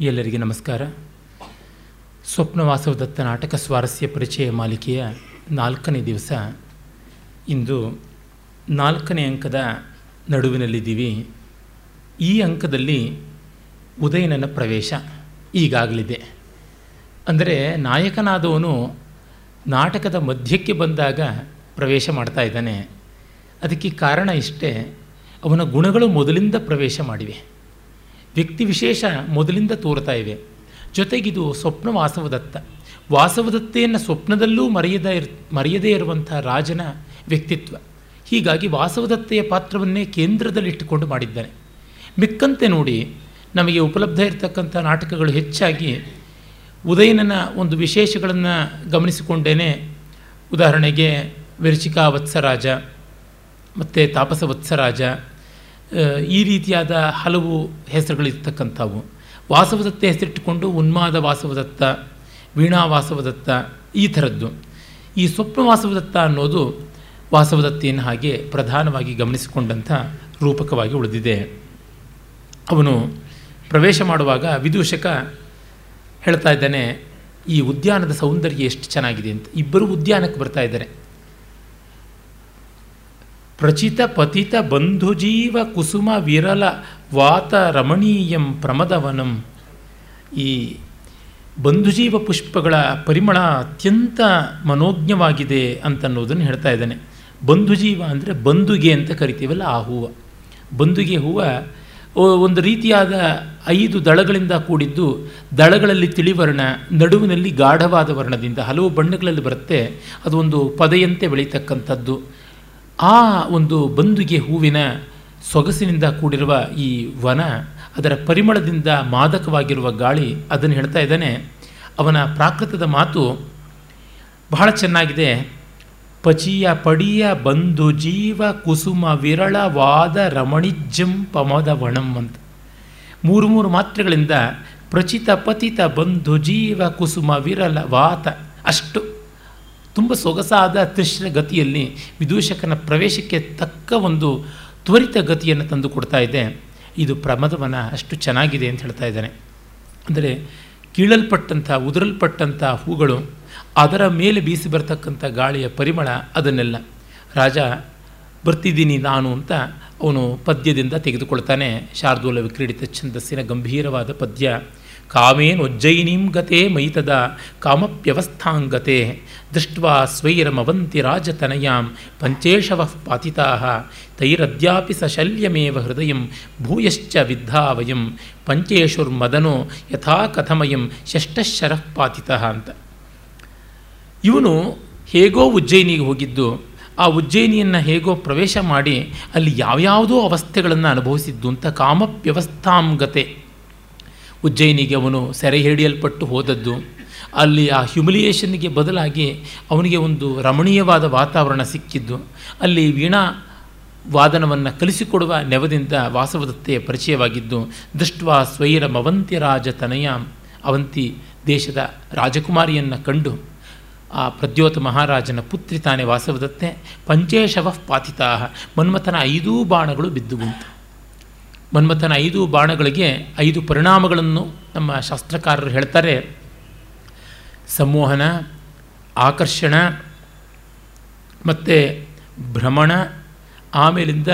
ಎಲ್ಲರಿಗೆ ನಮಸ್ಕಾರ. ಸ್ವಪ್ನವಾಸವದತ್ತ ನಾಟಕ ಸ್ವಾರಸ್ಯ ಪರಿಚಯ ಮಾಲಿಕೆಯ ನಾಲ್ಕನೇ ದಿವಸ. ಇಂದು ನಾಲ್ಕನೇ ಅಂಕದ ನಡುವಿನಲ್ಲಿದ್ದೀವಿ. ಈ ಅಂಕದಲ್ಲಿ ಉದಯನನ ಪ್ರವೇಶ ಈಗಾಗಲಿದೆ. ಅಂದರೆ ನಾಯಕನಾದವನು ನಾಟಕದ ಮಧ್ಯಕ್ಕೆ ಬಂದಾಗ ಪ್ರವೇಶ ಮಾಡ್ತಾ ಇದ್ದಾನೆ. ಅದಕ್ಕೆ ಕಾರಣ ಇಷ್ಟೇ, ಅವನ ಗುಣಗಳು ಮೊದಲಿಂದ ಪ್ರವೇಶ ಮಾಡಿವೆ. ವ್ಯಕ್ತಿ ವಿಶೇಷ ಮೊದಲಿಂದ ತೋರ್ತಾ ಇವೆ ಜೊತೆಗಿದು ಸ್ವಪ್ನ ವಾಸವದತ್ತ. ವಾಸವದತ್ತೆಯನ್ನು ಸ್ವಪ್ನದಲ್ಲೂ ಮರೆಯದ ಇರ್, ಮರೆಯದೇ ಇರುವಂಥ ರಾಜನ ವ್ಯಕ್ತಿತ್ವ. ಹೀಗಾಗಿ ವಾಸವದತ್ತೆಯ ಪಾತ್ರವನ್ನೇ ಕೇಂದ್ರದಲ್ಲಿಟ್ಟುಕೊಂಡು ಮಾಡಿದ್ದಾನೆ. ಮಿಕ್ಕಂತೆ ನೋಡಿ ನಮಗೆ ಉಪಲಬ್ಧ ಇರತಕ್ಕಂಥ ನಾಟಕಗಳು ಹೆಚ್ಚಾಗಿ ಉದಯನನ ಒಂದು ವಿಶೇಷಗಳನ್ನು ಗಮನಿಸಿಕೊಂಡೇನೆ. ಉದಾಹರಣೆಗೆ ವಿರಚಿಕಾ ವತ್ಸರಾಜ ಮತ್ತು ತಾಪಸ ವತ್ಸರಾಜ ಈ ರೀತಿಯಾದ ಹಲವು ಹೆಸರುಗಳಿರ್ತಕ್ಕಂಥವು. ವಾಸವದತ್ತ ಹೆಸರಿಟ್ಟುಕೊಂಡು ಉನ್ಮಾದ ವಾಸವದತ್ತ, ವೀಣಾ ವಾಸವದತ್ತ, ಈ ಥರದ್ದು. ಈ ಸ್ವಪ್ನ ವಾಸವದತ್ತ ಅನ್ನೋದು ವಾಸವದತ್ತೆಯನ್ನು ಹಾಗೆ ಪ್ರಧಾನವಾಗಿ ಗಮನಿಸಿಕೊಂಡಂಥ ರೂಪಕವಾಗಿ ಉಳಿದಿದೆ. ಅವನು ಪ್ರವೇಶ ಮಾಡುವಾಗ ವಿದೂಷಕ ಹೇಳ್ತಾ ಇದ್ದಾನೆ, ಈ ಉದ್ಯಾನದ ಸೌಂದರ್ಯ ಎಷ್ಟು ಚೆನ್ನಾಗಿದೆ ಅಂತ. ಇಬ್ಬರು ಉದ್ಯಾನಕ್ಕೆ ಬರ್ತಾ ಇದ್ದಾರೆ. ಪ್ರಚಿತ ಪತಿತ ಬಂಧುಜೀವ ಕುಸುಮ ವಿರಲ ವಾತ ರಮಣೀಯಂ ಪ್ರಮದವನಂ. ಈ ಬಂಧುಜೀವ ಪುಷ್ಪಗಳ ಪರಿಮಳ ಅತ್ಯಂತ ಮನೋಜ್ಞವಾಗಿದೆ ಅಂತನ್ನೋದನ್ನು ಹೇಳ್ತಾ ಇದ್ದಾನೆ. ಬಂಧುಜೀವ ಅಂದರೆ ಬಂದುಗೆ ಅಂತ ಕರಿತೀವಲ್ಲ, ಆ ಹೂವು. ಬಂದುಗೆ ಹೂವು ಒಂದು ರೀತಿಯಾದ ಐದು ದಳಗಳಿಂದ ಕೂಡಿದ್ದು ದಳಗಳಲ್ಲಿ ತಿಳಿವರ್ಣ, ನಡುವಿನಲ್ಲಿ ಗಾಢವಾದ ವರ್ಣದಿಂದ ಹಲವು ಬಣ್ಣಗಳಲ್ಲಿ ಬರುತ್ತೆ. ಅದು ಒಂದು ಪದೆಯಂತೆ ಬೆಳೀತಕ್ಕಂಥದ್ದು. ಆ ಒಂದು ಬಂದುಗೆ ಹೂವಿನ ಸೊಗಸಿನಿಂದ ಕೂಡಿರುವ ಈ ವನ, ಅದರ ಪರಿಮಳದಿಂದ ಮಾದಕವಾಗಿರುವ ಗಾಳಿ ಅದನ್ನು ಹೇಳ್ತಾ ಇದ್ದಾನೆ. ಅವನ ಪ್ರಾಕೃತದ ಮಾತು ಬಹಳ ಚೆನ್ನಾಗಿದೆ. ಪಚಿಯ ಪಡಿಯ ಬಂಧು ಜೀವ ಕುಸುಮ ವಿರಳವಾದ ರಮಣಿಜ್ಜಂ ಪಮದ ವಣಂ ಅಂತ. ಮೂರು ಮೂರು ಮಾತ್ರೆಗಳಿಂದ ಪ್ರಚಿತ ಪತಿತ ಬಂಧು ಜೀವ ಕುಸುಮ ವಿರಳ ವಾತ ಅಷ್ಟು ತುಂಬ ಸೊಗಸಾದ ತೃಷ್ಣ ಗತಿಯಲ್ಲಿ ವಿದೂಷಕನ ಪ್ರವೇಶಕ್ಕೆ ತಕ್ಕ ಒಂದು ತ್ವರಿತ ಗತಿಯನ್ನು ತಂದು ಕೊಡ್ತಾ ಇದೆ. ಇದು ಪ್ರಮದವನ ಅಷ್ಟು ಚೆನ್ನಾಗಿದೆ ಅಂತ ಹೇಳ್ತಾ ಇದ್ದಾನೆ. ಅಂದರೆ ಕೀಳಲ್ಪಟ್ಟಂಥ, ಉದುರಲ್ಪಟ್ಟಂಥ ಹೂಗಳು, ಅದರ ಮೇಲೆ ಬೀಸಿ ಬರ್ತಕ್ಕಂಥ ಗಾಳಿಯ ಪರಿಮಳ ಅದನ್ನೆಲ್ಲ. ರಾಜ, ಬರ್ತಿದ್ದೀನಿ ನಾನು ಅಂತ ಅವನು ಪದ್ಯದಿಂದ ತೆಗೆದುಕೊಳ್ತಾನೆ. ಶಾರ್ದೂಲ ವಿಕ್ರೀಡಿತ ಛಂದಸ್ಸಿನ ಗಂಭೀರವಾದ ಪದ್ಯ. ಕಾಮೇನೊಜ್ಜಯಿನೀಂ ಗತೆ ಮೈತದ ಕಾಮಪ್ಯವಸ್ಥಾಂಗತೆ ದೃಷ್ಟ್ವಾ ಸ್ವೈರಮವಂತಿ ರಾಜತನಯಾಂ ಪಂಚೇಶವ ಪಾತಿತಾ ತೈರದ್ಯಾಪಿ ಸಶಲ್ಯಮೇವ ಹೃದಯಂ ಭೂಯಶ್ಚ ವಿದ್ಧಾವಯಂ ಪಂಚೇಶುರ್ಮದನೋ ಯಥಾ ಕಥಮಯಂ ಷಷ್ಟಶರಃ ಪಾತಿತಃ ಅಂತ. ಇವನು ಹೇಗೋ ಉಜ್ಜಯಿನಿಗೆ ಹೋಗಿದ್ದು, ಆ ಉಜ್ಜಯಿನಿಯನ್ನು ಹೇಗೋ ಪ್ರವೇಶ ಮಾಡಿ ಅಲ್ಲಿ ಯಾವ್ಯಾವುದೋ ಅವಸ್ಥೆಗಳನ್ನು ಅನುಭವಿಸಿದ್ದು ಅಂತ ಕಾಮಪ್ಯವಸ್ಥಾಂಗತೆ. ಉಜ್ಜಯಿನಿಗೆ ಅವನು ಸೆರೆ ಹಿಡಿಯಲ್ಪಟ್ಟು ಹೋದದ್ದು. ಅಲ್ಲಿ ಆ ಹ್ಯುಮಿಲಿಯೇಷನ್ಗೆ ಬದಲಾಗಿ ಅವನಿಗೆ ಒಂದು ರಮಣೀಯವಾದ ವಾತಾವರಣ ಸಿಕ್ಕಿದ್ದು. ಅಲ್ಲಿ ವೀಣಾ ವಾದನವನ್ನು ಕಲಿಸಿಕೊಡುವ ನೆವದಿಂದ ವಾಸವದತ್ತೆಯ ಪರಿಚಯವಾಗಿದ್ದು, ದೃಷ್ಟ್ವಾ ಸ್ವೈರ ಮವಂತಿ ರಾಜ ತನಯ ಅವಂತಿ ದೇಶದ ರಾಜಕುಮಾರಿಯನ್ನು ಕಂಡು, ಆ ಪ್ರದ್ಯೋತ ಮಹಾರಾಜನ ಪುತ್ರಿ ತಾನೇ ವಾಸವದತ್ತೆ, ಪಂಚೇಶವ ಪಾತಿತಾ ಮನ್ಮಥನ ಐದೂ ಬಾಣಗಳು ಬಿದ್ದುವಂತು. ಮನ್ಮಥನ ಐದು ಬಾಣಗಳಿಗೆ ಐದು ಪರಿಣಾಮಗಳನ್ನು ನಮ್ಮ ಶಾಸ್ತ್ರಕಾರರು ಹೇಳ್ತಾರೆ. ಸಂಮೋಹನ, ಆಕರ್ಷಣ ಮತ್ತು ಭ್ರಮಣ, ಆಮೇಲಿಂದ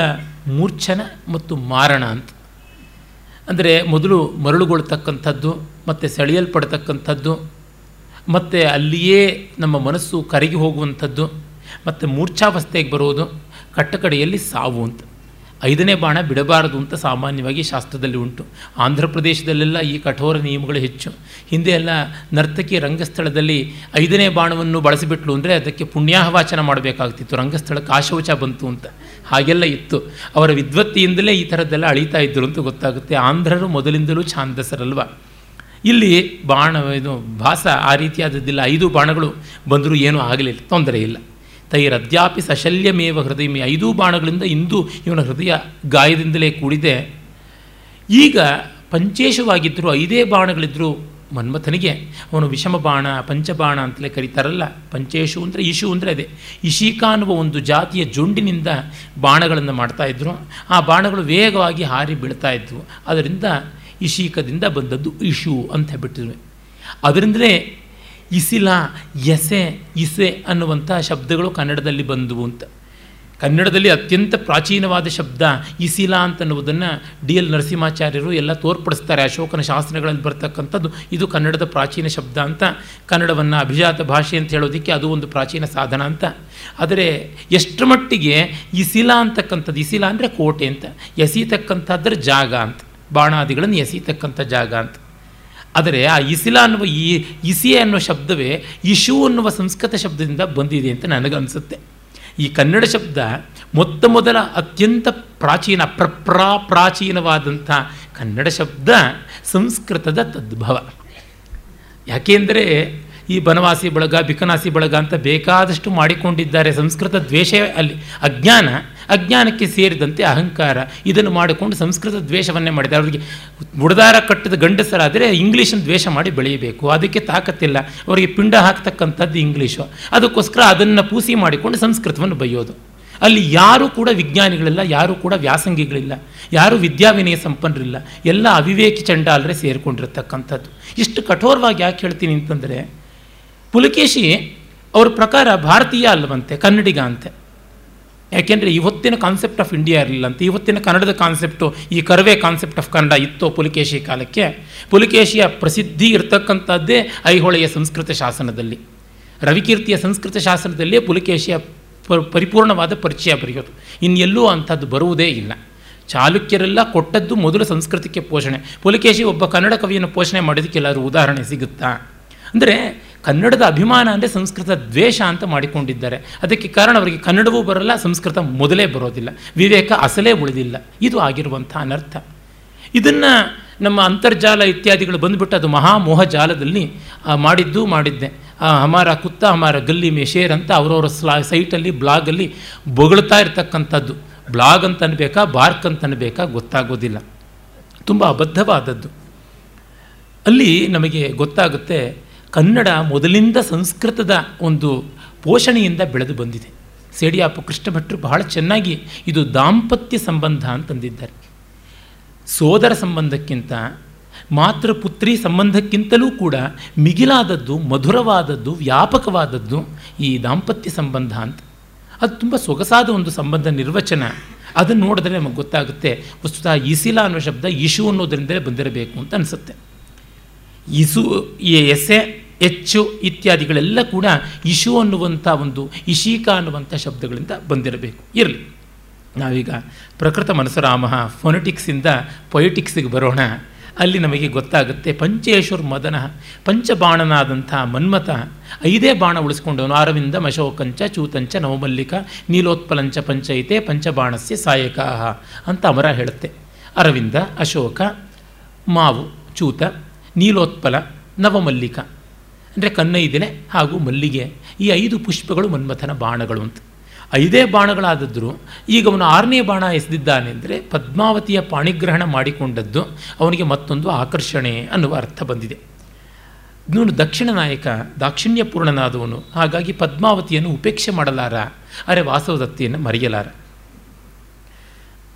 ಮೂರ್ಛನ ಮತ್ತು ಮಾರಣ ಅಂತ. ಅಂದರೆ ಮೊದಲು ಮರಳುಗೊಳ್ತಕ್ಕಂಥದ್ದು, ಮತ್ತು ಸೆಳೆಯಲ್ಪಡ್ತಕ್ಕಂಥದ್ದು, ಮತ್ತು ಅಲ್ಲಿಯೇ ನಮ್ಮ ಮನಸ್ಸು ಕರಗಿ ಹೋಗುವಂಥದ್ದು, ಮತ್ತು ಮೂರ್ಛಾವಸ್ಥೆಗೆ ಬರೋದು, ಕಟ್ಟಕಡೆಯಲ್ಲಿ ಸಾವು ಅಂತ. ಐದನೇ ಬಾಣ ಬಿಡಬಾರದು ಅಂತ ಸಾಮಾನ್ಯವಾಗಿ ಶಾಸ್ತ್ರದಲ್ಲಿ ಉಂಟು. ಆಂಧ್ರ ಪ್ರದೇಶದಲ್ಲೆಲ್ಲ ಈ ಕಠೋರ ನಿಯಮಗಳು ಹೆಚ್ಚು. ಹಿಂದೆ ಎಲ್ಲ ನರ್ತಕಿ ರಂಗಸ್ಥಳದಲ್ಲಿ ಐದನೇ ಬಾಣವನ್ನು ಬಳಸಿಬಿಟ್ಲು ಅಂದರೆ ಅದಕ್ಕೆ ಪುಣ್ಯಾಹವಾಚನ ಮಾಡಬೇಕಾಗ್ತಿತ್ತು. ರಂಗಸ್ಥಳಕ್ಕೆ ಆಶೌಚ ಬಂತು ಅಂತ. ಹಾಗೆಲ್ಲ ಇತ್ತು. ಅವರ ವಿದ್ವತ್ತಿಯಿಂದಲೇ ಈ ಥರದ್ದೆಲ್ಲ ಅಳೀತಾ ಇದ್ದರು ಅಂತ ಗೊತ್ತಾಗುತ್ತೆ. ಆಂಧ್ರರು ಮೊದಲಿಂದಲೂ ಛಾಂದಸರಲ್ವ ಇಲ್ಲಿ ಬಾಣ ಇದು ಭಾಸ ಆ ರೀತಿಯಾದದ್ದಿಲ್ಲ. ಐದು ಬಾಣಗಳು ಬಂದರೂ ಏನೂ ಆಗಲಿಲ್ಲ. ತೊಂದರೆ ಇಲ್ಲ. ತೈರದ್ಯಾಪಿ ಸಶಲ್ಯಮೇವ ಹೃದಯ ಐದೂ ಬಾಣಗಳಿಂದ ಇಂದು ಇವನ ಹೃದಯ ಗಾಯದಿಂದಲೇ ಕೂಡಿದೆ. ಈಗ ಪಂಚೇಶವಾಗಿದ್ದರೂ ಐದೇ ಬಾಣಗಳಿದ್ದರೂ ಮನ್ಮಥನಿಗೆ ಅವನು ವಿಷಮ ಬಾಣ ಪಂಚಬಾಣ ಅಂತಲೇ ಕರೀತಾರಲ್ಲ. ಪಂಚೇಶು ಅಂದರೆ ಇಶು ಅಂದರೆ ಅದೇ. ಇಶೀಕ ಅನ್ನುವ ಒಂದು ಜಾತಿಯ ಜೊಂಡಿನಿಂದ ಬಾಣಗಳನ್ನು ಮಾಡ್ತಾಯಿದ್ರು ಆ ಬಾಣಗಳು ವೇಗವಾಗಿ ಹಾರಿ ಬೀಳ್ತಾ ಇದ್ವು. ಅದರಿಂದ ಇಶೀಕದಿಂದ ಬಂದದ್ದು ಇಶು ಅಂತ ಹೇಳ್ಬಿಟ್ಟಿದ್ವಿ ಅದರಿಂದಲೇ ಇಸಿಲ, ಎಸೆ, ಇಸೆ ಅನ್ನುವಂಥ ಶಬ್ದಗಳು ಕನ್ನಡದಲ್ಲಿ ಬಂದವು ಅಂತ. ಕನ್ನಡದಲ್ಲಿ ಅತ್ಯಂತ ಪ್ರಾಚೀನವಾದ ಶಬ್ದ ಇಸಿಲ ಅಂತನ್ನುವುದನ್ನು ಡಿ ಎಲ್ ನರಸಿಂಹಾಚಾರ್ಯರು ಎಲ್ಲ ತೋರ್ಪಡಿಸ್ತಾರೆ. ಅಶೋಕನ ಶಾಸ್ತ್ರಗಳಲ್ಲಿ ಬರ್ತಕ್ಕಂಥದ್ದು ಇದು ಕನ್ನಡದ ಪ್ರಾಚೀನ ಶಬ್ದ ಅಂತ. ಕನ್ನಡವನ್ನು ಅಭಿಜಾತ ಭಾಷೆ ಅಂತ ಹೇಳೋದಕ್ಕೆ ಅದು ಒಂದು ಪ್ರಾಚೀನ ಸಾಧನ ಅಂತ. ಆದರೆ ಎಷ್ಟರ ಮಟ್ಟಿಗೆ ಇಸಿಲ ಅಂತಕ್ಕಂಥದ್ದು, ಇಸಿಲ ಅಂದರೆ ಕೋಟೆ ಅಂತ, ಎಸೀತಕ್ಕಂಥದ್ರ ಜಾಗ ಅಂತ, ಬಾಣಾದಿಗಳನ್ನು ಎಸೀತಕ್ಕಂಥ ಜಾಗ ಅಂತ. ಆದರೆ ಆ ಇಸಿಲ ಅನ್ನುವ ಈ ಇಸಿ ಅನ್ನುವ ಶಬ್ದವೇ ಇಶು ಅನ್ನುವ ಸಂಸ್ಕೃತ ಶಬ್ದದಿಂದ ಬಂದಿದೆ ಅಂತ ನನಗನ್ಸುತ್ತೆ. ಈ ಕನ್ನಡ ಶಬ್ದ ಮೊತ್ತ ಮೊದಲ ಅತ್ಯಂತ ಪ್ರಾಚೀನ ಪ್ರಪ್ರಾ ಪ್ರಾಚೀನವಾದಂಥ ಕನ್ನಡ ಶಬ್ದ ಸಂಸ್ಕೃತದ ತದ್ಭವ. ಯಾಕೆಂದರೆ ಈ ಬನವಾಸಿ ಬಳಗ, ಬಿಕನಾಸಿ ಬಳಗ ಅಂತ ಬೇಕಾದಷ್ಟು ಮಾಡಿಕೊಂಡಿದ್ದಾರೆ. ಸಂಸ್ಕೃತ ದ್ವೇಷ ಅಲ್ಲಿ, ಅಜ್ಞಾನ, ಅಜ್ಞಾನಕ್ಕೆ ಸೇರಿದಂತೆ ಅಹಂಕಾರ. ಇದನ್ನು ಮಾಡಿಕೊಂಡು ಸಂಸ್ಕೃತ ದ್ವೇಷವನ್ನೇ ಮಾಡಿದ್ದಾರೆ. ಅವರಿಗೆ ಬುಡದಾರ ಕಟ್ಟಿದ ಗಂಡಸರಾದರೆ ಇಂಗ್ಲೀಷನ್ನು ದ್ವೇಷ ಮಾಡಿ ಬೆಳೆಯಬೇಕು. ಅದಕ್ಕೆ ತಾಕತ್ತಿಲ್ಲ. ಅವರಿಗೆ ಪಿಂಡ ಹಾಕ್ತಕ್ಕಂಥದ್ದು ಇಂಗ್ಲೀಷು. ಅದಕ್ಕೋಸ್ಕರ ಅದನ್ನು ಪೂಸಿ ಮಾಡಿಕೊಂಡು ಸಂಸ್ಕೃತವನ್ನು ಬೈಯೋದು ಅಲ್ಲಿ ಯಾರೂ ಕೂಡ ವಿಜ್ಞಾನಿಗಳಿಲ್ಲ, ಯಾರೂ ಕೂಡ ವ್ಯಾಸಂಗಿಗಳಿಲ್ಲ, ಯಾರೂ ವಿದ್ಯಾವಿನಯ ಸಂಪನ್ನರಿಲ್ಲ ಎಲ್ಲ ಅವಿವೇಕಿ ಚಂಡಾಲರೇ ಸೇರಿಕೊಂಡಿರತಕ್ಕಂಥದ್ದು. ಇಷ್ಟು ಕಠೋರವಾಗಿ ಯಾಕೆ ಹೇಳ್ತೀನಿ ಅಂತಂದರೆ ಪುಲಕೇಶಿ ಅವ್ರ ಪ್ರಕಾರ ಭಾರತೀಯ ಅಲ್ಲವಂತೆ ಕನ್ನಡಿಗ ಅಂತೆ. ಯಾಕೆಂದರೆ ಇವತ್ತಿನ ಕಾನ್ಸೆಪ್ಟ್ ಆಫ್ ಇಂಡಿಯಾ ಇರಲಿಲ್ಲ ಅಂತ. ಇವತ್ತಿನ ಕನ್ನಡದ ಕಾನ್ಸೆಪ್ಟು ಈ ಕರ್ವೆ ಕಾನ್ಸೆಪ್ಟ್ ಆಫ್ ಕನ್ನಡ ಇತ್ತು ಪುಲಕೇಶಿ ಕಾಲಕ್ಕೆ. ಪುಲಕೇಶಿಯ ಪ್ರಸಿದ್ಧಿ ಇರತಕ್ಕಂಥದ್ದೇ ಐಹೊಳೆಯ ಸಂಸ್ಕೃತ ಶಾಸನದಲ್ಲಿ. ರವಿಕೀರ್ತಿಯ ಸಂಸ್ಕೃತ ಶಾಸನದಲ್ಲೇ ಪುಲಕೇಶಿಯ ಪರಿಪೂರ್ಣವಾದ ಪರಿಚಯ ಬರೆಯೋದು. ಇನ್ನೆಲ್ಲೂ ಅಂಥದ್ದು ಬರುವುದೇ ಇಲ್ಲ. ಚಾಲುಕ್ಯರೆಲ್ಲ ಕೊಟ್ಟದ್ದು ಮೊದಲು ಸಂಸ್ಕೃತಕ್ಕೆ ಪೋಷಣೆ. ಪುಲಕೇಶಿ ಒಬ್ಬ ಕನ್ನಡ ಕವಿಯನ್ನು ಪೋಷಣೆ ಮಾಡೋದಕ್ಕೆ ಎಲ್ಲರೂ ಉದಾಹರಣೆ ಸಿಗುತ್ತಾ? ಅಂದರೆ ಕನ್ನಡದ ಅಭಿಮಾನ ಅಂದರೆ ಸಂಸ್ಕೃತ ದ್ವೇಷ ಅಂತ ಮಾಡಿಕೊಂಡಿದ್ದಾರೆ. ಅದಕ್ಕೆ ಕಾರಣ ಅವರಿಗೆ ಕನ್ನಡವೂ ಬರಲ್ಲ, ಸಂಸ್ಕೃತ ಮೊದಲೇ ಬರೋದಿಲ್ಲ. ವಿವೇಕ ಅಸಲೇ ಉಳಿದಿಲ್ಲ. ಇದು ಆಗಿರುವಂಥ ಅನರ್ಥ. ಇದನ್ನು ನಮ್ಮ ಅಂತರ್ಜಾಲ ಇತ್ಯಾದಿಗಳು ಬಂದುಬಿಟ್ಟು ಅದು ಮಹಾಮೋಹ ಜಾಲದಲ್ಲಿ ಮಾಡಿದ್ದು ಮಾಡಿದ್ದೆ. ಹಮಾರ ಕುತ್ತ, ಹಮಾರ ಗಲ್ಲಿ ಮೇ ಶೇರ್ ಅಂತ ಅವರವರ ಸ್ಲಾ, ಸೈಟಲ್ಲಿ, ಬ್ಲಾಗಲ್ಲಿ ಬೊಗಳ್ತಾ ಇರ್ತಕ್ಕಂಥದ್ದು. ಬ್ಲಾಗ್ ಅಂತ ಅನ್ಬೇಕಾ ಬಾರ್ಕ್ ಅಂತ ಅನ್ಬೇಕಾ ಗೊತ್ತಾಗೋದಿಲ್ಲ. ತುಂಬ ಅಬದ್ಧವಾದದ್ದು. ಅಲ್ಲಿ ನಮಗೆ ಗೊತ್ತಾಗುತ್ತೆ ಕನ್ನಡ ಮೊದಲಿಂದ ಸಂಸ್ಕೃತದ ಒಂದು ಪೋಷಣೆಯಿಂದ ಬೆಳೆದು ಬಂದಿದೆ. ಸೇಡಿಯಾಪು ಕೃಷ್ಣ ಭಟ್ರು ಬಹಳ ಚೆನ್ನಾಗಿ ಇದು ದಾಂಪತ್ಯ ಸಂಬಂಧ ಅಂತಂದಿದ್ದಾರೆ. ಸೋದರ ಸಂಬಂಧಕ್ಕಿಂತ ಮಾತೃಪುತ್ರಿ ಸಂಬಂಧಕ್ಕಿಂತಲೂ ಕೂಡ ಮಿಗಿಲಾದದ್ದು, ಮಧುರವಾದದ್ದು, ವ್ಯಾಪಕವಾದದ್ದು ಈ ದಾಂಪತ್ಯ ಸಂಬಂಧ ಅಂತ. ಅದು ತುಂಬ ಸೊಗಸಾದ ಒಂದು ಸಂಬಂಧ ನಿರ್ವಚನ. ಅದನ್ನು ನೋಡಿದ್ರೆ ನಮಗೆ ಗೊತ್ತಾಗುತ್ತೆ, ವಸ್ತುತಃ ಇಸಿಲ ಅನ್ನೋ ಶಬ್ದ ಇಶು ಅನ್ನೋದರಿಂದಲೇ ಬಂದಿರಬೇಕು ಅಂತ ಅನಿಸುತ್ತೆ. ಇಸು ಎಸೆ ಹೆಚ್ಚು ಇತ್ಯಾದಿಗಳೆಲ್ಲ ಕೂಡ ಇಶು ಅನ್ನುವಂಥ ಒಂದು, ಇಶೀಕ ಅನ್ನುವಂಥ ಶಬ್ದಗಳಿಂದ ಬಂದಿರಬೇಕು. ಇರಲಿ. ನಾವೀಗ ಪ್ರಕೃತ ಮನಸರಾಮ ಫೊನೆಟಿಕ್ಸಿಂದ ಪೊಯೆಟಿಕ್ಸಿಗೆ ಬರೋಣ. ಅಲ್ಲಿ ನಮಗೆ ಗೊತ್ತಾಗುತ್ತೆ ಪಂಚೇಶ್ವರ್ ಮದನ, ಪಂಚಬಾಣನಾದಂಥ ಮನ್ಮಥ, ಐದೇ ಬಾಣ ಉಳಿಸ್ಕೊಂಡವನು ಅರವಿಂದ ಮಶೋಕಂಚ, ಚೂತಂಚ, ನವಮಲ್ಲಿಕ, ನೀಲೋತ್ಪಲಂಚ ಪಂಚಯಿತೆ ಪಂಚಬಾಣಸ್ಯ ಸಾಯಕಾಹ ಅಂತ ಅಮರ ಹೇಳುತ್ತೆ. ಅರವಿಂದ, ಅಶೋಕ, ಮಾವು, ಚೂತ ನೀಲೋತ್ಪಲ, ನವಮಲ್ಲಿಕ, ಅಂದರೆ ಕನ್ನೈದಿನೆ ಹಾಗೂ ಮಲ್ಲಿಗೆ. ಈ ಐದು ಪುಷ್ಪಗಳು ಮನ್ಮಥನ ಬಾಣಗಳು ಅಂತ. ಐದೇ ಬಾಣಗಳಾದದ್ರು ಈಗ ಅವನು ಆರನೇ ಬಾಣ ಎಸೆದಿದ್ದಾನೆ ಅಂದರೆ ಪದ್ಮಾವತಿಯ ಪಾಣಿಗ್ರಹಣ ಮಾಡಿಕೊಂಡದ್ದು ಅವನಿಗೆ ಮತ್ತೊಂದು ಆಕರ್ಷಣೆ ಅನ್ನುವ ಅರ್ಥ ಬಂದಿದೆ. ಇವನು ದಕ್ಷಿಣ ನಾಯಕ ದಾಕ್ಷಿಣ್ಯಪೂರ್ಣನಾದವನು ಹಾಗಾಗಿ ಪದ್ಮಾವತಿಯನ್ನು ಉಪೇಕ್ಷೆ ಮಾಡಲಾರ, ಅರೆ ವಾಸವದತ್ತಿಯನ್ನು ಮರೆಯಲಾರ.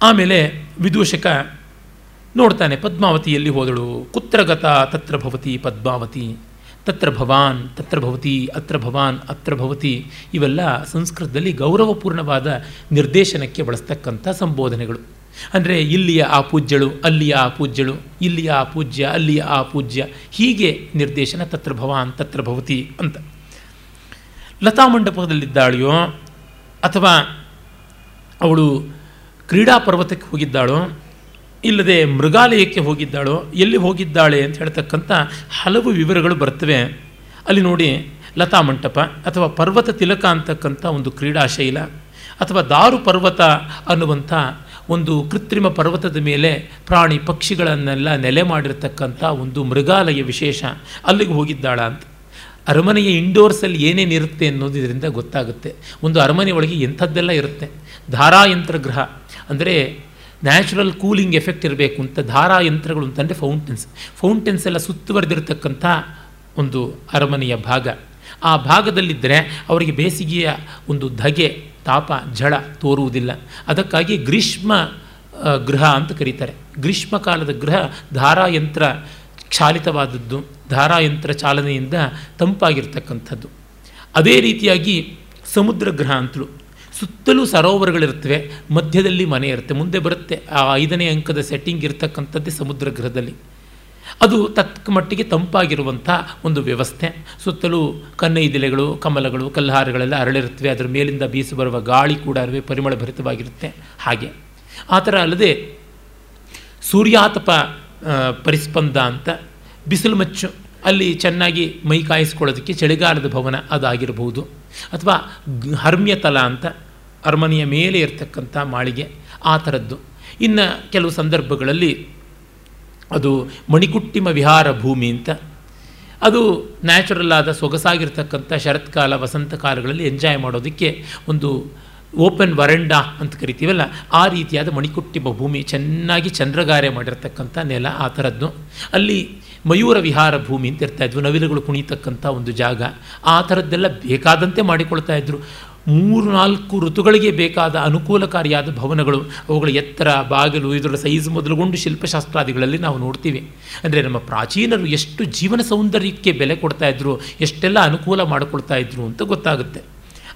ಆಮೇಲೆ ವಿದೂಷಕ ನೋಡ್ತಾನೆ ಪದ್ಮಾವತಿಯಲ್ಲಿ ಹೋದಳು? ಕುತ್ರಗತ ತತ್ರ ಭವತಿ ಪದ್ಮಾವತಿ, ತತ್ರ ಭವಾನ್, ತತ್ರ ಭವತಿ, ಅತ್ರ ಭವಾನ್, ಅತ್ರ ಭವತಿ, ಇವೆಲ್ಲ ಸಂಸ್ಕೃತದಲ್ಲಿ ಗೌರವಪೂರ್ಣವಾದ ನಿರ್ದೇಶನಕ್ಕೆ ಬಳಸ್ತಕ್ಕಂಥ ಸಂಬೋಧನೆಗಳು. ಅಂದರೆ ಇಲ್ಲಿಯ ಆ ಪೂಜ್ಯಳು, ಅಲ್ಲಿಯ ಆ ಪೂಜ್ಯಳು, ಇಲ್ಲಿಯ ಆ ಪೂಜ್ಯ, ಅಲ್ಲಿಯ ಆ ಪೂಜ್ಯ, ಹೀಗೆ ನಿರ್ದೇಶನ ತತ್ರ ಭವಾನ್, ತತ್ರ ಭವತಿ ಅಂತ. ಲತಾ ಮಂಟಪದಲ್ಲಿದ್ದಾಳೆಯೋ, ಅಥವಾ ಅವಳು ಕ್ರೀಡಾ ಪರ್ವತಕ್ಕೆ ಹೋಗಿದ್ದಾಳೋ ಇಲ್ಲದೆ ಮೃಗಾಲಯಕ್ಕೆ ಹೋಗಿದ್ದಾಳೋ, ಎಲ್ಲಿ ಹೋಗಿದ್ದಾಳೆ ಅಂತ ಹೇಳ್ತಕ್ಕಂಥ ಹಲವು ವಿವರಗಳು ಬರ್ತವೆ. ಅಲ್ಲಿ ನೋಡಿ, ಲತಾ ಮಂಟಪ ಅಥವಾ ಪರ್ವತ ತಿಲಕ ಅಂತಕ್ಕಂಥ ಒಂದು ಕ್ರೀಡಾಶೈಲ ಅಥವಾ ದಾರು ಪರ್ವತ ಅನ್ನುವಂಥ ಒಂದು ಕೃತ್ರಿಮ ಪರ್ವತದ ಮೇಲೆ ಪ್ರಾಣಿ ಪಕ್ಷಿಗಳನ್ನೆಲ್ಲ ನೆಲೆ ಮಾಡಿರ್ತಕ್ಕಂಥ ಒಂದು ಮೃಗಾಲಯ ವಿಶೇಷ ಅಲ್ಲಿಗೆ ಹೋಗಿದ್ದಾಳ ಅಂತ. ಅರಮನೆಯ ಇಂಡೋರ್ಸಲ್ಲಿ ಏನೇನು ಇರುತ್ತೆ ಅನ್ನೋದು ಇದರಿಂದ ಗೊತ್ತಾಗುತ್ತೆ. ಒಂದು ಅರಮನೆ ಒಳಗೆ ಎಂಥದ್ದೆಲ್ಲ ಇರುತ್ತೆ. ಧಾರಾಯಂತ್ರಗ್ರಹ ಅಂದರೆ ನ್ಯಾಚುರಲ್ ಕೂಲಿಂಗ್ ಎಫೆಕ್ಟ್ ಇರಬೇಕು ಅಂತ ಧಾರಾ ಯಂತ್ರಗಳು ಅಂತಂದರೆ ಫೌಂಟೆನ್ಸ್. ಫೌಂಟೆನ್ಸ್ ಎಲ್ಲ ಸುತ್ತುವರೆದಿರತಕ್ಕಂಥ ಒಂದು ಅರಮನೆಯ ಭಾಗ. ಆ ಭಾಗದಲ್ಲಿದ್ದರೆ ಅವರಿಗೆ ಬೇಸಿಗೆಯ ಒಂದು ಧಗೆ, ತಾಪ ಝಳ ತೋರುವುದಿಲ್ಲ. ಅದಕ್ಕಾಗಿ ಗ್ರೀಷ್ಮ ಗೃಹ ಅಂತ ಕರೀತಾರೆ. ಗ್ರೀಷ್ಮ ಕಾಲದ ಗೃಹ ಧಾರಾಯಂತ್ರ ಚಾಲಿತವಾದದ್ದು. ಧಾರಾಯಂತ್ರ ಚಾಲನೆಯಿಂದ ತಂಪಾಗಿರ್ತಕ್ಕಂಥದ್ದು. ಅದೇ ರೀತಿಯಾಗಿ ಸಮುದ್ರ ಗ್ರಹ ಅಂತಲೂ ಸುತ್ತಲೂ ಸರೋವರಗಳಿರ್ತವೆ ಮಧ್ಯದಲ್ಲಿ ಮನೆ ಇರುತ್ತೆ, ಮುಂದೆ ಬರುತ್ತೆ ಆ ಐದನೇ ಅಂಕದ ಸೆಟ್ಟಿಂಗ್ ಇರತಕ್ಕಂಥದ್ದೇ ಸಮುದ್ರ ಗೃಹದಲ್ಲಿ ಅದು ತಕ್ಕ ಮಟ್ಟಿಗೆ ತಂಪಾಗಿರುವಂಥ ಒಂದು ವ್ಯವಸ್ಥೆ. ಸುತ್ತಲೂ ಕನ್ನೈದಿಲೆಗಳು ಕಮಲಗಳು ಕಲ್ಹಾರಗಳೆಲ್ಲ ಅರಳಿರುತ್ತವೆ, ಅದರ ಮೇಲಿಂದ ಬೀಸು ಬರುವ ಗಾಳಿ ಕೂಡ ಅರಿವೆ ಪರಿಮಳ ಭರಿತವಾಗಿರುತ್ತೆ ಹಾಗೆ. ಆ ಥರ ಅಲ್ಲದೆ ಸೂರ್ಯಾತಪ ಪರಿಸ್ಪಂದ ಅಂತ ಬಿಸಿಲು ಮಚ್ಚು, ಅಲ್ಲಿ ಚೆನ್ನಾಗಿ ಮೈ ಕಾಯಿಸ್ಕೊಳ್ಳೋದಕ್ಕೆ ಚಳಿಗಾಲದ ಭವನ ಅದಾಗಿರಬಹುದು ಅಥವಾ ಹರ್ಮ್ಯತಲ ಅಂತ ಅರಮನೆಯ ಮೇಲೆ ಇರತಕ್ಕಂಥ ಮಾಳಿಗೆ, ಆ ಥರದ್ದು. ಇನ್ನು ಕೆಲವು ಸಂದರ್ಭಗಳಲ್ಲಿ ಅದು ಮಣಿಕುಟ್ಟಿಮ ವಿಹಾರ ಭೂಮಿ ಅಂತ. ಅದು ನ್ಯಾಚುರಲ್ ಆದ ಸೊಗಸಾಗಿರ್ತಕ್ಕಂಥ ಶರತ್ಕಾಲ ವಸಂತ ಕಾಲಗಳಲ್ಲಿ ಎಂಜಾಯ್ ಮಾಡೋದಕ್ಕೆ ಒಂದು ಓಪನ್ ವರಂಡ ಅಂತ ಕರಿತೀವಲ್ಲ, ಆ ರೀತಿಯಾದ ಮಣಿಕುಟ್ಟಿಮ ಭೂಮಿ ಚೆನ್ನಾಗಿ ಚಂದ್ರಗಾರೆ ಮಾಡಿರ್ತಕ್ಕಂಥ ನೆಲ, ಆ ಥರದ್ದು. ಅಲ್ಲಿ ಮಯೂರ ವಿಹಾರ ಭೂಮಿ ಅಂತ ಇರ್ತಾಯಿದ್ವು ನವಿಲುಗಳು ಕುಣಿತಕ್ಕಂಥ ಒಂದು ಜಾಗ. ಆ ಥರದ್ದೆಲ್ಲ ಬೇಕಾದಂತೆ ಮಾಡಿಕೊಳ್ತಾ ಇದ್ರು. ಮೂರು ನಾಲ್ಕು ಋತುಗಳಿಗೆ ಬೇಕಾದ ಅನುಕೂಲಕಾರಿಯಾದ ಭವನಗಳು, ಅವುಗಳ ಎತ್ತರ, ಬಾಗಿಲು ಇದರ ಸೈಜ್ ಮೊದಲುಗೊಂಡು ಶಿಲ್ಪಶಾಸ್ತ್ರಾದಿಗಳಲ್ಲಿ ನಾವು ನೋಡ್ತೀವಿ. ಅಂದರೆ ನಮ್ಮ ಪ್ರಾಚೀನರು ಎಷ್ಟು ಜೀವನ ಸೌಂದರ್ಯಕ್ಕೆ ಬೆಲೆ ಕೊಡ್ತಾ ಇದ್ರು, ಎಷ್ಟೆಲ್ಲ ಅನುಕೂಲ ಮಾಡಿಕೊಳ್ತಾ ಇದ್ರು ಅಂತ ಗೊತ್ತಾಗುತ್ತೆ.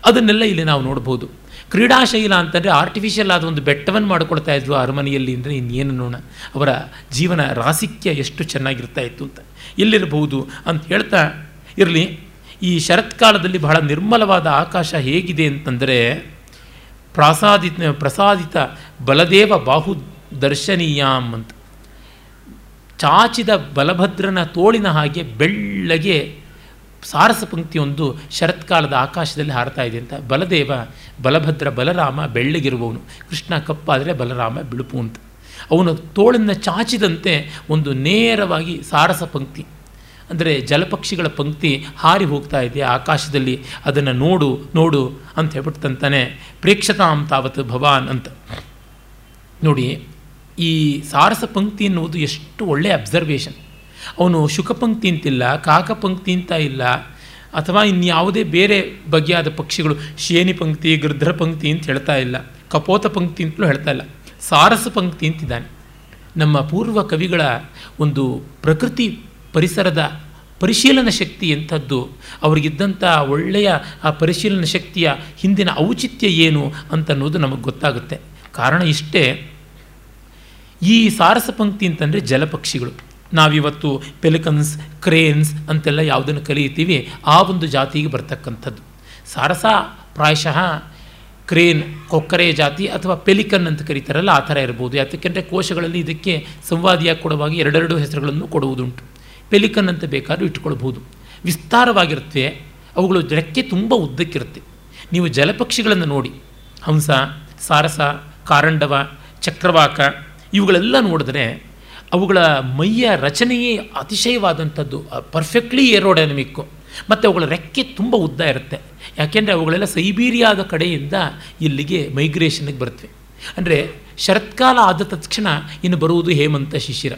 ಅದನ್ನೆಲ್ಲ ಇಲ್ಲಿ ನಾವು ನೋಡ್ಬೋದು. ಕ್ರೀಡಾಶೈಲ ಅಂತಂದರೆ ಆರ್ಟಿಫಿಷಿಯಲ್ ಆದ ಒಂದು ಬೆಟ್ಟವನ್ನು ಮಾಡಿಕೊಳ್ತಾ ಇದ್ರು ಅರಮನೆಯಲ್ಲಿ ಅಂದರೆ ಇನ್ನೇನು ನೋಡ ಅವರ ಜೀವನ ರಾಸಿಕ್ಯ ಎಷ್ಟು ಚೆನ್ನಾಗಿರ್ತಾ ಇತ್ತು ಅಂತ. ಎಲ್ಲಿರಬಹುದು ಅಂತ ಹೇಳ್ತಾ ಇರಲಿ. ಈ ಶರತ್ಕಾಲದಲ್ಲಿ ಬಹಳ ನಿರ್ಮಲವಾದ ಆಕಾಶ ಹೇಗಿದೆ ಅಂತಂದರೆ ಪ್ರಸಾದಿತ ಪ್ರಸಾದಿತ ಬಲದೇವ ಬಾಹು ದರ್ಶನೀಯಾಮ್ ಅಂತ. ಚಾಚಿದ ಬಲಭದ್ರನ ತೋಳಿನ ಹಾಗೆ ಬೆಳ್ಳಗೆ ಸಾರಸ ಪಂಕ್ತಿಯೊಂದು ಶರತ್ಕಾಲದ ಆಕಾಶದಲ್ಲಿ ಹಾರ್ತಾ ಇದೆ ಅಂತ. ಬಲದೇವ, ಬಲಭದ್ರ, ಬಲರಾಮ ಬೆಳ್ಳಗಿರುವವನು. ಕೃಷ್ಣ ಕಪ್ಪಾದರೆ ಬಲರಾಮ ಬಿಳುಪು ಅಂತ. ಅವನು ತೋಳನ್ನು ಚಾಚಿದಂತೆ ಒಂದು ನೇರವಾಗಿ ಸಾರಸ ಪಂಕ್ತಿ. ಅಂದರೆ ಜಲಪಕ್ಷಿಗಳ ಪಂಕ್ತಿ ಹಾರಿ ಹೋಗ್ತಾ ಇದೆ ಆಕಾಶದಲ್ಲಿ, ಅದನ್ನು ನೋಡು ನೋಡು ಅಂತ ಹೇಳ್ಬಿಟ್ಟು ತಂತಾನೆ ಪ್ರೇಕ್ಷತಾಂ ತಾವತ್ ಭವಾನ್ ಅಂತ. ನೋಡಿ, ಈ ಸಾರಸ ಪಂಕ್ತಿ ಎನ್ನುವುದು ಎಷ್ಟು ಒಳ್ಳೆಯ ಅಬ್ಸರ್ವೇಷನ್ ಅವನು ಶುಕಪಂಕ್ತಿ ಅಂತಿಲ್ಲ ಕಾಕಪಂಕ್ತಿ ಅಂತ ಇಲ್ಲ, ಅಥವಾ ಇನ್ಯಾವುದೇ ಬೇರೆ ಬಗೆಯಾದ ಪಕ್ಷಿಗಳು ಶೇನಿ ಪಂಕ್ತಿ, ಗೃಧ್ರ ಪಂಕ್ತಿ ಅಂತ ಹೇಳ್ತಾ ಇಲ್ಲ, ಕಪೋತ ಪಂಕ್ತಿ ಅಂತಲೂ ಹೇಳ್ತಾ ಇಲ್ಲ, ಸಾರಸ ಪಂಕ್ತಿ ಅಂತಿದ್ದಾನೆ. ನಮ್ಮ ಪೂರ್ವ ಕವಿಗಳ ಒಂದು ಪ್ರಕೃತಿ ಪರಿಸರದ ಪರಿಶೀಲನ ಶಕ್ತಿ ಎಂಥದ್ದು, ಅವ್ರಿಗಿದ್ದಂಥ ಒಳ್ಳೆಯ ಆ ಪರಿಶೀಲನ ಶಕ್ತಿಯ ಹಿಂದಿನ ಔಚಿತ್ಯ ಏನು ಅಂತನ್ನೋದು ನಮಗೆ ಗೊತ್ತಾಗುತ್ತೆ. ಕಾರಣ ಇಷ್ಟೇ, ಈ ಸಾರಸ ಪಂಕ್ತಿ ಅಂತಂದರೆ ಜಲಪಕ್ಷಿಗಳು. ನಾವಿವತ್ತು ಪೆಲಿಕನ್ಸ್, ಕ್ರೇನ್ಸ್ ಅಂತೆಲ್ಲ ಯಾವುದನ್ನು ಕಲಿಯುತ್ತೀವಿ, ಆ ಒಂದು ಜಾತಿಗೆ ಬರ್ತಕ್ಕಂಥದ್ದು. ಸಾರಸ ಪ್ರಾಯಶಃ ಕ್ರೇನ್ ಕೊಕ್ಕರೆ ಜಾತಿ ಅಥವಾ ಪೆಲಿಕನ್ ಅಂತ ಕರೀತಾರಲ್ಲ, ಆ ಥರ ಇರ್ಬೋದು. ಯಾಕೆಂದರೆ ಕೋಶಗಳಲ್ಲಿ ಇದಕ್ಕೆ ಸಂವಾದಿಯಾಗಿ ಕೊಡುವಾಗ ಎರಡೆರಡು ಹೆಸರುಗಳನ್ನು ಕೊಡುವುದುಂಟು. ಪೆಲಿಕನ್ ಅಂತ ಬೇಕಾದರೂ ಇಟ್ಕೊಳ್ಬೋದು ವಿಸ್ತಾರವಾಗಿರುತ್ತೆ. ಅವುಗಳು ರೆಕ್ಕೆ ತುಂಬ ಉದ್ದಕ್ಕಿರುತ್ತೆ. ನೀವು ಜಲಪಕ್ಷಿಗಳನ್ನು ನೋಡಿ. ಹಂಸ, ಸಾರಸ, ಕಾರಂಡವ, ಚಕ್ರವಾಕ ಇವುಗಳೆಲ್ಲ ನೋಡಿದ್ರೆ ಅವುಗಳ ಮೈಯ ರಚನೆಯೇ ಅತಿಶಯವಾದಂಥದ್ದು ಪರ್ಫೆಕ್ಟ್ಲಿ ಏರೋಡೈನಮಿಕ್ಕು ಮತ್ತು ಅವುಗಳ ರೆಕ್ಕೆ ತುಂಬ ಉದ್ದ ಇರುತ್ತೆ. ಯಾಕೆಂದರೆ ಅವುಗಳೆಲ್ಲ ಸೈಬೀರಿಯಾದ ಕಡೆಯಿಂದ ಇಲ್ಲಿಗೆ ಮೈಗ್ರೇಷನ್ಗೆ ಬರ್ತವೆ ಅಂದರೆ ಶರತ್ಕಾಲ ಆದ ತಕ್ಷಣ ಇನ್ನು ಬರುವುದು ಹೇಮಂತ ಶಿಶಿರ.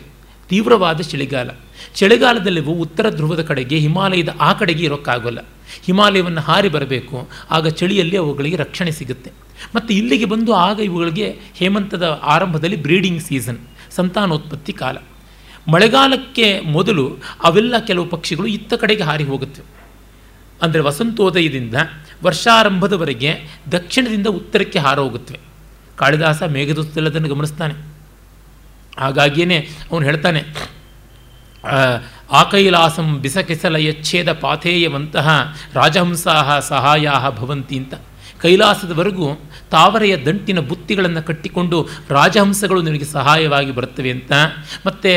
ತೀವ್ರವಾದ ಚಳಿಗಾಲ. ಚಳಿಗಾಲದಲ್ಲಿ ಉತ್ತರ ಧ್ರುವದ ಕಡೆಗೆ, ಹಿಮಾಲಯದ ಆ ಕಡೆಗೆ ಇರೋಕ್ಕಾಗೋಲ್ಲ. ಹಿಮಾಲಯವನ್ನು ಹಾರಿ ಬರಬೇಕು, ಆಗ ಚಳಿಯಲ್ಲಿ ಅವುಗಳಿಗೆ ರಕ್ಷಣೆ ಸಿಗುತ್ತೆ. ಮತ್ತು ಇಲ್ಲಿಗೆ ಬಂದು ಆಗ ಇವುಗಳಿಗೆ ಹೇಮಂತದ ಆರಂಭದಲ್ಲಿ ಬ್ರೀಡಿಂಗ್ ಸೀಸನ್ ಸಂತಾನೋತ್ಪತ್ತಿ ಕಾಲ. ಮಳೆಗಾಲಕ್ಕೆ ಮೊದಲು ಅವೆಲ್ಲ ಕೆಲವು ಪಕ್ಷಿಗಳು ಇತ್ತ ಕಡೆಗೆ ಹಾರಿ ಹೋಗುತ್ತವೆ ಅಂದರೆ ವಸಂತೋದಯದಿಂದ ವರ್ಷಾರಂಭದವರೆಗೆ ದಕ್ಷಿಣದಿಂದ ಉತ್ತರಕ್ಕೆ ಹಾರ ಹೋಗುತ್ತವೆ. ಕಾಳಿದಾಸ ಮೇಘದೂತಲ್ಲದನ್ನು ಗಮನಿಸ್ತಾನೆ. ಹಾಗಾಗಿಯೇ ಅವನು ಹೇಳ್ತಾನೆ ಆಕೈಲಾಸಂ ಬಿಸಕಿಸಲ ಯಚ್ಛೇದ ಪಾಥೇಯವಂತಹ ರಾಜಹಂಸಾಹ ಸಹಾಯ ಭವಂತಿ ಅಂತ. ಕೈಲಾಸದವರೆಗೂ ತಾವರೆಯ ದಂಟಿನ ಬುತ್ತಿಗಳನ್ನು ಕಟ್ಟಿಕೊಂಡು ರಾಜಹಂಸಗಳು ನಿನಗೆ ಸಹಾಯವಾಗಿ ಬರುತ್ತವೆ ಅಂತ. ಮತ್ತು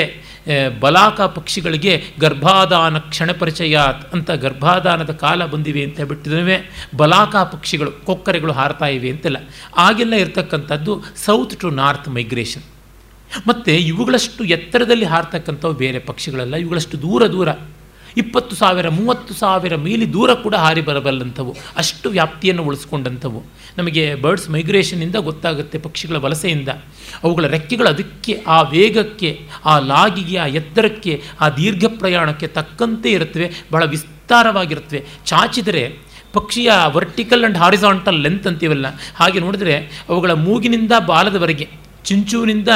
ಬಲಾಕ ಪಕ್ಷಿಗಳಿಗೆ ಗರ್ಭಾದಾನ ಕ್ಷಣ ಪರಿಚಯಾತ್ ಅಂತ ಗರ್ಭಾದಾನದ ಕಾಲ ಬಂದಿವೆ ಅಂತ ಬಿಟ್ಟಿದ್ರೆ ಬಲಾಕ ಪಕ್ಷಿಗಳು, ಕೊಕ್ಕರೆಗಳು ಹಾರ್ತಾ ಇವೆ ಅಂತೆಲ್ಲ. ಆಗೆಲ್ಲ ಇರತಕ್ಕಂಥದ್ದು ಸೌತ್ ಟು ನಾರ್ತ್ ಮೈಗ್ರೇಷನ್ ಮತ್ತು ಇವುಗಳಷ್ಟು ಎತ್ತರದಲ್ಲಿ ಹಾರತಕ್ಕಂಥವು ಬೇರೆ ಪಕ್ಷಿಗಳಲ್ಲ, ಇವುಗಳಷ್ಟು ದೂರ ದೂರ, ಇಪ್ಪತ್ತು ಸಾವಿರ, ಮೂವತ್ತು ಸಾವಿರ ಮೀಲಿ ದೂರ ಕೂಡ ಹಾರಿ ಬರಬಲ್ಲಂಥವು, ಅಷ್ಟು ವ್ಯಾಪ್ತಿಯನ್ನು ಉಳಿಸ್ಕೊಂಡಂಥವು. ನಮಗೆ ಬರ್ಡ್ಸ್ ಮೈಗ್ರೇಷನಿಂದ ಗೊತ್ತಾಗುತ್ತೆ ಪಕ್ಷಿಗಳ ವಲಸೆಯಿಂದ. ಅವುಗಳ ರೆಕ್ಕೆಗಳು ಅದಕ್ಕೆ, ಆ ವೇಗಕ್ಕೆ, ಆ ಲಾಗಿಗೆ, ಆ ಎತ್ತರಕ್ಕೆ, ಆ ದೀರ್ಘ ಪ್ರಯಾಣಕ್ಕೆ ತಕ್ಕಂತೆ ಇರುತ್ತವೆ, ಬಹಳ ವಿಸ್ತಾರವಾಗಿರುತ್ತವೆ. ಚಾಚಿದರೆ ಪಕ್ಷಿಯ ವರ್ಟಿಕಲ್ ಆ್ಯಂಡ್ ಹಾರಿಸಾಂಟಲ್ ಲೆಂತ್ ಅಂತೀವಲ್ಲ, ಹಾಗೆ ನೋಡಿದರೆ ಅವುಗಳ ಮೂಗಿನಿಂದ ಬಾಲದವರೆಗೆ ಚಿಂಚೂನಿಂದ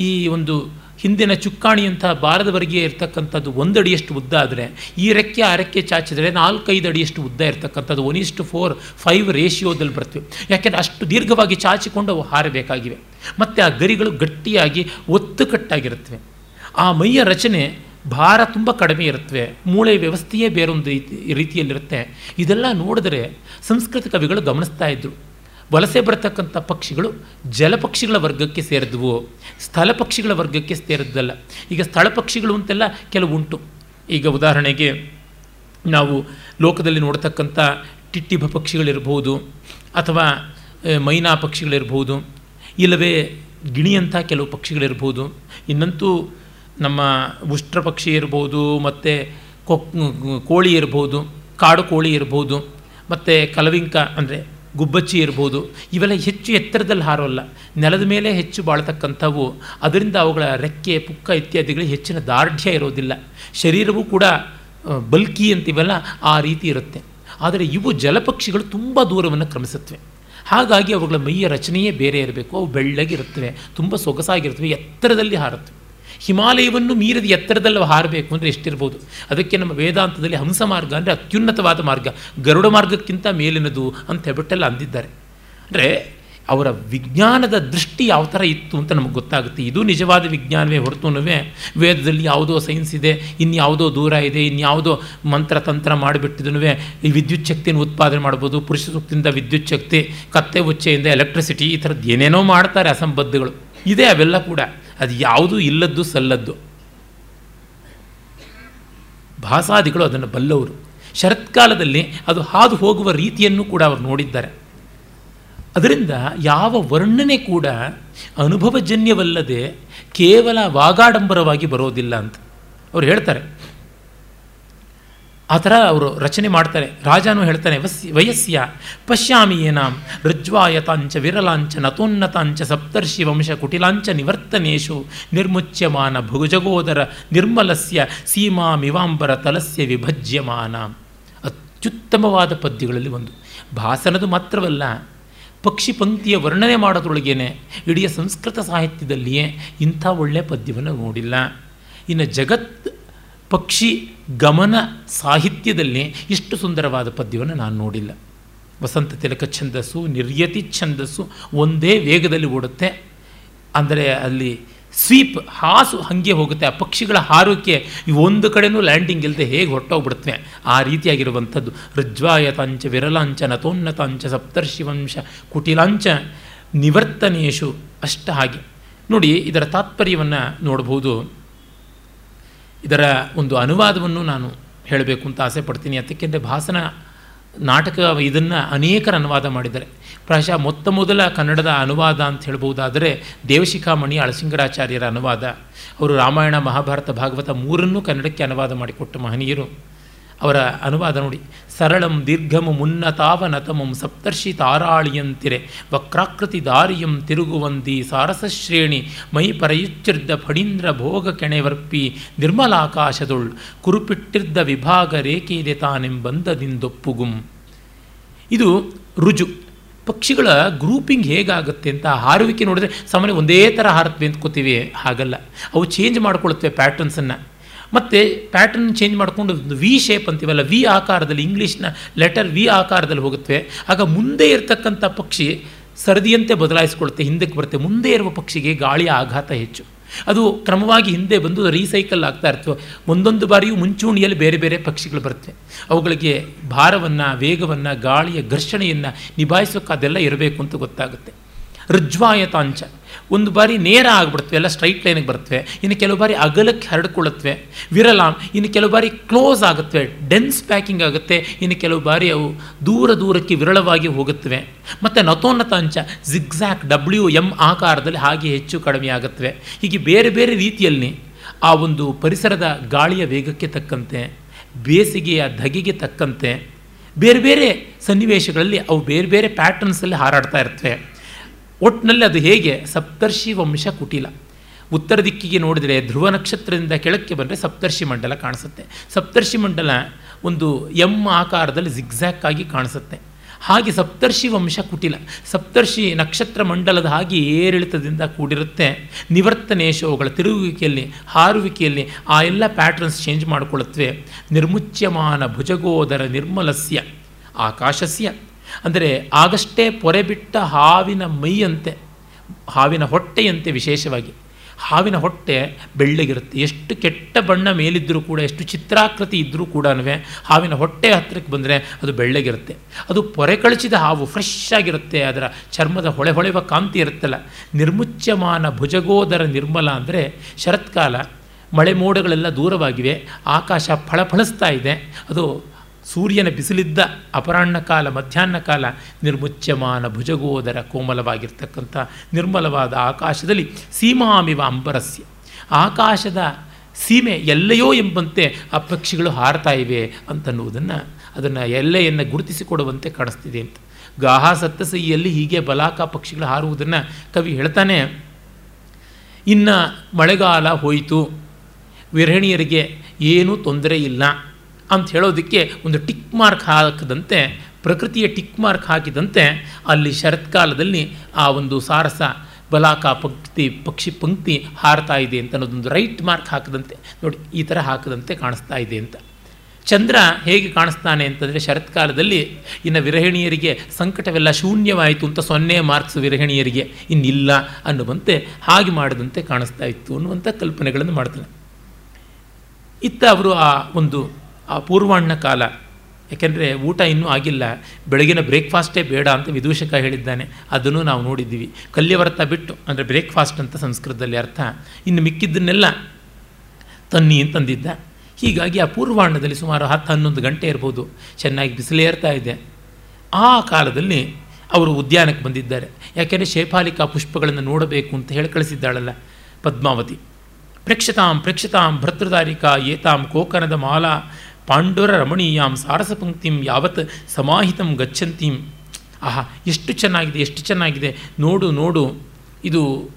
ಈ ಒಂದು ಹಿಂದಿನ ಚುಕ್ಕಾಣಿಯಂತಹ ಬಾರದವರೆಗೆ ಇರತಕ್ಕಂಥದ್ದು ಒಂದು ಅಡಿಯಷ್ಟು ಉದ್ದ ಆದರೆ, ಈ ರೆಕ್ಕೆ ಆ ರೆಕ್ಕೆ ಚಾಚಿದರೆ ನಾಲ್ಕೈದು ಅಡಿಯಷ್ಟು ಉದ್ದ ಇರತಕ್ಕಂಥದ್ದು ಒನ್ ಇಷ್ಟು ಫೋರ್ ಫೈವ್ ರೇಷಿಯೋದಲ್ಲಿ ಬರ್ತವೆ. ಯಾಕೆಂದರೆ ಅಷ್ಟು ದೀರ್ಘವಾಗಿ ಚಾಚಿಕೊಂಡು ಅವು ಹಾರಬೇಕಾಗಿವೆ. ಮತ್ತು ಆ ಗರಿಗಳು ಗಟ್ಟಿಯಾಗಿ ಒತ್ತುಕಟ್ಟಾಗಿರುತ್ತವೆ. ಆ ಮೈಯ ರಚನೆ ಭಾರ ತುಂಬ ಕಡಿಮೆ ಇರುತ್ತವೆ. ಮೂಳೆ ವ್ಯವಸ್ಥೆಯೇ ಬೇರೊಂದು ರೀತಿ ರೀತಿಯಲ್ಲಿರುತ್ತೆ. ಇದೆಲ್ಲ ನೋಡಿದ್ರೆ ಸಂಸ್ಕೃತ ಕವಿಗಳು ಗಮನಿಸ್ತಾ ಇದ್ದರು ವಲಸೆ ಬರತಕ್ಕಂಥ ಪಕ್ಷಿಗಳು ಜಲಪಕ್ಷಿಗಳ ವರ್ಗಕ್ಕೆ ಸೇರಿದ್ವು. ಸ್ಥಳ ಪಕ್ಷಿಗಳ ವರ್ಗಕ್ಕೆ ಸೇರಿದ್ದಲ್ಲ. ಈಗ ಸ್ಥಳ ಪಕ್ಷಿಗಳು ಅಂತೆಲ್ಲ ಕೆಲವು ಉಂಟು. ಈಗ ಉದಾಹರಣೆಗೆ ನಾವು ಲೋಕದಲ್ಲಿ ನೋಡ್ತಕ್ಕಂಥ ಟಿಟ್ಟಿಭ ಪಕ್ಷಿಗಳಿರ್ಬೋದು, ಅಥವಾ ಮೈನಾ ಪಕ್ಷಿಗಳಿರ್ಬೋದು, ಇಲ್ಲವೇ ಗಿಣಿಯಂಥ ಕೆಲವು ಪಕ್ಷಿಗಳಿರ್ಬೋದು. ಇನ್ನಂತೂ ನಮ್ಮ ಉಷ್ಟ್ರ ಪಕ್ಷಿ ಇರ್ಬೋದು, ಮತ್ತು ಕೊಕ್ ಕೋಳಿ ಇರ್ಬೋದು, ಕಾಡು ಕೋಳಿ ಇರ್ಬೋದು, ಮತ್ತು ಕಲವಿಂಕ ಅಂದರೆ ಗುಬ್ಬಚ್ಚಿ ಇರ್ಬೋದು, ಇವೆಲ್ಲ ಹೆಚ್ಚು ಎತ್ತರದಲ್ಲಿ ಹಾರೋಲ್ಲ. ನೆಲದ ಮೇಲೆ ಹೆಚ್ಚು ಬಾಳ್ತಕ್ಕಂಥವು, ಅದರಿಂದ ಅವುಗಳ ರೆಕ್ಕೆ, ಪುಕ್ಕ ಇತ್ಯಾದಿಗಳಿಗೆ ಹೆಚ್ಚಿನ ದಾರ್ಢ್ಯ ಇರೋದಿಲ್ಲ. ಶರೀರವೂ ಕೂಡ ಬಲ್ಕಿ ಅಂತಿವೆಲ್ಲ ಆ ರೀತಿ ಇರುತ್ತೆ. ಆದರೆ ಇವು ಜಲಪಕ್ಷಿಗಳು ತುಂಬ ದೂರವನ್ನು ಕ್ರಮಿಸುತ್ತವೆ. ಹಾಗಾಗಿ ಅವುಗಳ ಮೈಯ ರಚನೆಯೇ ಬೇರೆ ಇರಬೇಕು. ಅವು ಬೆಳ್ಳಗಿರುತ್ತವೆ, ತುಂಬ ಸೊಗಸಾಗಿರುತ್ತವೆ, ಎತ್ತರದಲ್ಲಿ ಹಾರುತ್ತವೆ. ಹಿಮಾಲಯವನ್ನು ಮೀರಿದ ಎತ್ತರದಲ್ಲಿ ಹಾರಬೇಕು ಅಂದರೆ ಎಷ್ಟಿರ್ಬೋದು? ಅದಕ್ಕೆ ನಮ್ಮ ವೇದಾಂತದಲ್ಲಿ ಹಂಸ ಮಾರ್ಗ ಅಂದರೆ ಅತ್ಯುನ್ನತವಾದ ಮಾರ್ಗ. ಗರುಡ ಮಾರ್ಗಕ್ಕಿಂತ ಮೇಲಿನದು ಅಂತ ಹೇಳ್ಬಿಟ್ಟೆಲ್ಲ ಅಂದಿದ್ದಾರೆ. ಅಂದರೆ ಅವರ ವಿಜ್ಞಾನದ ದೃಷ್ಟಿ ಯಾವ ಥರ ಇತ್ತು ಅಂತ ನಮಗೆ ಗೊತ್ತಾಗುತ್ತೆ. ಇದು ನಿಜವಾದ ವಿಜ್ಞಾನವೇ ಹೊರತುನುವೆ ವೇದದಲ್ಲಿ ಯಾವುದೋ ಸೈನ್ಸ್ ಇದೆ, ಇನ್ಯಾವುದೋ ದೂರ ಇದೆ, ಇನ್ಯಾವುದೋ ಮಂತ್ರ ತಂತ್ರ ಮಾಡಿಬಿಟ್ಟಿದನು ಈ ವಿದ್ಯುತ್ ಶಕ್ತಿಯನ್ನು ಉತ್ಪಾದನೆ ಮಾಡ್ಬೋದು, ಪುರುಷ ಸೂಕ್ತಿಯಿಂದ ವಿದ್ಯುತ್ ಶಕ್ತಿ, ಕತ್ತೆ ಉಚ್ಚೆಯಿಂದ ಎಲೆಕ್ಟ್ರಿಸಿಟಿ ಈ ಥರದ್ದು ಏನೇನೋ ಮಾಡ್ತಾರೆ ಅಸಂಬದ್ಧಗಳು. ಇದೆ ಅವೆಲ್ಲ ಕೂಡ. ಅದು ಯಾವುದೂ ಇಲ್ಲದ್ದು ಸಲ್ಲದ್ದು. ಭಾಸಾದಿಗಳು ಅದನ್ನು ಬಲ್ಲವರು. ಶರತ್ಕಾಲದಲ್ಲಿ ಅದು ಹಾದು ಹೋಗುವ ರೀತಿಯನ್ನು ಕೂಡ ಅವರು ನೋಡಿದ್ದಾರೆ. ಅದರಿಂದ ಯಾವ ವರ್ಣನೆ ಕೂಡ ಅನುಭವಜನ್ಯವಲ್ಲದೆ ಕೇವಲ ವಾಗಾಡಂಬರವಾಗಿ ಬರೋದಿಲ್ಲ ಅಂತ. ಅವ್ರು ಹೇಳ್ತಾರೆ ಆ ಥರ ಅವರು ರಚನೆ ಮಾಡ್ತಾರೆ. ರಾಜನು ಹೇಳ್ತಾನೆ ವಸ್ ವಯಸ್ಯ ಪಶ್ಯಾಮಿ ಏನಾಂ ರಜ್ವಾಯತಾಂಚ ವಿರಲಾಂಚ ನತೋನ್ನತಾಂಚ ಸಪ್ತರ್ಷಿ ವಂಶ ಕುಟಿಲಾಂಚ ನಿವರ್ತನೇಶು ನಿರ್ಮುಚ್ಯಮಾನ ಭುಜಗೋದರ ನಿರ್ಮಲಸ್ಯ ಸೀಮಾಮಿವಾಂಬರ ತಲಸ್ಯ ವಿಭಜ್ಯಮಾನ. ಅತ್ಯುತ್ತಮವಾದ ಪದ್ಯಗಳಲ್ಲಿ ಒಂದು. ಭಾಸನದು ಮಾತ್ರವಲ್ಲ, ಪಕ್ಷಿ ಪಂಕ್ತಿಯ ವರ್ಣನೆ ಮಾಡೋದ್ರೊಳಗೇನೆ ಇಡೀ ಸಂಸ್ಕೃತ ಸಾಹಿತ್ಯದಲ್ಲಿಯೇ ಇಂಥ ಒಳ್ಳೆಯ ಪದ್ಯವನ್ನು ನೋಡಿಲ್ಲ. ಇನ್ನು ಜಗತ್ ಪಕ್ಷಿ ಗಮನ ಸಾಹಿತ್ಯದಲ್ಲಿ ಇಷ್ಟು ಸುಂದರವಾದ ಪದ್ಯವನ್ನು ನಾನು ನೋಡಿಲ್ಲ. ವಸಂತ ತಿಲಕ ಛಂದಸ್ಸು, ನಿರ್ಯತಿ ಛಂದಸ್ಸು ಒಂದೇ ವೇಗದಲ್ಲಿ ಓಡುತ್ತೆ. ಅಂದರೆ ಅಲ್ಲಿ ಸ್ವೀಪ್ ಹಾಸು ಹಾಗೆ ಹೋಗುತ್ತೆ. ಆ ಪಕ್ಷಿಗಳ ಹಾರೋಕೆ ಒಂದು ಕಡೆನೂ ಲ್ಯಾಂಡಿಂಗ್ ಇಲ್ಲದೆ ಹೇಗೆ ಹೊಟ್ಟೋಗ್ಬಿಡುತ್ತೆ ಆ ರೀತಿಯಾಗಿರುವಂಥದ್ದು. ರುಜ್ವಾಯತಾಂಚ ವಿರಲಾಂಚ, ನತೋನ್ನತಾಂಚ, ಸಪ್ತರ್ಷಿವಂಶ, ಕುಟಿಲಾಂಚ ನಿವರ್ತನೇಶು ಅಷ್ಟ ಹಾಗೆ. ನೋಡಿ, ಇದರ ತಾತ್ಪರ್ಯವನ್ನು ನೋಡಬಹುದು ಇದರ ಒಂದು ಅನುವಾದವನ್ನು ನಾನು ಹೇಳಬೇಕು ಅಂತ ಆಸೆ ಪಡ್ತೀನಿ. ಅದಕ್ಕೆಂದರೆ ಭಾಸನ ನಾಟಕ ಇದನ್ನು ಅನೇಕರು ಅನುವಾದ ಮಾಡಿದ್ದಾರೆ. ಪ್ರಾಯಶಃ ಮೊತ್ತ ಮೊದಲ ಕನ್ನಡದ ಅನುವಾದ ಅಂತ ಹೇಳ್ಬೋದಾದರೆ ದೇವಶಿಖಾಮಣಿ ಅಳಸಿಂಗರಾಚಾರ್ಯರ ಅನುವಾದ. ಅವರು ರಾಮಾಯಣ, ಮಹಾಭಾರತ, ಭಾಗವತ ಮೂರನ್ನೂ ಕನ್ನಡಕ್ಕೆ ಅನುವಾದ ಮಾಡಿಕೊಟ್ಟ ಮಹನೀಯರು. ಅವರ ಅನುವಾದ ನೋಡಿ. ಸರಳಂ ದೀರ್ಘಮು ಮುನ್ನತಾವನತಮಂ ಸಪ್ತರ್ಷಿ ತಾರಾಳಿಯಂತಿರೆ. ವಕ್ರಾಕೃತಿ ದಾರಿಯಂ ತಿರುಗುವಂದಿ ಸಾರಸಶ್ರೇಣಿ. ಮೈ ಪರಯುಚ್ಚಿರ್ದ ಫಡೀಂದ್ರ ಭೋಗ ಕೆಣೆವರ್ಪಿ ನಿರ್ಮಲಾಕಾಶದೊಳ್. ಕುರುಪಿಟ್ಟಿರ್ದ ವಿಭಾಗ ರೇಖೆಯಿದೆ ತಾನೆಂಬಂದದಿಂದೊಪ್ಪುಗುಂ. ಇದು ರುಜು. ಪಕ್ಷಿಗಳ ಗ್ರೂಪಿಂಗ್ ಹೇಗಾಗುತ್ತೆ ಅಂತ ಹಾರುವಿಕೆ ನೋಡಿದ್ರೆ ಸಾಮಾನ್ಯ ಒಂದೇ ಥರ ಹಾರತ್ವೆ ಅಂದ್ಕೋತೀವಿ. ಹಾಗಲ್ಲ. ಅವು ಚೇಂಜ್ ಮಾಡ್ಕೊಳುತ್ತವೆ ಪ್ಯಾಟರ್ನ್ಸನ್ನು ಮತ್ತು ಪ್ಯಾಟರ್ನ್ ಚೇಂಜ್ ಮಾಡಿಕೊಂಡು ವಿ ಶೇಪ್ ಅಂತೀವಲ್ಲ ವಿ ಆಕಾರದಲ್ಲಿ ಇಂಗ್ಲೀಷ್ನ ಲೆಟರ್ ವಿ ಆಕಾರದಲ್ಲಿ ಹೋಗುತ್ತವೆ ಆಗ ಮುಂದೆ ಇರತಕ್ಕಂಥ ಪಕ್ಷಿ ಸರದಿಯಂತೆ ಬದಲಾಯಿಸ್ಕೊಳುತ್ತೆ, ಹಿಂದಕ್ಕೆ ಬರುತ್ತೆ. ಮುಂದೆ ಇರುವ ಪಕ್ಷಿಗೆ ಗಾಳಿಯ ಆಘಾತ ಹೆಚ್ಚು. ಅದು ಕ್ರಮವಾಗಿ ಹಿಂದೆ ಬಂದು ರೀಸೈಕಲ್ ಆಗ್ತಾ ಇರ್ತವೆ ಒಂದೊಂದು ಬಾರಿಯೂ ಮುಂಚೂಣಿಯಲ್ಲಿ ಬೇರೆ ಬೇರೆ ಪಕ್ಷಿಗಳು ಬರುತ್ತೆ. ಅವುಗಳಿಗೆ ಭಾರವನ್ನು, ವೇಗವನ್ನು, ಗಾಳಿಯ ಘರ್ಷಣೆಯನ್ನು ನಿಭಾಯಿಸೋಕೆ ಅದೆಲ್ಲ ಇರಬೇಕು ಅಂತ ಗೊತ್ತಾಗುತ್ತೆ. ರುಜ್ವಾಯತಾಂಚ ಒಂದು ಬಾರಿ ನೇರ ಆಗಿಬಿಡ್ತವೆ ಎಲ್ಲ ಸ್ಟ್ರೈಟ್ ಲೈನಿಗೆ ಬರ್ತವೆ ಇನ್ನು ಕೆಲವು ಬಾರಿ ಅಗಲಕ್ಕೆ ಹರಡ್ಕೊಳ್ಳುತ್ತವೆ ವಿರಲಾಮ್ ಇನ್ನು ಕೆಲವು ಬಾರಿ ಕ್ಲೋಸ್ ಆಗುತ್ತವೆ ಡೆನ್ಸ್ ಪ್ಯಾಕಿಂಗ್ ಆಗುತ್ತೆ, ಇನ್ನು ಕೆಲವು ಬಾರಿ ಅವು ದೂರ ದೂರಕ್ಕೆ ವಿರಳವಾಗಿ ಹೋಗುತ್ತವೆ. ಮತ್ತು ನತೋನ್ನತ ಅಂಚ ಜಿಗ್ಝ್ಯಾಕ್ ಡಬ್ಲ್ಯೂ ಎಂ ಆಕಾರದಲ್ಲಿ ಹಾಗೆ ಹೆಚ್ಚು ಕಡಿಮೆ ಆಗುತ್ತವೆ. ಹೀಗೆ ಬೇರೆ ಬೇರೆ ರೀತಿಯಲ್ಲಿ ಆ ಒಂದು ಪರಿಸರದ ಗಾಳಿಯ ವೇಗಕ್ಕೆ ತಕ್ಕಂತೆ, ಬೇಸಿಗೆಯ ಧಗೆಗೆ ತಕ್ಕಂತೆ, ಬೇರೆ ಬೇರೆ ಸನ್ನಿವೇಶಗಳಲ್ಲಿ ಅವು ಬೇರೆ ಬೇರೆ ಪ್ಯಾಟರ್ನ್ಸಲ್ಲಿ ಹಾರಾಡ್ತಾ ಇರ್ತವೆ. ಒಟ್ಟಿನಲ್ಲಿ ಅದು ಹೇಗೆ? ಸಪ್ತರ್ಷಿ ವಂಶ ಕುಟಿಲ. ಉತ್ತರ ದಿಕ್ಕಿಗೆ ನೋಡಿದರೆ ಧ್ರುವ ನಕ್ಷತ್ರದಿಂದ ಕೆಳಕ್ಕೆ ಬಂದರೆ ಸಪ್ತರ್ಷಿ ಮಂಡಲ ಕಾಣಿಸುತ್ತೆ. ಸಪ್ತರ್ಷಿ ಮಂಡಲ ಒಂದು ಎಂ ಆಕಾರದಲ್ಲಿ ಜಿಗ್ಝ್ಯಾಕ್ ಆಗಿ ಕಾಣಿಸುತ್ತೆ. ಹಾಗೆ ಸಪ್ತರ್ಷಿ ವಂಶ ಕುಟಿಲ. ಸಪ್ತರ್ಷಿ ನಕ್ಷತ್ರ ಮಂಡಲದ ಹಾಗೆ ಏರಿಳಿತದಿಂದ ಕೂಡಿರುತ್ತೆ. ನಿವರ್ತನೇಶವುಗಳ ತಿರುಗುವಿಕೆಯಲ್ಲಿ, ಹಾರುವಿಕೆಯಲ್ಲಿ ಆ ಎಲ್ಲ ಪ್ಯಾಟ್ರನ್ಸ್ ಚೇಂಜ್ ಮಾಡಿಕೊಳ್ಳುತ್ತವೆ ನಿರ್ಮುಚ್ಯಮಾನ ಭುಜಗೋದರ ನಿರ್ಮಲಸ್ಯ, ಆಕಾಶಸ್ಯ. ಅಂದರೆ ಆಗಷ್ಟೇ ಪೊರೆ ಬಿಟ್ಟ ಹಾವಿನ ಮೈಯಂತೆ, ಹಾವಿನ ಹೊಟ್ಟೆಯಂತೆ ವಿಶೇಷವಾಗಿ. ಹಾವಿನ ಹೊಟ್ಟೆ ಬೆಳ್ಳಗಿರುತ್ತೆ. ಎಷ್ಟು ಕೆಟ್ಟ ಬಣ್ಣ ಮೇಲಿದ್ದರೂ ಕೂಡ, ಎಷ್ಟು ಚಿತ್ರಾಕೃತಿ ಇದ್ದರೂ ಕೂಡ ಹಾವಿನ ಹೊಟ್ಟೆ ಹತ್ತಿರಕ್ಕೆ ಬಂದರೆ ಅದು ಬೆಳ್ಳಗಿರುತ್ತೆ. ಅದು ಪೊರೆ ಕಳಚಿದ ಹಾವು ಫ್ರೆಶ್ ಆಗಿರುತ್ತೆ. ಅದರ ಚರ್ಮದ ಹೊಳೆ ಹೊಳೆವ ಕಾಂತಿ ಇರುತ್ತಲ್ಲ. ನಿರ್ಮುಚ್ಯಮಾನ ಭುಜಗೋದರ ನಿರ್ಮಲ ಅಂದರೆ ಶರತ್ಕಾಲ. ಮಳೆ ಮೋಡಗಳೆಲ್ಲ ದೂರವಾಗಿವೆ. ಆಕಾಶ ಫಳಫಳಿಸ್ತಾ ಇದೆ. ಅದು ಸೂರ್ಯನ ಬಿಸಿಲಿದ್ದ ಅಪರಾಹ್ನ ಕಾಲ, ಮಧ್ಯಾಹ್ನ ಕಾಲ ನಿರ್ಮುಚ್ಯಮಾನ ಭುಜಗೋದರ ಕೋಮಲವಾಗಿರ್ತಕ್ಕಂಥ ನಿರ್ಮಲವಾದ ಆಕಾಶದಲ್ಲಿ ಸೀಮಾಮಿವ ಅಂಬರಸ್ಯ. ಆಕಾಶದ ಸೀಮೆ ಎಲ್ಲೆಯೋ ಎಂಬಂತೆ ಆ ಪಕ್ಷಿಗಳು ಹಾರ್ತಾ ಇವೆ ಅಂತನ್ನುವುದನ್ನು ಅದನ್ನು ಎಲ್ಲೆಯನ್ನು ಗುರುತಿಸಿಕೊಡುವಂತೆ ಕಾಣಿಸ್ತಿದೆ ಅಂತ. ಗಾಹ ಸತ್ತಸೈಯಲ್ಲಿ ಹೀಗೆ ಬಲಾಕ ಪಕ್ಷಿಗಳು ಹಾರುವುದನ್ನು ಕವಿ ಹೇಳ್ತಾನೆ, ಇನ್ನು ಮಳೆಗಾಲ ಹೋಯಿತು. ವಿರಹಣಿಯರಿಗೆ ಏನೂ ತೊಂದರೆ ಇಲ್ಲ. ಅಂತ ಹೇಳೋದಕ್ಕೆ ಒಂದು ಟಿಕ್ ಮಾರ್ಕ್ ಹಾಕದಂತೆ, ಪ್ರಕೃತಿಯ ಟಿಕ್ ಮಾರ್ಕ್ ಹಾಕಿದಂತೆ ಅಲ್ಲಿ ಶರತ್ಕಾಲದಲ್ಲಿ ಆ ಒಂದು ಸಾರಸ, ಬಲಾಕ, ಪಂಕ್ತಿ, ಪಕ್ಷಿ, ಪಂಕ್ತಿ ಹಾರ್ತಾ ಇದೆ ಅಂತ ಅನ್ನೋದೊಂದು ರೈಟ್ ಮಾರ್ಕ್ ಹಾಕದಂತೆ. ನೋಡಿ, ಈ ಥರ ಹಾಕದಂತೆ ಕಾಣಿಸ್ತಾ ಇದೆ ಅಂತ. ಚಂದ್ರ ಹೇಗೆ ಕಾಣಿಸ್ತಾನೆ ಅಂತಂದರೆ ಶರತ್ಕಾಲದಲ್ಲಿ ಇನ್ನು ವಿರಹಿಣಿಯರಿಗೆ ಸಂಕಟವೆಲ್ಲ ಶೂನ್ಯವಾಯಿತು ಅಂತ ಸೊನ್ನೆ ಮಾರ್ಕ್ಸ್ ವಿರಹಿಣಿಯರಿಗೆ ಇನ್ನಿಲ್ಲ ಅನ್ನುವಂತೆ ಹಾಗೆ ಮಾಡದಂತೆ ಕಾಣಿಸ್ತಾ ಇತ್ತು ಅನ್ನುವಂಥ ಕಲ್ಪನೆಗಳನ್ನು ಮಾಡ್ತಾನೆ ಇತ್ತ ಅವರು ಆ ಒಂದು ಆ ಪೂರ್ವಾಣ್ಣ ಕಾಲ. ಯಾಕೆಂದರೆ ಊಟ ಇನ್ನೂ ಆಗಿಲ್ಲ. ಬೆಳಗಿನ ಬ್ರೇಕ್ಫಾಸ್ಟೇ ಬೇಡ ಅಂತ ವಿದೂಷಕ ಹೇಳಿದ್ದಾನೆ. ಅದನ್ನು ನಾವು ನೋಡಿದ್ದೀವಿ. ಕಲ್ಯವರ್ತ ಬಿಟ್ಟು, ಅಂದರೆ ಬ್ರೇಕ್ಫಾಸ್ಟ್ ಅಂತ ಸಂಸ್ಕೃತದಲ್ಲಿ ಅರ್ಥ, ಇನ್ನು ಮಿಕ್ಕಿದ್ದನ್ನೆಲ್ಲ ತನ್ನಿ ಅಂತಂದಿದ್ದ ಹೀಗಾಗಿ ಆ ಪೂರ್ವಾಣ್ಣದಲ್ಲಿ ಸುಮಾರು ಹತ್ತು ಹನ್ನೊಂದು ಗಂಟೆ ಇರ್ಬೋದು. ಚೆನ್ನಾಗಿ ಬಿಸಿಲೇರ್ತಾ ಇದೆ. ಆ ಕಾಲದಲ್ಲಿ ಅವರು ಉದ್ಯಾನಕ್ಕೆ ಬಂದಿದ್ದಾರೆ. ಯಾಕೆಂದರೆ ಶೇಫಾಲಿಕಾ ಪುಷ್ಪಗಳನ್ನು ನೋಡಬೇಕು ಅಂತ ಹೇಳಿ ಕಳಿಸಿದ್ದಾಳಲ್ಲ ಪದ್ಮಾವತಿ. ಪ್ರೇಕ್ಷತಾಂ ಪ್ರೇಕ್ಷತಾಂ ಭರ್ತೃದಾರಿಕಾ ಏತಾಂ ಕೋಕನದ ಮಾಲಾ ಪಾಂಡುರ ರಮಣೀಯಾಂ ಸಾರಸಪಂಕ್ತಿಂ ಯಾವತ್ ಸಮಾಹಿತಂ ಗಚ್ಚಂತೀಂ. ಆಹಾ, ಎಷ್ಟು ಚೆನ್ನಾಗಿದೆ ಎಷ್ಟು ಚೆನ್ನಾಗಿದೆ. ನೋಡು ನೋಡು. ಇದು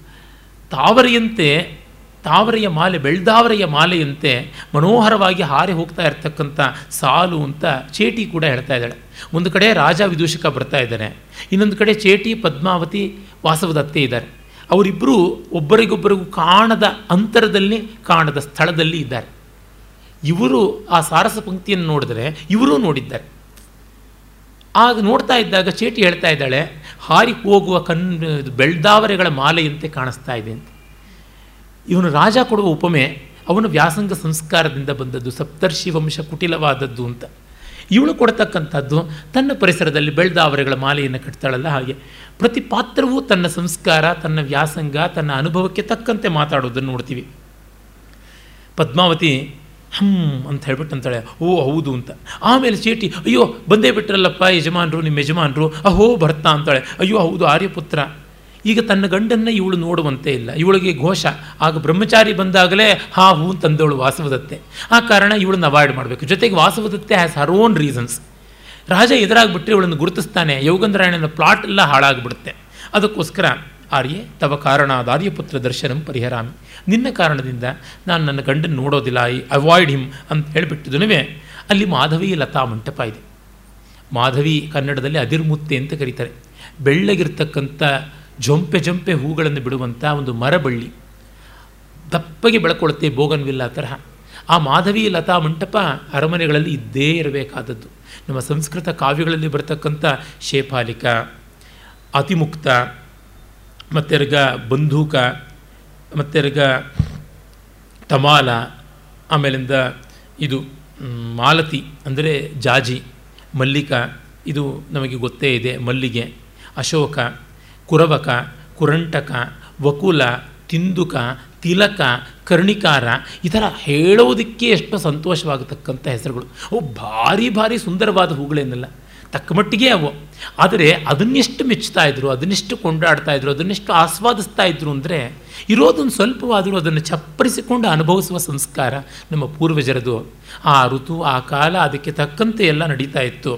ತಾವರೆಯಂತೆ, ತಾವರೆಯ ಮಾಲೆ, ಬೆಳ್ದಾವರೆಯ ಮಾಲೆಯಂತೆ ಮನೋಹರವಾಗಿ ಹಾರಿ ಹೋಗ್ತಾ ಇರ್ತಕ್ಕಂಥ ಸಾಲು ಅಂತ ಚೇಟಿ ಕೂಡ ಹೇಳ್ತಾ ಇದ್ದಾಳೆ. ಒಂದು ಕಡೆ ರಾಜ ವಿದೂಷಕ ಬರ್ತಾ ಇದ್ದಾನೆ. ಇನ್ನೊಂದು ಕಡೆ ಚೇಟಿ ಪದ್ಮಾವತಿ ವಾಸವದತ್ತೆ ಇದ್ದಾರೆ. ಅವರಿಬ್ಬರು ಒಬ್ಬರಿಗೊಬ್ಬರಿಗೂ ಕಾಣದ ಅಂತರದಲ್ಲಿ, ಕಾಣದ ಸ್ಥಳದಲ್ಲಿ ಇದ್ದಾರೆ. ಇವರು ಆ ಸಾರಸ ಪಂಕ್ತಿಯನ್ನು ನೋಡಿದರೆ ಇವರೂ ನೋಡಿದ್ದಾರೆ. ಆಗ ನೋಡ್ತಾ ಇದ್ದಾಗ ಚೇಟಿ ಹೇಳ್ತಾ ಇದ್ದಾಳೆ, ಹಾರಿ ಹೋಗುವ ಕಣ್ ಬೆಳ್ದಾವರೆಗಳ ಮಾಲೆಯಂತೆ ಕಾಣಿಸ್ತಾ ಇದೆ ಅಂತ. ಇವನು ರಾಜ ಕೊಡುವ ಉಪಮೆ, ಅವನು ವ್ಯಾಸಂಗ ಸಂಸ್ಕಾರದಿಂದ ಬಂದದ್ದು, ಸಪ್ತರ್ಷಿ ವಂಶ ಕುಟಿಲವಾದದ್ದು ಅಂತ. ಇವಳು ಕೊಡ್ತಕ್ಕಂಥದ್ದು ತನ್ನ ಪರಿಸರದಲ್ಲಿ ಬೆಳ್ದಾವರೆಗಳ ಮಾಲೆಯನ್ನು ಕಟ್ತಾಳಲ್ಲ ಹಾಗೆ. ಪ್ರತಿ ಪಾತ್ರವೂ ತನ್ನ ಸಂಸ್ಕಾರ, ತನ್ನ ವ್ಯಾಸಂಗ, ತನ್ನ ಅನುಭವಕ್ಕೆ ತಕ್ಕಂತೆ ಮಾತಾಡೋದನ್ನು ನೋಡ್ತೀವಿ. ಪದ್ಮಾವತಿ ಹಮ್ ಅಂತ ಹೇಳ್ಬಿಟ್ಟು ಅಂತಾಳೆ, ಓ ಹೌದು ಅಂತ. ಆಮೇಲೆ ಚೇಟಿ, ಅಯ್ಯೋ, ಬಂದೇ ಬಿಟ್ರಲ್ಲಪ್ಪ ಯಜಮಾನರು, ನಿಮ್ಮ ಯಜಮಾನರು, ಅಹೋ ಭರ್ತಾ ಅಂತಾಳೆ, ಅಯ್ಯೋ ಹೌದು ಆರ್ಯಪುತ್ರ. ಈಗ ತನ್ನ ಗಂಡನ್ನು ಇವಳು ನೋಡುವಂತೆ ಇಲ್ಲ, ಇವಳಿಗೆ ಘೋಷ. ಆಗ ಬ್ರಹ್ಮಚಾರಿ ಬಂದಾಗಲೇ ಹಾ ಹೂ ತಂದವಳು ವಾಸವದತ್ತೆ. ಆ ಕಾರಣ ಇವಳನ್ನ ಅವಾಯ್ಡ್ ಮಾಡಬೇಕು. ಜೊತೆಗೆ Vasavadatta has her own reasons ರಾಜ ಎದುರಾಗ್ಬಿಟ್ರೆ ಇವಳನ್ನು ಗುರುತಿಸ್ತಾನೆ, ಯೋಗಂದ್ರಾಯಣನ ಪ್ಲಾಟ್ ಎಲ್ಲ ಹಾಳಾಗ್ಬಿಡುತ್ತೆ. ಅದಕ್ಕೋಸ್ಕರ ಆರ್ಯೆ, ತವ ಕಾರಣ ಆರ್ಯಪುತ್ರ ದರ್ಶನಂ ಪರಿಹರಾಮಿ. ನಿನ್ನ ಕಾರಣದಿಂದ ನಾನು ನನ್ನ ಗಂಡನ ನೋಡೋದಿಲ್ಲ, ಐ ಅವಾಯ್ಡ್ ಹಿಮ್ ಅಂತ ಹೇಳಿಬಿಟ್ಟಿದ್ದು ಅಲ್ಲಿ ಮಾಧವಿ ಲತಾ ಮಂಟಪ ಇದೆ. ಮಾಧವಿ ಕನ್ನಡದಲ್ಲಿ ಅದಿರ್ಮುತ್ತೆ ಅಂತ ಕರೀತಾರೆ. ಬೆಳ್ಳಗಿರ್ತಕ್ಕಂಥ ಜೊಂಪೆ ಜೊಂಪೆ ಹೂಗಳನ್ನು ಬಿಡುವಂಥ ಒಂದು ಮರಬಳ್ಳಿ. ದಪ್ಪಗೆ ಬೆಳ್ಕೊಳ್ಳುತ್ತೆ ಬೋಗನ್ವಿಲ್ಲ ತರಹ. ಆ ಮಾಧವಿ ಲತಾ ಮಂಟಪ ಅರಮನೆಗಳಲ್ಲಿ ಇದ್ದೇ ಇರಬೇಕಾದದ್ದು. ನಮ್ಮ ಸಂಸ್ಕೃತ ಕಾವ್ಯಗಳಲ್ಲಿ ಬರ್ತಕ್ಕಂಥ ಶೇಫಾಲಿಕ, ಅತಿಮುಕ್ತ ಮತ್ತೆರ್ಗ ಬಂದೂಕ ಈಗ ತಮಾಲ, ಆಮೇಲಿಂದ ಇದು ಮಾಲತಿ ಅಂದರೆ ಜಾಜಿ, ಮಲ್ಲಿಕ, ಇದು ನಮಗೆ ಗೊತ್ತೇ ಇದೆ, ಮಲ್ಲಿಗೆ, ಅಶೋಕ, ಕುರವಕ, ಕುರಂಟಕ, ವಕುಲ, ತಿಂದುಕ, ತಿಲಕ, ಕರ್ಣಿಕಾರ, ಈ ಥರ ಹೇಳೋದಕ್ಕೆ ಎಷ್ಟು ಸಂತೋಷವಾಗತಕ್ಕಂಥ ಹೆಸರುಗಳು. ಅವು ಭಾರಿ ಭಾರಿ ಸುಂದರವಾದ ಹೂಗಳೇನಲ್ಲ. ತಕ್ಕ ಮಟ್ಟಿಗೆ ಅವು. ಆದರೆ ಅದನ್ನೆಷ್ಟು ಮೆಚ್ಚುತ್ತಾ ಇದ್ರು, ಅದನ್ನೆಷ್ಟು ಕೊಂಡಾಡ್ತಾ ಇದ್ರು, ಅದನ್ನೆಷ್ಟು ಆಸ್ವಾದಿಸ್ತಾ ಇದ್ರು ಅಂದರೆ ಇರೋದೊಂದು ಸ್ವಲ್ಪವಾದರೂ ಅದನ್ನು ಚಪ್ಪರಿಸಿಕೊಂಡು ಅನುಭವಿಸುವ ಸಂಸ್ಕಾರ ನಮ್ಮ ಪೂರ್ವಜರದು. ಆ ಋತು, ಆ ಕಾಲ ಅದಕ್ಕೆ ತಕ್ಕಂತೆ ಎಲ್ಲ ನಡೀತಾ ಇತ್ತು.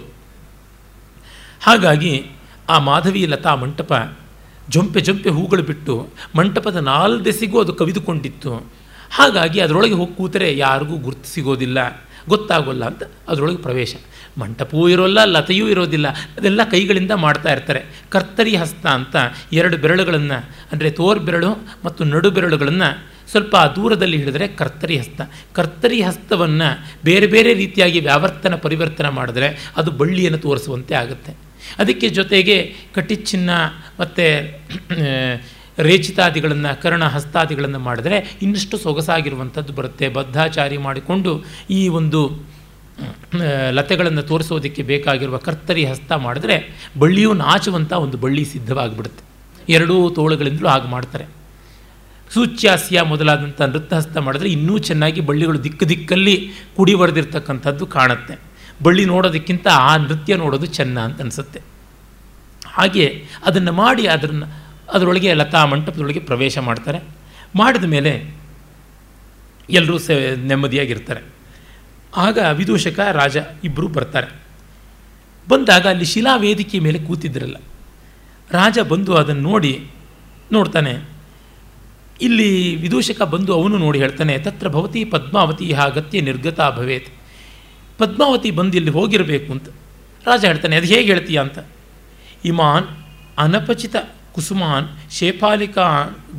ಹಾಗಾಗಿ ಆ ಮಾಧವಿ ಲತಾ ಮಂಟಪ ಜೊಂಪೆ ಜೊಂಪೆ ಹೂಗಳು ಬಿಟ್ಟು ಮಂಟಪದ ನಾಲ್ದೆಸಿಗೂ ಅದು ಕವಿದುಕೊಂಡಿತ್ತು. ಹಾಗಾಗಿ ಅದರೊಳಗೆ ಹೋಗಿ ಕೂತರೆ ಯಾರಿಗೂ ಗುರ್ತು ಸಿಗೋದಿಲ್ಲ. ಗೊತ್ತಾಗೋಲ್ಲ ಅಂತ ಅದರೊಳಗೆ ಪ್ರವೇಶ. ಮಂಟಪವೂ ಇರೋಲ್ಲ, ಲತೆಯೂ ಇರೋದಿಲ್ಲ. ಅದೆಲ್ಲ ಕೈಗಳಿಂದ ಮಾಡ್ತಾ ಇರ್ತಾರೆ. ಕರ್ತರಿ ಹಸ್ತ ಅಂತ ಎರಡು ಬೆರಳುಗಳನ್ನು, ಅಂದರೆ ತೋರ್ ಬೆರಳು ಮತ್ತು ನಡು ಬೆರಳುಗಳನ್ನು ಸ್ವಲ್ಪ ದೂರದಲ್ಲಿ ಹಿಡಿದ್ರೆ ಕರ್ತರಿ ಹಸ್ತ. ಕರ್ತರಿ ಹಸ್ತವನ್ನು ಬೇರೆ ಬೇರೆ ರೀತಿಯಾಗಿ ವ್ಯಾವರ್ತನ, ಪರಿವರ್ತನೆ ಮಾಡಿದ್ರೆ ಅದು ಬಳ್ಳಿಯನ್ನು ತೋರಿಸುವಂತೆ ಆಗುತ್ತೆ. ಅದಕ್ಕೆ ಜೊತೆಗೆ ಕಟಿಚಿನ್ನ ಮತ್ತು ರೇಚಿತಾದಿಗಳನ್ನು, ಕರ್ಣ ಹಸ್ತಾದಿಗಳನ್ನು ಮಾಡಿದರೆ ಇನ್ನಷ್ಟು ಸೊಗಸಾಗಿರುವಂಥದ್ದು ಬರುತ್ತೆ. ಬದ್ಧಾಚಾರಿ ಮಾಡಿಕೊಂಡು ಈ ಒಂದು ಲತೆಗಳನ್ನು ತೋರಿಸೋದಕ್ಕೆ ಬೇಕಾಗಿರುವ ಕರ್ತರಿ ಹಸ್ತ ಮಾಡಿದ್ರೆ ಬಳ್ಳಿಯು ನಾಚುವಂಥ ಒಂದು ಬಳ್ಳಿ ಸಿದ್ಧವಾಗಿಬಿಡುತ್ತೆ. ಎರಡೂ ತೋಳುಗಳಿಂದಲೂ ಹಾಗೆ ಮಾಡ್ತಾರೆ. ಸೂಚ್ಯಾಸ್ಯ ಮೊದಲಾದಂಥ ನೃತ್ಯಹಸ್ತ ಮಾಡಿದ್ರೆ ಇನ್ನೂ ಚೆನ್ನಾಗಿ ಬಳ್ಳಿಗಳು ದಿಕ್ಕು ದಿಕ್ಕಲ್ಲಿ ಕುಡಿ ಬರೆದಿರ್ತಕ್ಕಂಥದ್ದು ಕಾಣುತ್ತೆ. ಬಳ್ಳಿ ನೋಡೋದಕ್ಕಿಂತ ಆ ನೃತ್ಯ ನೋಡೋದು ಚೆನ್ನ ಅಂತ ಅನಿಸುತ್ತೆ. ಹಾಗೆ ಅದನ್ನು ಮಾಡಿ ಅದನ್ನು ಅದರೊಳಗೆ ಲತಾ ಮಂಟಪದೊಳಗೆ ಪ್ರವೇಶ ಮಾಡ್ತಾರೆ. ಮಾಡಿದ ಮೇಲೆ ಎಲ್ಲರೂ ಸೆ ನೆಮ್ಮದಿಯಾಗಿರ್ತಾರೆ. ಆಗ ವಿದೂಷಕ, ರಾಜ ಇಬ್ಬರು ಬರ್ತಾರೆ. ಬಂದಾಗ ಅಲ್ಲಿ ಶಿಲಾ ವೇದಿಕೆ ಮೇಲೆ ಕೂತಿದ್ರಲ್ಲ. ರಾಜ ಬಂದು ಅದನ್ನು ನೋಡಿ ನೋಡ್ತಾನೆ, ಇಲ್ಲಿ ವಿದೂಷಕ ಬಂದು ಅವನು ನೋಡಿ ಹೇಳ್ತಾನೆ, ತತ್ರ ಭವತಿ ಪದ್ಮಾವತಿ ಹಾಗತ್ಯ ನಿರ್ಗತ ಭವೇತ್. ಪದ್ಮಾವತಿ ಬಂದು ಇಲ್ಲಿ ಹೋಗಿರಬೇಕು ಅಂತ. ರಾಜ ಹೇಳ್ತಾನೆ, ಅದು ಹೇಗೆ ಹೇಳ್ತೀಯ ಅಂತ. ಇಮಾನ್ ಅನಪಚಿತ ಕುಸುಮಾನ್, ಶೇಫಾಲಿಕಾ,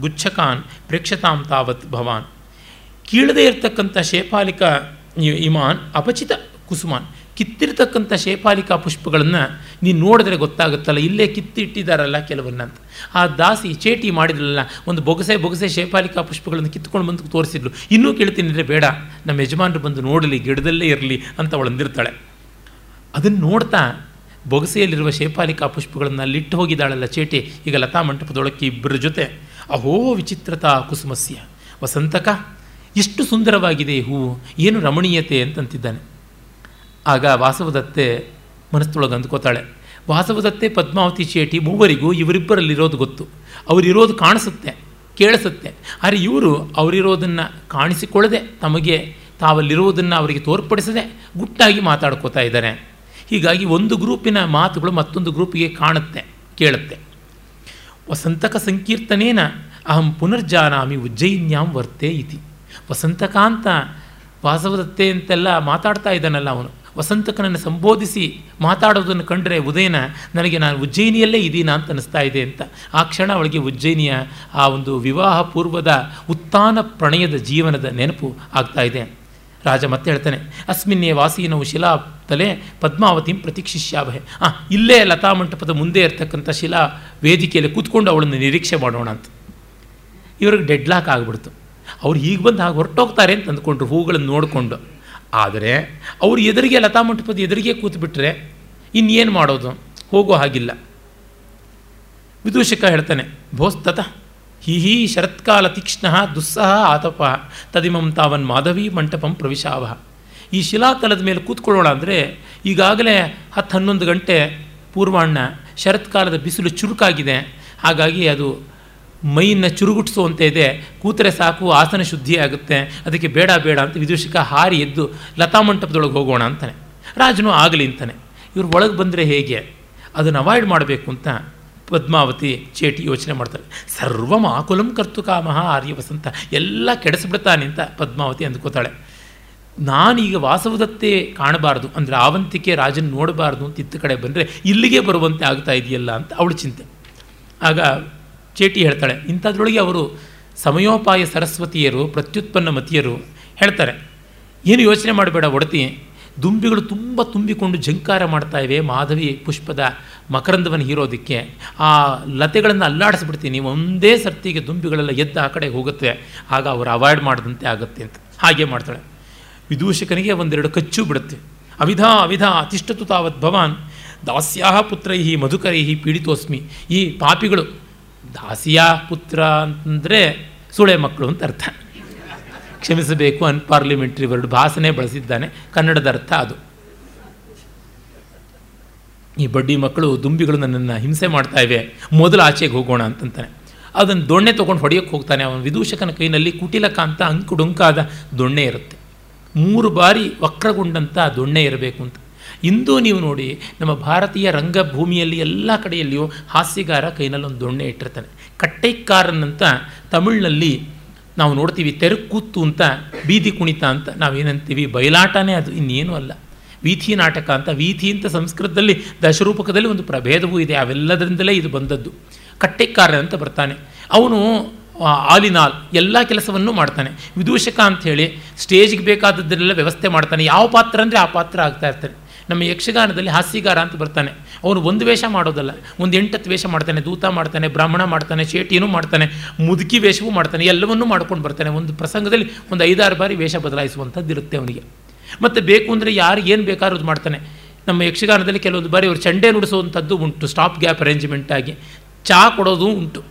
ಗುಚ್ಛಕಾನ್, ಪ್ರೇಕ್ಷತಾಂ ತಾವತ್ ಭವಾನ್. ಕೀಳದೇ ಇರತಕ್ಕಂಥ ಶೇಫಾಲಿಕ ಇಮಾನ್, ಅಪಚಿತ ಕುಸುಮಾನ್. ಕಿತ್ತಿರ್ತಕ್ಕಂಥ ಶೇಫಾಲಿಕಾ ಪುಷ್ಪಗಳನ್ನು ನೀನು ನೋಡಿದ್ರೆ ಗೊತ್ತಾಗುತ್ತಲ್ಲ, ಇಲ್ಲೇ ಕಿತ್ತಿಟ್ಟಿದ್ದಾರಲ್ಲ ಕೆಲವನ್ನ ಅಂತ ಆ ದಾಸಿ ಚೇಟಿ ಮಾಡಿದ್ರಲ್ಲ ಒಂದು ಬೊಗಸೆ ಬೊಗಸೆ ಶೇಪಾಲಿಕಾ ಪುಷ್ಪಗಳನ್ನು ಕಿತ್ಕೊಂಡು ಬಂದು ತೋರಿಸಿದ್ಲು. ಇನ್ನೂ ಕೇಳ್ತೀನಿ ಬೇಡ, ನಮ್ಮ ಯಜಮಾನರು ಬಂದು ನೋಡಲಿ, ಗಿಡದಲ್ಲೇ ಇರಲಿ ಅಂತ ಅವಳು ಅಂದಿರ್ತಾಳೆ. ಅದನ್ನು ನೋಡ್ತಾ ಬೊಗಸೆಯಲ್ಲಿರುವ ಶೇಪಾಲಿಕಾ ಪುಷ್ಪಗಳನ್ನು ಲಿಟ್ಟು ಹೋಗಿದ್ದಾಳಲ್ಲ ಚೇಟಿ. ಈಗ ಲತಾ ಮಂಟಪದೊಳಕ್ಕೆ ಇಬ್ಬರ ಜೊತೆ. ಅಹೋ, ವಿಚಿತ್ರತಾ ಕುಸುಮಸ್ಯ. ವಸಂತಕ ಎಷ್ಟು ಸುಂದರವಾಗಿದೆ ಈ ಹೂವು. ಏನು ರಮಣೀಯತೆ ಅಂತಂತಿದ್ದಾನೆ. ಆಗ ವಾಸವದತ್ತೆ ಮನಸ್ಸೊಳಗೆ ಅಂದ್ಕೋತಾಳೆ. ವಾಸವದತ್ತೆ, ಪದ್ಮಾವತಿ ಚೇಟಿ ಮೂವರಿಗೂ ಇವರಿಬ್ಬರಲ್ಲಿರೋದು ಗೊತ್ತು. ಅವರಿರೋದು ಕಾಣಿಸುತ್ತೆ, ಕೇಳಿಸುತ್ತೆ. ಆದರೆ ಇವರು ಅವರಿರೋದನ್ನು ಕಾಣಿಸಿಕೊಳ್ಳದೆ ತಮಗೆ ತಾವಲ್ಲಿರುವುದನ್ನು ಅವರಿಗೆ ತೋರ್ಪಡಿಸದೆ ಗುಟ್ಟಾಗಿ ಮಾತಾಡ್ಕೋತಾ ಇದ್ದಾರೆ. ಹೀಗಾಗಿ ಒಂದು ಗ್ರೂಪಿನ ಮಾತುಗಳು ಮತ್ತೊಂದು ಗ್ರೂಪಿಗೆ ಕಾಣುತ್ತೆ, ಕೇಳುತ್ತೆ. ವಸಂತಕ ಸಂಕೀರ್ತನೇನ ಅಹಂ ಪುನರ್ಜಾನಾಮಿ ಉಜ್ಜಯಿನ್ಯಾಂ ವರ್ತೆ ಇತಿ. ವಸಂತಕಾಂತ ವಾಸವದತ್ತೆ ಅಂತೆಲ್ಲ ಮಾತಾಡ್ತಾ ಇದ್ದಾನಲ್ಲ ಅವನು. ವಸಂತಕನನ್ನು ಸಂಬೋಧಿಸಿ ಮಾತಾಡೋದನ್ನು ಕಂಡರೆ ಉದಯನ, ನನಗೆ ನಾನು ಉಜ್ಜಯಿನಿಯಲ್ಲೇ ಇದ್ದೀನಾ ಅಂತ ಅನಿಸ್ತಾ ಇದೆ ಅಂತ. ಆ ಕ್ಷಣ ಅವಳಿಗೆ ಉಜ್ಜಯಿನಿಯ ಆ ಒಂದು ವಿವಾಹ ಪೂರ್ವದ ಉತ್ಥಾನ ಪ್ರಣಯದ ಜೀವನದ ನೆನಪು ಆಗ್ತಾ ಇದೆ. ರಾಜ ಮತ್ತೆ ಹೇಳ್ತಾನೆ, ಅಸ್ಮಿನ್ನೇ ವಾಸೀನವು ಶಿಲಾ ತಲೆ ಪದ್ಮಾವತಿಂ ಪ್ರತೀಕ್ಷಿಷ್ಯಾವಹೆ. ಆ, ಇಲ್ಲೇ ಲತಾ ಮಂಟಪದ ಮುಂದೆ ಇರತಕ್ಕಂಥ ಶಿಲಾ ವೇದಿಕೆಯಲ್ಲಿ ಕೂತ್ಕೊಂಡು ಅವಳನ್ನು ನಿರೀಕ್ಷೆ ಮಾಡೋಣ ಅಂತ. ಇವ್ರಿಗೆ ಡೆಡ್ಲಾಕ್ ಆಗಿಬಿಡ್ತು. ಅವ್ರು ಹೀಗೆ ಬಂದು ಹಾಗೆ ಹೊರಟೋಗ್ತಾರೆ ಅಂತ ಅಂದ್ಕೊಂಡ್ರು ಹೂಗಳನ್ನು ನೋಡಿಕೊಂಡು. ಆದರೆ ಅವ್ರು ಎದುರಿಗೆ ಲತಾ ಮಂಟಪದ ಎದುರಿಗೆ ಕೂತ್ಬಿಟ್ರೆ ಇನ್ನೇನು ಮಾಡೋದು? ಹೋಗೋ ಹಾಗಿಲ್ಲ. ವಿದೂಷಕ ಹೇಳ್ತಾನೆ, ಭೋಸ್ತತ ಹಿ ಹಿ ಶರತ್ಕಾಲ ತೀಕ್ಷ್ಣ ದುಸ್ಸಹ ಆತಪ ತದಿಮಂ ತಾವನ್ ಮಾಧವಿ ಮಂಟಪಂ ಪ್ರವಿಶಾವ. ಈ ಶಿಲಾತಲದ ಮೇಲೆ ಕೂತ್ಕೊಳ್ಳೋಣ ಅಂದರೆ ಈಗಾಗಲೇ ಹತ್ತು ಹನ್ನೊಂದು ಗಂಟೆ ಪೂರ್ವಾಹ್ನ ಶರತ್ಕಾಲದ ಬಿಸಿಲು ಚುರುಕಾಗಿದೆ. ಹಾಗಾಗಿ ಅದು ಮೈಯನ್ನು ಚುರುಗುಟ್ಟಿಸುವಂತೆ ಇದೆ. ಕೂತರೆ ಸಾಕು, ಆಸನ ಶುದ್ಧಿ ಆಗುತ್ತೆ. ಅದಕ್ಕೆ ಬೇಡ ಬೇಡ ಅಂತ ವಿದೂಷಕ ಹಾರಿ ಎದ್ದು ಲತಾ ಮಂಟಪದೊಳಗೆ ಹೋಗೋಣ ಅಂತಾನೆ. ರಾಜನು ಆಗಲಿ ಅಂತಾನೆ. ಇವ್ರು ಒಳಗೆ ಬಂದರೆ ಹೇಗೆ? ಅದನ್ನು ಅವಾಯ್ಡ್ ಮಾಡಬೇಕು ಅಂತ ಪದ್ಮಾವತಿ ಚೇಟಿ ಯೋಚನೆ ಮಾಡ್ತಾರೆ. ಸರ್ವ ಆಕುಲಂ ಕರ್ತು ಕಾಮಹ ಆರ್ಯ ವಸಂತ, ಎಲ್ಲ ಕೆಡಿಸ್ಬಿಡ್ತಾನೆ ಅಂತ ಪದ್ಮಾವತಿ ಅಂದ್ಕೋತಾಳೆ. ನಾನೀಗ ವಾಸವದತ್ತೇ ಕಾಣಬಾರ್ದು, ಅಂದರೆ ಆವಂತಿಕೆ ರಾಜನ್ ನೋಡಬಾರ್ದು ಅಂತ ಇತ್ತ ಕಡೆ ಬಂದರೆ ಇಲ್ಲಿಗೆ ಬರುವಂತೆ ಆಗ್ತಾ ಇದೆಯಲ್ಲ ಅಂತ ಅವಳು ಚಿಂತೆ. ಆಗ ಚೇಟಿ ಹೇಳ್ತಾಳೆ, ಇಂಥದ್ರೊಳಗೆ ಅವರು ಸಮಯೋಪಾಯ ಸರಸ್ವತಿಯರು, ಪ್ರತ್ಯುತ್ಪನ್ನ ಮತಿಯರು ಹೇಳ್ತಾರೆ. ಏನು ಯೋಚನೆ ಮಾಡಬೇಡ ಒಡತಿ ದುಂಬಿಗಳು ತುಂಬ ತುಂಬಿಕೊಂಡು ಝಂಕಾರ ಮಾಡ್ತಾಯಿವೆ ಮಾಧವಿ ಪುಷ್ಪದ ಮಕರಂದವನ್ನು ಹೀರೋದಕ್ಕೆ. ಆ ಲತೆಗಳನ್ನು ಅಲ್ಲಾಡಿಸ್ಬಿಡ್ತೀನಿ. ಒಂದೇ ಸರ್ತಿಗೆ ದುಂಬಿಗಳೆಲ್ಲ ಎದ್ದು ಆ ಕಡೆ ಹೋಗುತ್ತೆ. ಆಗ ಅವರು ಅವಾಯ್ಡ್ ಮಾಡಿದಂತೆ ಆಗುತ್ತೆ ಅಂತ. ಹಾಗೆ ಮಾಡ್ತಾಳೆ. ವಿದೂಷಕನಿಗೆ ಒಂದೆರಡು ಕಚ್ಚು ಬಿಡುತ್ತೆ. ಅವಿಧ ಅವಿಧ, ಅತಿಷ್ಠತು ತಾವತ್ ಭವಾನ್. ದಾಸ್ಯಾ ಪುತ್ರೈಹಿ, ಮಧುಕರೈಹಿ ಪೀಡಿತೋಸ್ಮಿ. ಈ ಪಾಪಿಗಳು ದಾಸಿಯಾ ಪುತ್ರ ಅಂತಂದರೆ ಸುಳೆ ಮಕ್ಕಳು ಅಂತ ಅರ್ಥ. ಕ್ಷಮಿಸಬೇಕು ಅನ್ ಪಾರ್ಲಿಮೆಂಟ್ರಿ ವರ್ಡ್ ಭಾಷಣೆ ಬಳಸಿದ್ದಾನೆ. ಕನ್ನಡದ ಅರ್ಥ ಅದು. ಈ ಬಡ್ಡಿ ಮಕ್ಕಳು ದುಂಬಿಗಳು ನನ್ನನ್ನು ಹಿಂಸೆ ಮಾಡ್ತಾ ಇವೆ. ಮೊದಲು ಆಚೆಗೆ ಹೋಗೋಣ ಅಂತಂತಾನೆ. ಅದನ್ನು ದೊಣ್ಣೆ ತೊಗೊಂಡು ಹೊಡೆಯೋಕ್ಕೆ ಹೋಗ್ತಾನೆ. ಅವನ ವಿದೂಷಕನ ಕೈನಲ್ಲಿ ಕುಟಿಲಕ ಅಂತ ಅಂಕುಡುಂಕಾದ ದೊಣ್ಣೆ ಇರುತ್ತೆ. ಮೂರು ಬಾರಿ ವಕ್ರಗೊಂಡಂಥ ದೊಣ್ಣೆ ಇರಬೇಕು ಅಂತ. ಇಂದು ನೀವು ನೋಡಿ ನಮ್ಮ ಭಾರತೀಯ ರಂಗಭೂಮಿಯಲ್ಲಿ ಎಲ್ಲ ಕಡೆಯಲ್ಲಿಯೂ ಹಾಸ್ಯಗಾರ ಕೈನಲ್ಲಿ ಒಂದು ದೊಣ್ಣೆ ಇಟ್ಟಿರ್ತಾನೆ. ಕಟ್ಟೈಕಾರನ್ ಅಂತ ತಮಿಳಿನಲ್ಲಿ ನಾವು ನೋಡ್ತೀವಿ ತೆರಕೂತ್ತು ಅಂತ, ಬೀದಿ ಕುಣಿತ ಅಂತ ನಾವೇನಂತೀವಿ? ಬಯಲಾಟನೇ ಅದು, ಇನ್ನೇನು ಅಲ್ಲ. ವೀಥಿ ನಾಟಕ ಅಂತ, ವೀಥಿ ಅಂತ ಸಂಸ್ಕೃತದಲ್ಲಿ ದಶರೂಪಕದಲ್ಲಿ ಒಂದು ಪ್ರಭೇದವೂ ಇದೆ. ಅವೆಲ್ಲದರಿಂದಲೇ ಇದು ಬಂದದ್ದು. ಕಟ್ಟೆಕಾರ ಅಂತ ಬರ್ತಾನೆ. ಅವನು ಆಲಿನಾಲ್ ಎಲ್ಲ ಕೆಲಸವನ್ನು ಮಾಡ್ತಾನೆ. ವಿದೂಷಕ ಅಂಥೇಳಿ, ಸ್ಟೇಜ್ಗೆ ಬೇಕಾದದ್ದನ್ನೆಲ್ಲ ವ್ಯವಸ್ಥೆ ಮಾಡ್ತಾನೆ. ಯಾವ ಪಾತ್ರ ಅಂದರೆ ಆ ಪಾತ್ರ ಆಗ್ತಾ ಇರ್ತಾನೆ ನಮ್ಮ ಯಕ್ಷಗಾನದಲ್ಲಿ ಹಾಸ್ಯಗಾರ ಅಂತ ಬರ್ತಾನೆ. ಅವನು ಒಂದು ವೇಷ ಮಾಡೋದಲ್ಲ. ಒಂದು ಎಂಟತ್ತು ವೇಷ ಮಾಡ್ತಾನೆ, ದೂತ ಮಾಡ್ತಾನೆ, ಬ್ರಾಹ್ಮಣ ಮಾಡ್ತಾನೆ ಚೇಟಿನೂ ಮಾಡ್ತಾನೆ, ಮುದುಕಿ ವೇಷವೂ ಮಾಡ್ತಾನೆ, ಎಲ್ಲವನ್ನೂ ಮಾಡ್ಕೊಂಡು ಬರ್ತಾನೆ. ಒಂದು ಪ್ರಸಂಗದಲ್ಲಿ ಒಂದು ಐದಾರು ಬಾರಿ ವೇಷ ಬದಲಾಯಿಸುವಂಥದ್ದು ಇರುತ್ತೆ ಅವನಿಗೆ. ಮತ್ತು ಬೇಕು ಅಂದರೆ ಯಾರು ಏನು ಬೇಕಾದ್ರೂ ಮಾಡ್ತಾನೆ. ನಮ್ಮ ಯಕ್ಷಗಾನದಲ್ಲಿ ಕೆಲವೊಂದು ಬಾರಿ ಅವರು ಚಂಡೆ ನುಡಿಸುವಂಥದ್ದು ಉಂಟು ಸ್ಟಾಪ್ ಗ್ಯಾಪ್ ಅರೇಂಜ್ಮೆಂಟ್ ಆಗಿ. ಚಹಾ ಕೊಡೋದು ಉಂಟು.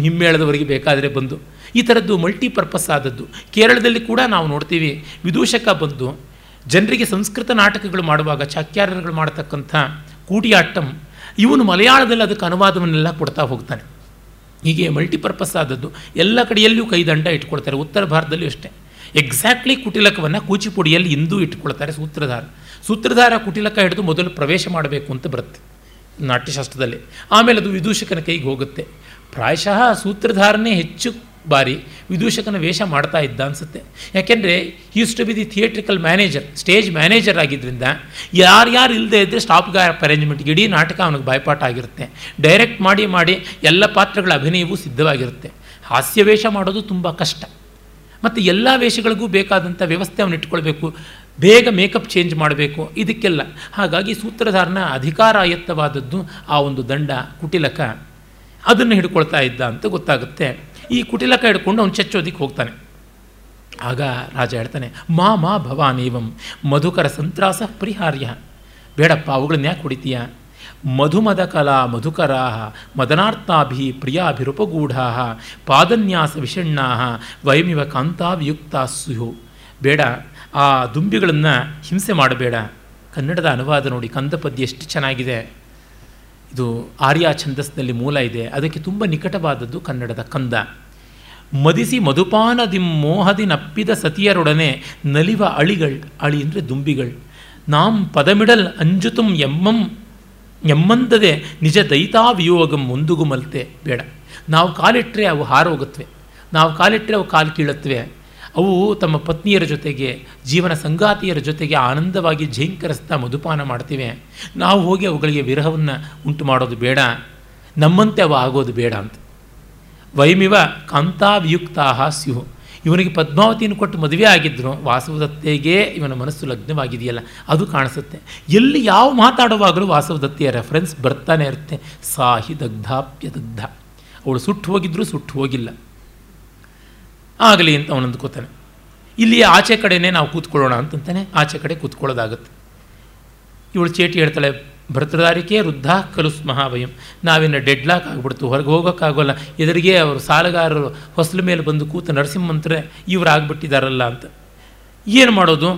ಹಿಮ್ಮೇಳದವರಿಗೆ ಬೇಕಾದರೆ ಬಂದು. ಈ ಥರದ್ದು ಮಲ್ಟಿಪರ್ಪಸ್ ಆದದ್ದು. ಕೇರಳದಲ್ಲಿ ಕೂಡ ನಾವು ನೋಡ್ತೀವಿ. ವಿದೂಷಕ ಬಂದು ಜನರಿಗೆ ಸಂಸ್ಕೃತ ನಾಟಕಗಳು ಮಾಡುವಾಗ, ಚಾಕ್ಯಾರರುಗಳು ಮಾಡತಕ್ಕಂಥ ಕೂಟಿಯಾಟ್ಟಂ, ಇವನು ಮಲಯಾಳದಲ್ಲಿ ಅದಕ್ಕೆ ಅನುವಾದವನ್ನೆಲ್ಲ ಕೊಡ್ತಾ ಹೋಗ್ತಾನೆ. ಹೀಗೆ ಮಲ್ಟಿಪರ್ಪಸ್ ಆದದ್ದು ಎಲ್ಲ ಕಡೆಯಲ್ಲಿಯೂ ಕೈದಂಡ ಇಟ್ಕೊಳ್ತಾರೆ, ಉತ್ತರ ಭಾರತದಲ್ಲೂ ಅಷ್ಟೇ. ಎಕ್ಸಾಕ್ಟ್ಲಿ ಕುಟಿಲಕವನ್ನು ಕೂಚಿಪುಡಿಯಲ್ಲಿ ಇಂದೂ ಇಟ್ಕೊಳ್ತಾರೆ ಸೂತ್ರಧಾರ. ಸೂತ್ರಧಾರ ಕುಟಿಲಕ ಹಿಡಿದು ಮೊದಲು ಪ್ರವೇಶ ಮಾಡಬೇಕು ಅಂತ ಬರುತ್ತೆ ನಾಟ್ಯಶಾಸ್ತ್ರದಲ್ಲಿ. ಆಮೇಲೆ ಅದು ವಿದೂಷಕನ ಕೈಗೆ ಹೋಗುತ್ತೆ. ಪ್ರಾಯಶಃ ಸೂತ್ರಧಾರನೇ ಹೆಚ್ಚು ಬಾರಿ ವಿದೂಷಕನ ವೇಷ ಮಾಡ್ತಾ ಇದ್ದ ಅನಿಸುತ್ತೆ. ಯಾಕೆಂದರೆ used to be the theatrical manager stage manager ಆಗಿದ್ದರಿಂದ ಯಾರ್ಯಾರು ಇಲ್ಲದೆ ಇದ್ದರೆ ಸ್ಟಾಪ್ ಗಾಯಪ್ ಅರೇಂಜ್ಮೆಂಟ್ಗೆ ಇಡೀ ನಾಟಕ ಅವನಿಗೆ ಬಾಯ್ಪಾಠ ಆಗಿರುತ್ತೆ. ಡೈರೆಕ್ಟ್ ಮಾಡಿ ಮಾಡಿ ಎಲ್ಲ ಪಾತ್ರಗಳ ಅಭಿನಯವೂ ಸಿದ್ಧವಾಗಿರುತ್ತೆ. ಹಾಸ್ಯ ವೇಷ ಮಾಡೋದು ತುಂಬ ಕಷ್ಟ. ಮತ್ತು ಎಲ್ಲ ವೇಷಗಳಿಗೂ ಬೇಕಾದಂಥ ವ್ಯವಸ್ಥೆ ಅವನು ಇಟ್ಕೊಳ್ಬೇಕು. ಬೇಗ ಮೇಕಪ್ ಚೇಂಜ್ ಮಾಡಬೇಕು. ಇದಕ್ಕೆಲ್ಲ. ಹಾಗಾಗಿ ಸೂತ್ರಧಾರನ ಅಧಿಕಾರಾಯತ್ತವಾದದ್ದು ಆ ಒಂದು ದಂಡ ಕುಟಿಲಕ ಅದನ್ನು ಹಿಡ್ಕೊಳ್ತಾ ಇದ್ದ ಅಂತ ಗೊತ್ತಾಗುತ್ತೆ. ಈ ಕುಟಿಲಕ ಹಿಡ್ಕೊಂಡು ಅವನು ಚಚ್ಚೋದಿಕ್ಕೆ ಹೋಗ್ತಾನೆ. ಆಗ ರಾಜ ಹೇಳ್ತಾನೆ ಮಾ ಮಾ ಭವಾನೇವಂ ಮಧುಕರ ಸಂತ್ರಾಸ ಪರಿಹಾರ್ಯ. ಬೇಡಪ್ಪ, ಅವುಗಳನ್ನ ಯಾಕೆ ಹೊಡಿತೀಯ? ಮಧುಮದ ಕಲಾ ಮಧುಕರಾ ಮದನಾರ್ಥಾಭಿ ಪ್ರಿಯಾಭಿರುಪಗೂಢಾ ಪಾದನ್ಯಾಸ ವಿಷಣ್ಣಾ ವಯಮಿವ ಕಾಂತಾವಿಯುಕ್ತ ಸುಯು ಬೇಡ, ಆ ದುಂಬಿಗಳನ್ನು ಹಿಂಸೆ ಮಾಡಬೇಡ. ಕನ್ನಡದ ಅನುವಾದ ನೋಡಿ ಕಂದಪದ್ಯ ಎಷ್ಟು ಚೆನ್ನಾಗಿದೆ. ಇದು ಆರ್ಯ ಛಂದಸ್ನಲ್ಲಿ ಮೂಲ ಇದೆ. ಅದಕ್ಕೆ ತುಂಬ ನಿಕಟವಾದದ್ದು ಕನ್ನಡದ ಕಂದ. ಮದಿಸಿ ಮಧುಪಾನದಿ ಮೋಹದಿ ನಪ್ಪಿದ ಸತಿಯರೊಡನೆ ನಲಿವ ಅಳಿಗಳ್, ಅಳಿ ಅಂದರೆ ದುಂಬಿಗಳ್. ನಾಂ ಪದಮಿಡಲ್ ಅಂಜುತುಂ ಎಮ್ಮಂ, ಎಮ್ಮಂದದೆ ನಿಜ ದೈತಾವಿಯೋಗಂ ಮುಂದುಗುಮಲ್ತೆ. ಬೇಡ. ನಾವು ಕಾಲಿಟ್ಟರೆ ಅವು ಹಾರೋಗುತ್ತವೆ ನಾವು ಕಾಲಿಟ್ಟರೆ ಅವು ಕಾಲು ಕೀಳುತ್ತವೆ ಅವು ತಮ್ಮ ಪತ್ನಿಯರ ಜೊತೆಗೆ, ಜೀವನ ಸಂಗಾತಿಯರ ಜೊತೆಗೆ ಆನಂದವಾಗಿ ಝೇಂಕರಿಸ್ತಾ ಮಧುಪಾನ ಮಾಡ್ತಿವೆ. ನಾವು ಹೋಗಿ ಅವುಗಳಿಗೆ ವಿರಹವನ್ನು ಉಂಟು ಮಾಡೋದು ಬೇಡ. ನಮ್ಮಂತೆ ಅವು ಆಗೋದು ಬೇಡ ಅಂತ. ವೈಮಿವ ಕಾಂತಾವಿಯುಕ್ತಾ ಸ್ಯು ಇವನಿಗೆ ಪದ್ಮಾವತಿಯನ್ನು ಕೊಟ್ಟು ಮದುವೆ ಆಗಿದ್ದರು ವಾಸವದತ್ತೆಗೆ ಇವನ ಮನಸ್ಸು ಲಗ್ನವಾಗಿದೆಯಲ್ಲ, ಅದು ಕಾಣಿಸುತ್ತೆ. ಎಲ್ಲಿ ಯಾವ ಮಾತಾಡುವಾಗಲೂ ವಾಸವದತ್ತೆಯ ರೆಫರೆನ್ಸ್ ಬರ್ತಾನೆ ಇರುತ್ತೆ. ಸಾಹಿ ದಗ್ಧಾಪ್ಯ ದಗ್ಧ ಅವಳು ಸುಟ್ಟು ಹೋಗಿದ್ರು ಸುಟ್ಟು ಹೋಗಿಲ್ಲ. ಆಗಲಿ ಅಂತ ಅವನು ಅಂದ್ಕೋತಾನೆ. ಇಲ್ಲಿ ಆಚೆ ಕಡೆನೇ ನಾವು ಕೂತ್ಕೊಳ್ಳೋಣ ಅಂತಂತಾನೆ ಆಚೆ ಕಡೆ ಕೂತ್ಕೊಳ್ಳೋದಾಗುತ್ತೆ. ಇವಳು ಚೇಟಿ ಹೇಳ್ತಾಳೆ, ಭರ್ತದಾರಿಕೆ ವೃದ್ಧ ಕಲುಸ್ ಮಹಾವಯಂ. ನಾವಿನ್ನು ಡೆಡ್ ಲಾಕ್ ಆಗ್ಬಿಡ್ತು, ಹೊರಗೆ ಹೋಗೋಕ್ಕಾಗೋಲ್ಲ. ಎದುರಿಗೆ ಅವರು ಸಾಲಗಾರರು ಹೊಸಲ ಮೇಲೆ ಬಂದು ಕೂತು ನರಸಿಂಹಂತರೆ ಇವ್ರು ಆಗಿಬಿಟ್ಟಿದಾರಲ್ಲ ಅಂತ. ಏನು ಮಾಡೋದು?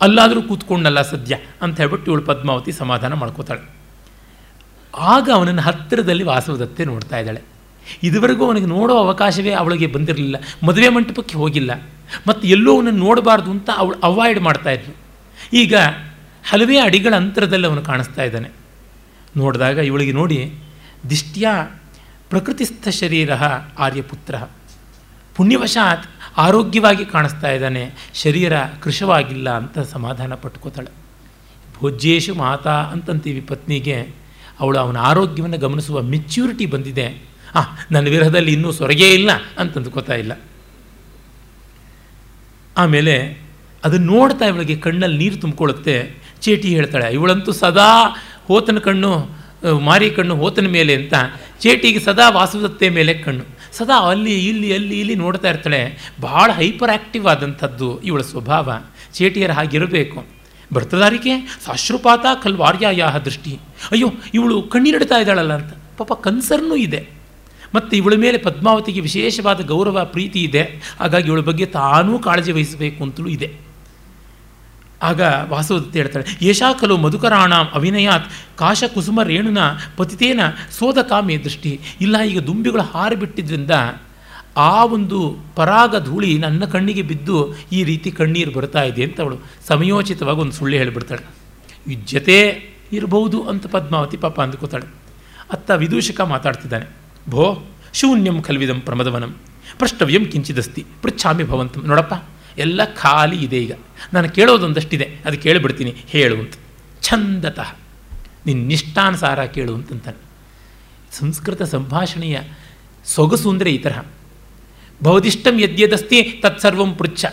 ಅಲ್ಲಾದರೂ ಕೂತ್ಕೊಂಡಲ್ಲ ಸದ್ಯ ಅಂತ ಹೇಳ್ಬಿಟ್ಟು ಇವಳು ಪದ್ಮಾವತಿ ಸಮಾಧಾನ ಮಾಡ್ಕೋತಾಳೆ. ಆಗ ಅವನನ್ನು ಹತ್ತಿರದಲ್ಲಿ ವಾಸವದತ್ತೆ ನೋಡ್ತಾ ಇದ್ದಾಳೆ. ಇದುವರೆಗೂ ಅವನಿಗೆ ನೋಡೋ ಅವಕಾಶವೇ ಅವಳಿಗೆ ಬಂದಿರಲಿಲ್ಲ. ಮದುವೆ ಮಂಟಪಕ್ಕೆ ಹೋಗಿಲ್ಲ. ಮತ್ತು ಎಲ್ಲೋ ಅವನನ್ನು ನೋಡಬಾರ್ದು ಅಂತ ಅವಳು ಅವಾಯ್ಡ್ ಮಾಡ್ತಾ ಇದ್ಲು. ಈಗ ಹಲವೇ ಅಡಿಗಳ ಅಂತರದಲ್ಲಿ ಅವನು ಕಾಣಿಸ್ತಾ ಇದ್ದಾನೆ. ನೋಡಿದಾಗ ಇವಳಿಗೆ ನೋಡಿ, ದಿಷ್ಟ್ಯ ಪ್ರಕೃತಿಸ್ಥ ಶರೀರ ಆರ್ಯಪುತ್ರ. ಪುಣ್ಯವಶಾತ್ ಆರೋಗ್ಯವಾಗಿ ಕಾಣಿಸ್ತಾ ಇದ್ದಾನೆ. ಶರೀರ ಕೃಶವಾಗಿಲ್ಲ ಅಂತ ಸಮಾಧಾನ ಪಟ್ಕೋತಾಳೆ. ಭೋಜ್ಯೇಶು ಮಾತಾ ಅಂತಂತೀವಿ ಪತ್ನಿಗೆ. ಅವಳು ಅವನ ಆರೋಗ್ಯವನ್ನು ಗಮನಿಸುವ ಮೆಚ್ಯೂರಿಟಿ ಬಂದಿದೆ. ಆ, ನನ್ನ ವಿರಹದಲ್ಲಿ ಇನ್ನೂ ಸೊರಗೇ ಇಲ್ಲ ಅಂತಂದು ಗೊತ್ತಾ ಇಲ್ಲ. ಆಮೇಲೆ ಅದನ್ನು ನೋಡ್ತಾ ಇವಳಿಗೆ ಕಣ್ಣಲ್ಲಿ ನೀರು ತುಂಬಿಕೊಳ್ಳುತ್ತೆ. ಚೇಟಿ ಹೇಳ್ತಾಳೆ, ಇವಳಂತೂ ಸದಾ ಹೋತನ ಕಣ್ಣು ಮಾರಿ ಕಣ್ಣು ಹೋತನ ಮೇಲೆ ಅಂತ. ಚೇಟಿಗೆ ಸದಾ ವಾಸುದತ್ತೆ ಮೇಲೆ ಕಣ್ಣು. ಸದಾ ಅಲ್ಲಿ, ಇಲ್ಲಿ ಅಲ್ಲಿ, ಇಲ್ಲಿ ನೋಡ್ತಾ ಇರ್ತಾಳೆ. ಭಾಳ ಹೈಪರ್ ಆ್ಯಕ್ಟಿವ್ ಆದಂಥದ್ದು ಇವಳ ಸ್ವಭಾವ. ಚೇಟಿಯರ ಹಾಗಿರಬೇಕು. ಬರ್ತದಾರಿಕೆ ಸಾಶ್ರುಪಾತ ಕಲ್ವಾರ್ಯಾಯ ದೃಷ್ಟಿ. ಅಯ್ಯೋ, ಇವಳು ಕಣ್ಣೀರಿಡ್ತಾ ಇದ್ದಾಳಲ್ಲ ಅಂತ. ಪಾಪ ಕನ್ಸರ್ನೂ ಇದೆ. ಮತ್ತು ಇವಳ ಮೇಲೆ ಪದ್ಮಾವತಿಗೆ ವಿಶೇಷವಾದ ಗೌರವ, ಪ್ರೀತಿ ಇದೆ. ಹಾಗಾಗಿ ಇವಳ ಬಗ್ಗೆ ತಾನೂ ಕಾಳಜಿ ವಹಿಸಬೇಕು ಅಂತಲೂ ಇದೆ. ಆಗ ವಾಸವದತ್ತ ಹೇಳ್ತಾಳೆ, ಯಶಾ ಕಲೋ ಮಧುಕರಾಣ ಅವಿನಯಾತ್ ಕಾಶ ಕುಸುಮ ರೇಣುನ ಪತಿತೇನ ಸೋದ ಕಾಮೆ ದೃಷ್ಟಿ. ಇಲ್ಲ, ಈಗ ದುಂಬಿಗಳು ಹಾರಿಬಿಟ್ಟಿದ್ರಿಂದ ಆ ಒಂದು ಪರಾಗ ಧೂಳಿ ನನ್ನ ಕಣ್ಣಿಗೆ ಬಿದ್ದು ಈ ರೀತಿ ಕಣ್ಣೀರು ಬರ್ತಾ ಇದೆ ಅಂತ ಅವಳು ಸಮಯೋಚಿತವಾಗಿ ಒಂದು ಸುಳ್ಳು ಹೇಳಿಬಿಡ್ತಾಳೆ. ಜೊತೆ ಇರಬಹುದು ಅಂತ ಪದ್ಮಾವತಿ ಪಾಪ ಅಂದ್ಕೋತಾಳೆ ಅತ್ತ ವಿದೂಷಕ ಮಾತಾಡ್ತಿದ್ದಾನೆ. ಭೋ ಶೂನ್ಯಂ ಖಲ್ವಿದಂ ಪ್ರಮದವನಂ. ಪ್ರಷ್ಟವ್ಯಂ ಕಿಂಚಿದಸ್ತಿ. ಪೃಚ್ಛಾಮಿ ಭವಂತಂ. ನೋಡಪ್ಪ, ಎಲ್ಲ ಖಾಲಿ ಇದೆ ಈಗ. ನಾನು ಕೇಳೋದೊಂದಷ್ಟಿದೆ. ಅದು ಕೇಳಿಬಿಡ್ತೀನಿ. ಹೇಳು ಅಂತ. ಛಂದತಃ. ನಿನ್ನ ನಿಷ್ಠಾನುಸಾರ ಕೇಳು ಅಂತಂತಾನೆ. ಸಂಸ್ಕೃತ ಸಂಭಾಷಣೆಯ ಸೊಗಸು ಅಂದರೆ ಈ ತರಹ. ಭವದಿಷ್ಟಂ ಯದ್ಯದಸ್ತಿ, ತತ್ಸರ್ವಂ ಪೃಚ್ಛ.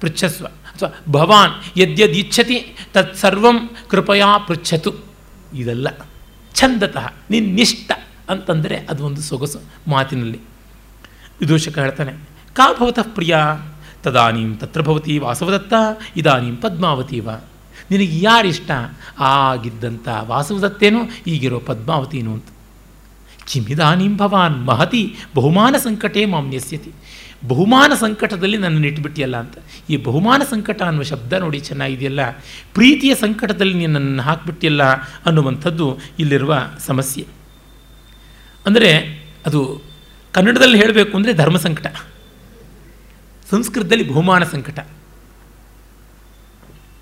ಪೃಚ್ಛಸ್ವ. ಅಥವಾ ಭವಾನ್, ಯದ್ಯದಿಚ್ಛತಿ, ತತ್ಸರ್ವಂ ಕೃಪಯಾ ಪೃಚ್ಛತು. ಇದೆಲ್ಲ. ಛಂದತಃ. ನಿನ್ನಿಷ್ಟ. ಅಂತಂದರೆ ಅದು ಒಂದು ಸೊಗಸು ಮಾತಿನಲ್ಲಿ. ವಿದೂಷಕ ಹೇಳ್ತಾನೆ, ಕಾ ಭವತಃ ಪ್ರಿಯ? ತದಾನೀಂ ತತ್ರ ಭವತಿ ವಾಸವದತ್ತ, ಇದಾನೀಂ ಪದ್ಮಾವತಿ ವಾ ನಿನಗೆ ಯಾರಿಷ್ಟ? ಆಗಿದ್ದಂಥ ವಾಸವದತ್ತೇನೋ, ಈಗಿರೋ ಪದ್ಮಾವತಿನೋ ಅಂತ. ಕಿಮಿದಾನೀಂ ಭವಾನ್ ಮಹತಿ, ಬಹುಮಾನ ಸಂಕಟೇ ಮಾಂ ನೆಸ್ಯತಿ ಬಹುಮಾನ ಸಂಕಟದಲ್ಲಿ ನನ್ನನ್ನು ಇಟ್ಬಿಟ್ಟಿಯಲ್ಲ ಅಂತ. ಈ ಬಹುಮಾನ ಸಂಕಟ ಅನ್ನುವ ಶಬ್ದ ನೋಡಿ ಚೆನ್ನಾಗಿದೆಯಲ್ಲ. ಪ್ರೀತಿಯ ಸಂಕಟದಲ್ಲಿ ನೀನು ನನ್ನನ್ನು ಹಾಕ್ಬಿಟ್ಟಿಯಲ್ಲ ಅನ್ನುವಂಥದ್ದು ಇಲ್ಲಿರುವ ಸಮಸ್ಯೆ. ಅಂದರೆ ಅದು ಕನ್ನಡದಲ್ಲಿ ಹೇಳಬೇಕು ಅಂದರೆ ಧರ್ಮ ಸಂಕಟ. ಸಂಸ್ಕೃತದಲ್ಲಿ ಬಹುಮಾನ ಸಂಕಟ.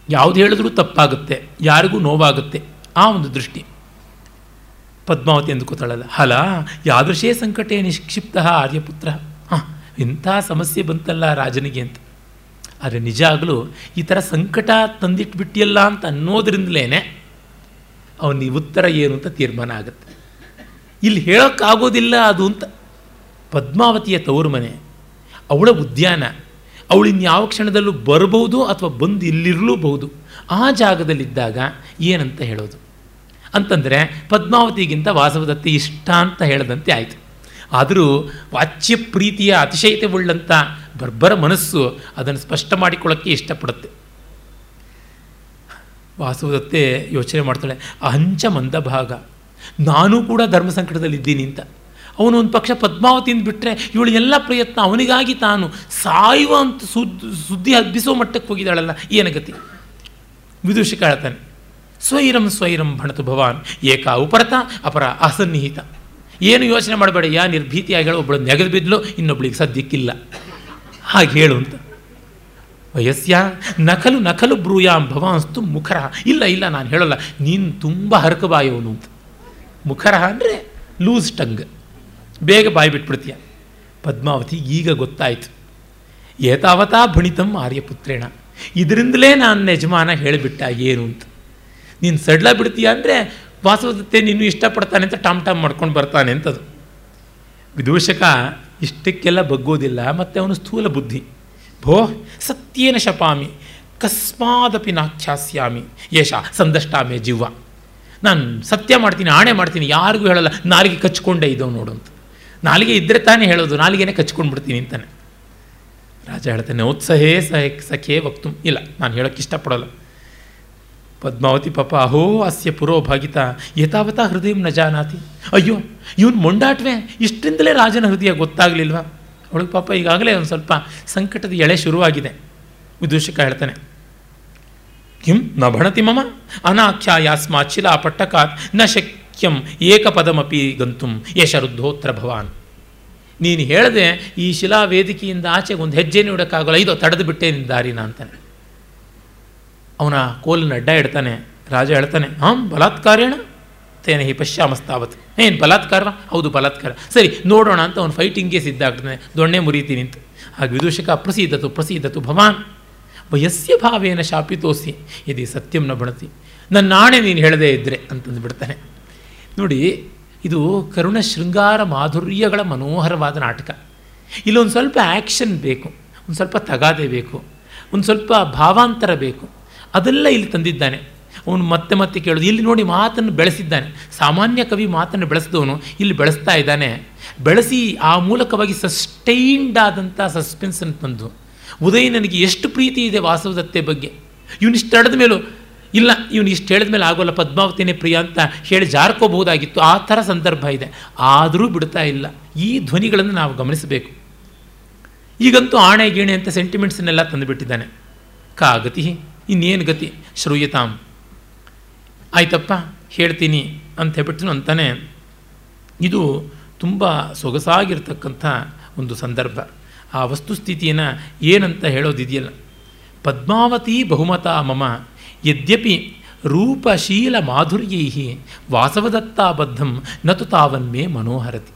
ಯಾವುದು ಹೇಳಿದ್ರೂ ತಪ್ಪಾಗುತ್ತೆ, ಯಾರಿಗೂ ನೋವಾಗುತ್ತೆ ಆ ಒಂದು ದೃಷ್ಟಿ. ಪದ್ಮಾವತಿ ಅಂದುಕೋತಾಳಲ್ಲ ಹಲ, ಯಾದೃಶೇ ಸಂಕಟೇ ನಿಕ್ಷಿಪ್ತ ಆರ್ಯಪುತ್ರ. ಹಾಂ, ಇಂಥ ಸಮಸ್ಯೆ ಬಂತಲ್ಲ ರಾಜನಿಗೆ ಅಂತ. ಆದರೆ ನಿಜ ಆಗಲೂ ಈ ಥರ ಸಂಕಟ ತಂದಿಟ್ಬಿಟ್ಟಿಯಲ್ಲ ಅಂತ ಅನ್ನೋದ್ರಿಂದಲೇ ಅವನಿಗೆ ಉತ್ತರ ಏನು ಅಂತ ತೀರ್ಮಾನ ಆಗುತ್ತೆ. ಇಲ್ಲಿ ಹೇಳೋಕ್ಕಾಗೋದಿಲ್ಲ ಅದು ಅಂತ. ಪದ್ಮಾವತಿಯ ತವರು ಮನೆ. ಅವಳ ಉದ್ಯಾನ. ಅವಳು ಇನ್ಯಾವ ಕ್ಷಣದಲ್ಲೂ ಬರಬಹುದು ಅಥವಾ ಬಂದು ಇಲ್ಲಿರಲೂಬಹುದು. ಆ ಜಾಗದಲ್ಲಿದ್ದಾಗ ಏನಂತ ಹೇಳೋದು? ಅಂತಂದರೆ ಪದ್ಮಾವತಿಗಿಂತ ವಾಸವದತ್ತಿ ಇಷ್ಟ ಅಂತ ಹೇಳದಂತೆ ಆಯಿತು. ಆದರೂ ವಾಚ್ಯ ಪ್ರೀತಿಯ ಅತಿಶಯತೆ ಉಳ್ಳಂಥ ಬರ್ಬರ ಮನಸ್ಸು ಅದನ್ನು ಸ್ಪಷ್ಟ ಮಾಡಿಕೊಳ್ಳೋಕ್ಕೆ ಇಷ್ಟಪಡುತ್ತೆ. ವಾಸವದತ್ತೆ ಯೋಚನೆ ಮಾಡ್ತಾಳೆ, ಅಹಂಚ ಮಂದಭಾಗ. ನಾನು ಕೂಡ ಧರ್ಮ ಸಂಕಟದಲ್ಲಿದ್ದೀನಿ ಅಂತ. ಅವನು ಒಂದು ಪಕ್ಷ ಪದ್ಮಾವತಿಯಿಂದ ಬಿಟ್ಟರೆ ಇವಳು ಎಲ್ಲ ಪ್ರಯತ್ನ ಅವನಿಗಾಗಿ ತಾನು ಸಾಯುವ ಅಂತ ಸುದ್ದಿ ಸುದ್ದಿ ಹಬ್ಬಿಸೋ ಮಟ್ಟಕ್ಕೆ ಹೋಗಿದ್ದಾಳಲ್ಲ, ಏನು ಗತಿ? ವಿದೂಷಕ ಹೇಳ್ತಾನೆ ಸ್ವೈರಂ ಸ್ವೈರಂ ಭಣತು ಭವಾನ್, ಏಕಾ ಉಪರತ, ಅಪರ ಅಸನ್ನಿಹಿತ ಏನು ಯೋಚನೆ ಮಾಡಬೇಡ, ಯಾ ನಿರ್ಭೀತಿಯಾಗಿ ಹೇಳೋ ಒಬ್ಬಳು ನೆಗೆದು ಬಿದ್ದಲು ಇನ್ನೊಬ್ಳಿಗೆ ಸದ್ಯಕ್ಕಿಲ್ಲ. ಹಾಗೆ ಹೇಳು ಅಂತ. ವಯಸ್ಸ್ಯ ನಕಲು ನಕಲು ಬ್ರೂಯಾಂ ಭವಾನ್ಸ್ತು ಮುಖರ. ಇಲ್ಲ ಇಲ್ಲ, ನಾನು ಹೇಳಲ್ಲ, ನೀನು ತುಂಬ ಹರಕಬಾಯವನು ಅಂತ. ಮುಖರ ಅಂದರೆ ಲೂಸ್ ಟಂಗ್. ಬೇಗ ಬಾಯಿ ಬಿಟ್ಬಿಡ್ತೀಯ. ಪದ್ಮಾವತಿ ಈಗ ಗೊತ್ತಾಯಿತು. ಏತಾವತಾ ಭಣಿತಂ ಆರ್ಯಪುತ್ರೇಣ ಇದರಿಂದಲೇ ನಾನು ಯಜಮಾನ ಹೇಳಿಬಿಟ್ಟ ಏನು ಅಂತ. ನೀನು ಸಡ್ಲ ಬಿಡ್ತೀಯ ಅಂದರೆ ವಾಸವದತ್ತೆ ನೀನು ಇಷ್ಟಪಡ್ತಾನೆ ಅಂತ ಟಾಮ್ ಟಾಮ್ ಮಾಡ್ಕೊಂಡು ಬರ್ತಾನೆ ಅಂತದು. ವಿದೂಷಕ ಇಷ್ಟಕ್ಕೆಲ್ಲ ಬಗ್ಗೋದಿಲ್ಲ, ಮತ್ತು ಅವನು ಸ್ಥೂಲ ಬುದ್ಧಿ. ಭೋ, ಸತ್ಯೇನ ಶಪಾಮಿ, ಕಸ್ಮಾದಪಿ ನಾಖ್ಯಾಸ್ಯಾಮಿ, ಯೇಷ ಸಂದಷ್ಟಾಮೆ ಜೀವ ನಾನು ಸತ್ಯ ಮಾಡ್ತೀನಿ, ಆಣೆ ಮಾಡ್ತೀನಿ, ಯಾರಿಗೂ ಹೇಳಲ್ಲ, ನಾಲಿಗೆ ಕಚ್ಕೊಂಡೇ ಇದ್ದವು ನೋಡು ಅಂತ. ನಾಲಿಗೆ ಇದ್ದರೆ ತಾನೇ ಹೇಳೋದು, ನಾಲಿಗೆನೆ ಕಚ್ಕೊಂಡು ಬಿಡ್ತೀನಿ ಅಂತಾನೆ. ರಾಜ ಹೇಳ್ತಾನೆ, ಉತ್ಸಹೇ ಸಹ, ಸಖೇ ವಕ್ತು. ಇಲ್ಲ, ನಾನು ಹೇಳೋಕ್ಕೆ ಇಷ್ಟಪಡೋಲ್ಲ. ಪದ್ಮಾವತಿ ಪಾಪ, ಅಹೋ, ಅಸ್ಯ ಪುರೋಭಾಗಿತ, ಯಥಾವತ ಹೃದಯ ನ ಜಾನಾತಿ. ಅಯ್ಯೋ, ಇವನು ಮೊಂಡಾಟ್ವೆ, ಇಷ್ಟರಿಂದಲೇ ರಾಜನ ಹೃದಯ ಗೊತ್ತಾಗಲಿಲ್ವಾ? ಅವಳಿಗೆ ಪಾಪ ಈಗಾಗಲೇ ಒಂದು ಸ್ವಲ್ಪ ಸಂಕಟದ ಎಳೆ ಶುರುವಾಗಿದೆ. ವಿದೂಷಕ ಹೇಳ್ತಾನೆ ಕಿಂ ನ ಭಣತಿ ಮಮ ಅನಾಖ್ಯಾಯಾಸ್ಮಾತ್ ಶಿಲಾ ಪಟ್ಟಕಾತ್ನ ಶಕ್ಯಂ ಏಕಪದಮಪಿ ಗಂತುಂ ಯಶರುದ್ಧೋತ್ರ ಭವಾನ್ ನೀನು ಹೇಳದೆ ಈ ಶಿಲಾ ವೇದಿಕೆಯಿಂದ ಆಚೆಗೆ ಒಂದು ಹೆಜ್ಜೆನೂ ಇಡೋಕ್ಕಾಗಲ್ಲ, ಇದು ತಡೆದು ಬಿಟ್ಟೆ ನಿನ್ನ ದಾರಿನ ಅಂತಾನೆ. ಅವನ ಕೋಲಿನ ಅಡ್ಡ ಇಡ್ತಾನೆ, ರಾಜ ಹೇಳ್ತಾನೆ ಹಾಂ ಬಲಾತ್ಕಾರೇಣ? ತೇನೆ, ಹಿ ಪಶ್ಯಾಮಸ್ತಾವತ್. ಏನು ಬಲಾತ್ಕಾರ ಹೌದು, ಬಲಾತ್ಕಾರ. ಸರಿ, ನೋಡೋಣ ಅಂತ ಅವನು ಫೈಟಿಂಗ್ಗೆ ಸಿದ್ಧ ಆಗ್ತಾನೆ, ದೊಣ್ಣೆ ಮುರಿತೀನಿ ಅಂತ. ಹಾಗೆ ವಿದೂಷಕ, ಪ್ರಸೀದತು ಪ್ರಸೀದತು ಭವಾನ್. ವಯಸ್ಯ ಭಾವೇನ ಶಾಪಿತೋಸಿ ಇದು ಸತ್ಯಂ ನ ಬಣತಿ. ನನ್ನ ನಾಣೆ ನೀನು ಹೇಳದೇ ಇದ್ದರೆ ಅಂತಂದು ಬಿಡ್ತಾನೆ. ನೋಡಿ, ಇದು ಕರುಣ ಶೃಂಗಾರ ಮಾಧುರ್ಯಗಳ ಮನೋಹರವಾದ ನಾಟಕ. ಇಲ್ಲೊಂದು ಸ್ವಲ್ಪ ಆ್ಯಕ್ಷನ್ ಬೇಕು, ಒಂದು ಸ್ವಲ್ಪ ತಗಾದೆ ಬೇಕು, ಒಂದು ಸ್ವಲ್ಪ ಭಾವಾಂತರ ಬೇಕು. ಅದೆಲ್ಲ ಇಲ್ಲಿ ತಂದಿದ್ದಾನೆ. ಅವನು ಮತ್ತೆ ಮತ್ತೆ ಕೇಳೋದು, ಇಲ್ಲಿ ನೋಡಿ ಮಾತನ್ನು ಬೆಳೆಸಿದ್ದಾನೆ. ಸಾಮಾನ್ಯ ಕವಿ ಮಾತನ್ನು ಬೆಳೆಸಿದವನು ಇಲ್ಲಿ ಬೆಳೆಸ್ತಾ ಇದ್ದಾನೆ. ಬೆಳೆಸಿ ಆ ಮೂಲಕವಾಗಿ ಸಸ್ಟೈನ್ಡ್ ಆದಂಥ ಸಸ್ಪೆನ್ಸನ್ನು ತಂದು. ಉದಯ ನನಗೆ ಎಷ್ಟು ಪ್ರೀತಿ ಇದೆ ವಾಸವದತ್ತೆ ಬಗ್ಗೆ. ಇವನಿಷ್ಟು ತಡೆದ ಮೇಲೂ, ಇಲ್ಲ, ಇವನು ಇಷ್ಟು ಹೇಳಿದ ಮೇಲೆ ಆಗೋಲ್ಲ, ಪದ್ಮಾವತಿನೇ ಪ್ರಿಯ ಅಂತ ಹೇಳಿ ಜಾರ್ಕೋಬಹುದಾಗಿತ್ತು. ಆ ಥರ ಸಂದರ್ಭ ಇದೆ. ಆದರೂ ಬಿಡ್ತಾ ಇಲ್ಲ. ಈ ಧ್ವನಿಗಳನ್ನು ನಾವು ಗಮನಿಸಬೇಕು. ಈಗಂತೂ ಆಣೆ ಗೀಣೆ ಅಂತ ಸೆಂಟಿಮೆಂಟ್ಸನ್ನೆಲ್ಲ ತಂದುಬಿಟ್ಟಿದ್ದಾನೆ. ಕಾ ಗತಿ ಇನ್ನೇನು ಗತಿ? ಶ್ರೂಯತಾಂ. ಆಯ್ತಪ್ಪ, ಹೇಳ್ತೀನಿ ಅಂತ ಹೇಳ್ಬಿಟ್ಟು ಅಂತಾನೆ. ಇದು ತುಂಬ ಸೊಗಸಾಗಿರ್ತಕ್ಕಂಥ ಒಂದು ಸಂದರ್ಭ. ಆ ವಸ್ತುಸ್ಥಿತಿಯನ್ನು ಏನಂತ ಹೇಳೋದಿದೆಯಲ್ಲ? ಪದ್ಮಾವತಿ ಬಹುಮತ ಮಮ, ಯದ್ಯಪಿ ರೂಪಶೀಲ ಮಾಧುರ್ಯೈ ವಾಸವದತ್ತಾಬದ್ಧಂ ನತು ತಾವನ್ಮೇ ಮನೋಹರತಿ.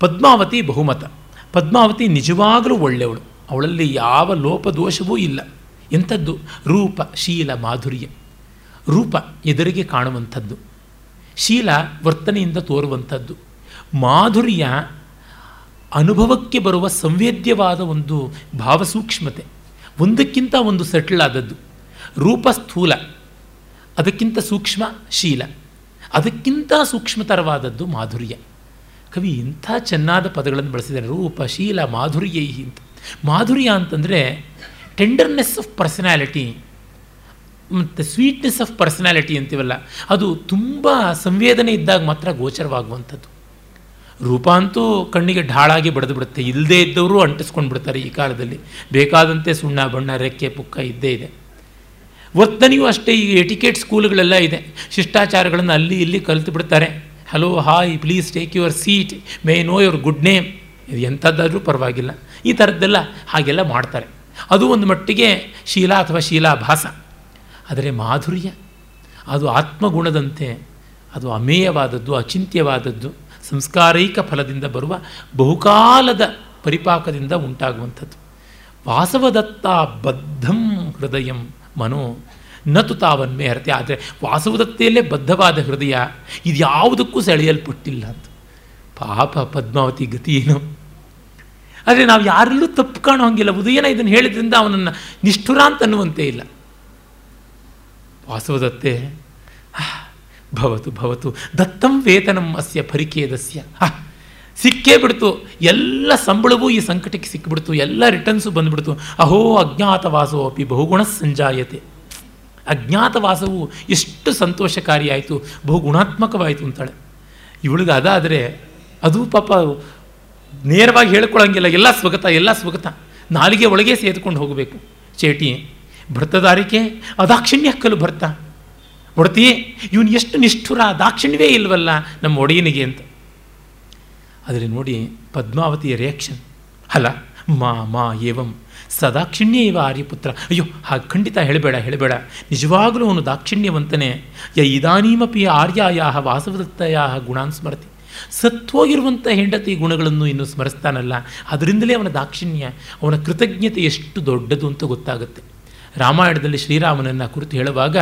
ಪದ್ಮಾವತಿ ಬಹುಮತ, ಪದ್ಮಾವತಿ ನಿಜವಾಗಲೂ ಒಳ್ಳೆಯವಳು ಅವಳಲ್ಲಿ ಯಾವ ಲೋಪದೋಷವೂ ಇಲ್ಲ. ಎಂಥದ್ದು? ರೂಪ, ಶೀಲ, ಮಾಧುರ್ಯ. ರೂಪ ಎದುರಿಗೆ ಕಾಣುವಂಥದ್ದು, ಶೀಲ ವರ್ತನೆಯಿಂದ ತೋರುವಂಥದ್ದು, ಮಾಧುರ್ಯ ಅನುಭವಕ್ಕೆ ಬರುವ ಸಂವೇದ್ಯವಾದ ಒಂದು ಭಾವಸೂಕ್ಷ್ಮತೆ. ಒಂದಕ್ಕಿಂತ ಒಂದು ಸೆಟ್ಲ್ ಆದದ್ದು. ರೂಪ ಸ್ಥೂಲ ಅದಕ್ಕಿಂತ ಸೂಕ್ಷ್ಮ ಶೀಲ, ಅದಕ್ಕಿಂತ ಸೂಕ್ಷ್ಮತರವಾದದ್ದು ಮಾಧುರ್ಯ. ಕವಿ, ಇಂಥ ಚೆನ್ನಾದ ಪದಗಳನ್ನು ಬಳಸಿದ್ದಾರೆ. ರೂಪ, ಶೀಲ, ಮಾಧುರ್ಯ ಅಂತ ಮಾಧುರ್ಯ ಅಂತಂದರೆ ಟೆಂಡರ್ನೆಸ್ ಆಫ್ ಪರ್ಸನಾಲಿಟಿ ಮತ್ತು ಸ್ವೀಟ್ನೆಸ್ ಆಫ್ ಪರ್ಸನಾಲಿಟಿ ಅಂತೀವಲ್ಲ, ಅದು ತುಂಬ ಸಂವೇದನೆ ಇದ್ದಾಗ ಮಾತ್ರ ಗೋಚರವಾಗುವಂಥದ್ದು. ರೂಪ ಅಂತೂ ಕಣ್ಣಿಗೆ ಢಾಳಾಗಿ ಬಡಿದು ಬಿಡುತ್ತೆ. ಇಲ್ಲದೇ ಇದ್ದವರು ಅಂಟಿಸ್ಕೊಂಡು ಬಿಡ್ತಾರೆ ಈ ಕಾಲದಲ್ಲಿ. ಬೇಕಾದಂತೆ ಸುಣ್ಣ, ಬಣ್ಣ, ರೆಕ್ಕೆ, ಪುಕ್ಕ ಇದ್ದೇ ಇದೆ. ವರ್ತನೆಯೂ ಅಷ್ಟೇ, ಈ ಎಟಿಕೇಟ್ ಸ್ಕೂಲ್ಗಳೆಲ್ಲ ಇದೆ. ಶಿಷ್ಟಾಚಾರಗಳನ್ನು ಅಲ್ಲಿ ಇಲ್ಲಿ ಕಲಿತು ಬಿಡ್ತಾರೆ. Hello hi please take your seat may know your good name ಇದು ಎಂಥದ್ದಾದರೂ ಪರವಾಗಿಲ್ಲ. ಈ ಥರದ್ದೆಲ್ಲ ಹಾಗೆಲ್ಲ ಮಾಡ್ತಾರೆ. ಅದು ಒಂದು ಮಟ್ಟಿಗೆ ಶೀಲಾ ಅಥವಾ ಶೀಲಾಭಾಸ. ಆದರೆ ಮಾಧುರ್ಯ, ಅದು ಆತ್ಮಗುಣದಂತೆ, ಅದು ಅಮೇಯವಾದದ್ದು, ಅಚಿಂತ್ಯವಾದದ್ದು ಸಂಸ್ಕಾರೈಕ ಫಲದಿಂದ ಬರುವ ಬಹುಕಾಲದ ಪರಿಪಾಕದಿಂದ ಉಂಟಾಗುವಂಥದ್ದು. ವಾಸವದತ್ತ ಬದ್ಧಂ ಹೃದಯಂ ಮನೋ ನತು ತಾವನ್ಮೇ ಹರತೆ. ಆದರೆ ವಾಸವದತ್ತೆಯಲ್ಲೇ ಬದ್ಧವಾದ ಹೃದಯ ಇದು ಯಾವುದಕ್ಕೂ ಸೆಳೆಯಲ್ಪಟ್ಟಿಲ್ಲ ಅಂತ. ಪಾಪ ಪದ್ಮಾವತಿ ಗತಿ ಏನು? ಆದರೆ ನಾವು ಯಾರಲ್ಲೂ ತಪ್ಪು ಕಾಣೋ ಹಂಗಿಲ್ಲ ಉದಯನ ಇದನ್ನು ಹೇಳಿದ್ರಿಂದ ಅವನನ್ನು ನಿಷ್ಠುರ ಅಂತ ಅನ್ನುವಂತೆ ಇಲ್ಲ. ವಾಸವದತ್ತೆ ಭವತು ಭವತು. ದತ್ತಂ ವೇತನಂ ಅಸ್ಯ ಪರಿಕೇದಸ್ಯ. ಸಿಕ್ಕೇ ಬಿಡ್ತು. ಎಲ್ಲ ಸಂಬಳವೂ ಈ ಸಂಕಟಕ್ಕೆ ಸಿಕ್ಕಿಬಿಡ್ತು ಎಲ್ಲ ರಿಟರ್ನ್ಸು ಬಂದುಬಿಡ್ತು. ಅಹೋ ಅಜ್ಞಾತವಾಸೋ ಅಪಿ ಬಹುಗುಣ ಸಂಜಾಯತೆ. ಅಜ್ಞಾತವಾಸವು ಎಷ್ಟು ಸಂತೋಷಕಾರಿಯಾಯಿತು ಬಹುಗುಣಾತ್ಮಕವಾಯಿತು ಅಂತಾಳೆ. ಇವಳಿಗೆ ಅದಾದರೆ ಅದು ಪಾಪ ನೇರವಾಗಿ ಹೇಳ್ಕೊಳ್ಳೋಂಗಿಲ್ಲ ಎಲ್ಲ ಸ್ವಗತ ಎಲ್ಲ ಸ್ವಗತ. ನಾಲಿಗೆ ಒಳಗೆ ಸೇದ್ಕೊಂಡು ಹೋಗಬೇಕು. ಚೇಟಿ ಭರ್ತದಾರಿಕೆ, ಅದಾಕ್ಷಿಣ್ಯ ಭರ್ತ. ಒಡತಿ ಇವನು ಎಷ್ಟು ನಿಷ್ಠುರ, ದಾಕ್ಷಿಣ್ಯವೇ ಇಲ್ವಲ್ಲ ನಮ್ಮ ಒಡೆಯನಿಗೆ ಅಂತ. ಆದರೆ ನೋಡಿ, ಪದ್ಮಾವತಿಯ ರಿಯಾಕ್ಷನ್ ಅಲ್ಲ, ಮಾ ಮಾ, ಏವಂ, ಸದಾಕ್ಷಿಣ್ಯ ಇವ ಆರ್ಯಪುತ್ರ. ಅಯ್ಯೋ, ಹಾಗೆ ಖಂಡಿತ ಹೇಳಬೇಡ ಹೇಳಬೇಡ. ನಿಜವಾಗಲೂ ಅವನು ದಾಕ್ಷಿಣ್ಯವಂತನೇ. ಯ ಇದಾನೀಮಪಿ ಆರ್ಯಾಯ ವಾಸವದತ್ತಯ ಗುಣಾನ್ ಸ್ಮರತಿ. ಸತ್ವೋಗಿರುವಂಥ ಹೆಂಡತಿ ಗುಣಗಳನ್ನು ಇನ್ನು ಸ್ಮರಿಸ್ತಾನಲ್ಲ. ಅದರಿಂದಲೇ ಅವನ ದಾಕ್ಷಿಣ್ಯ, ಅವನ ಕೃತಜ್ಞತೆ ಎಷ್ಟು ದೊಡ್ಡದು ಅಂತ ಗೊತ್ತಾಗುತ್ತೆ. ರಾಮಾಯಣದಲ್ಲಿ ಶ್ರೀರಾಮನನ್ನು ಕುರಿತು ಹೇಳುವಾಗ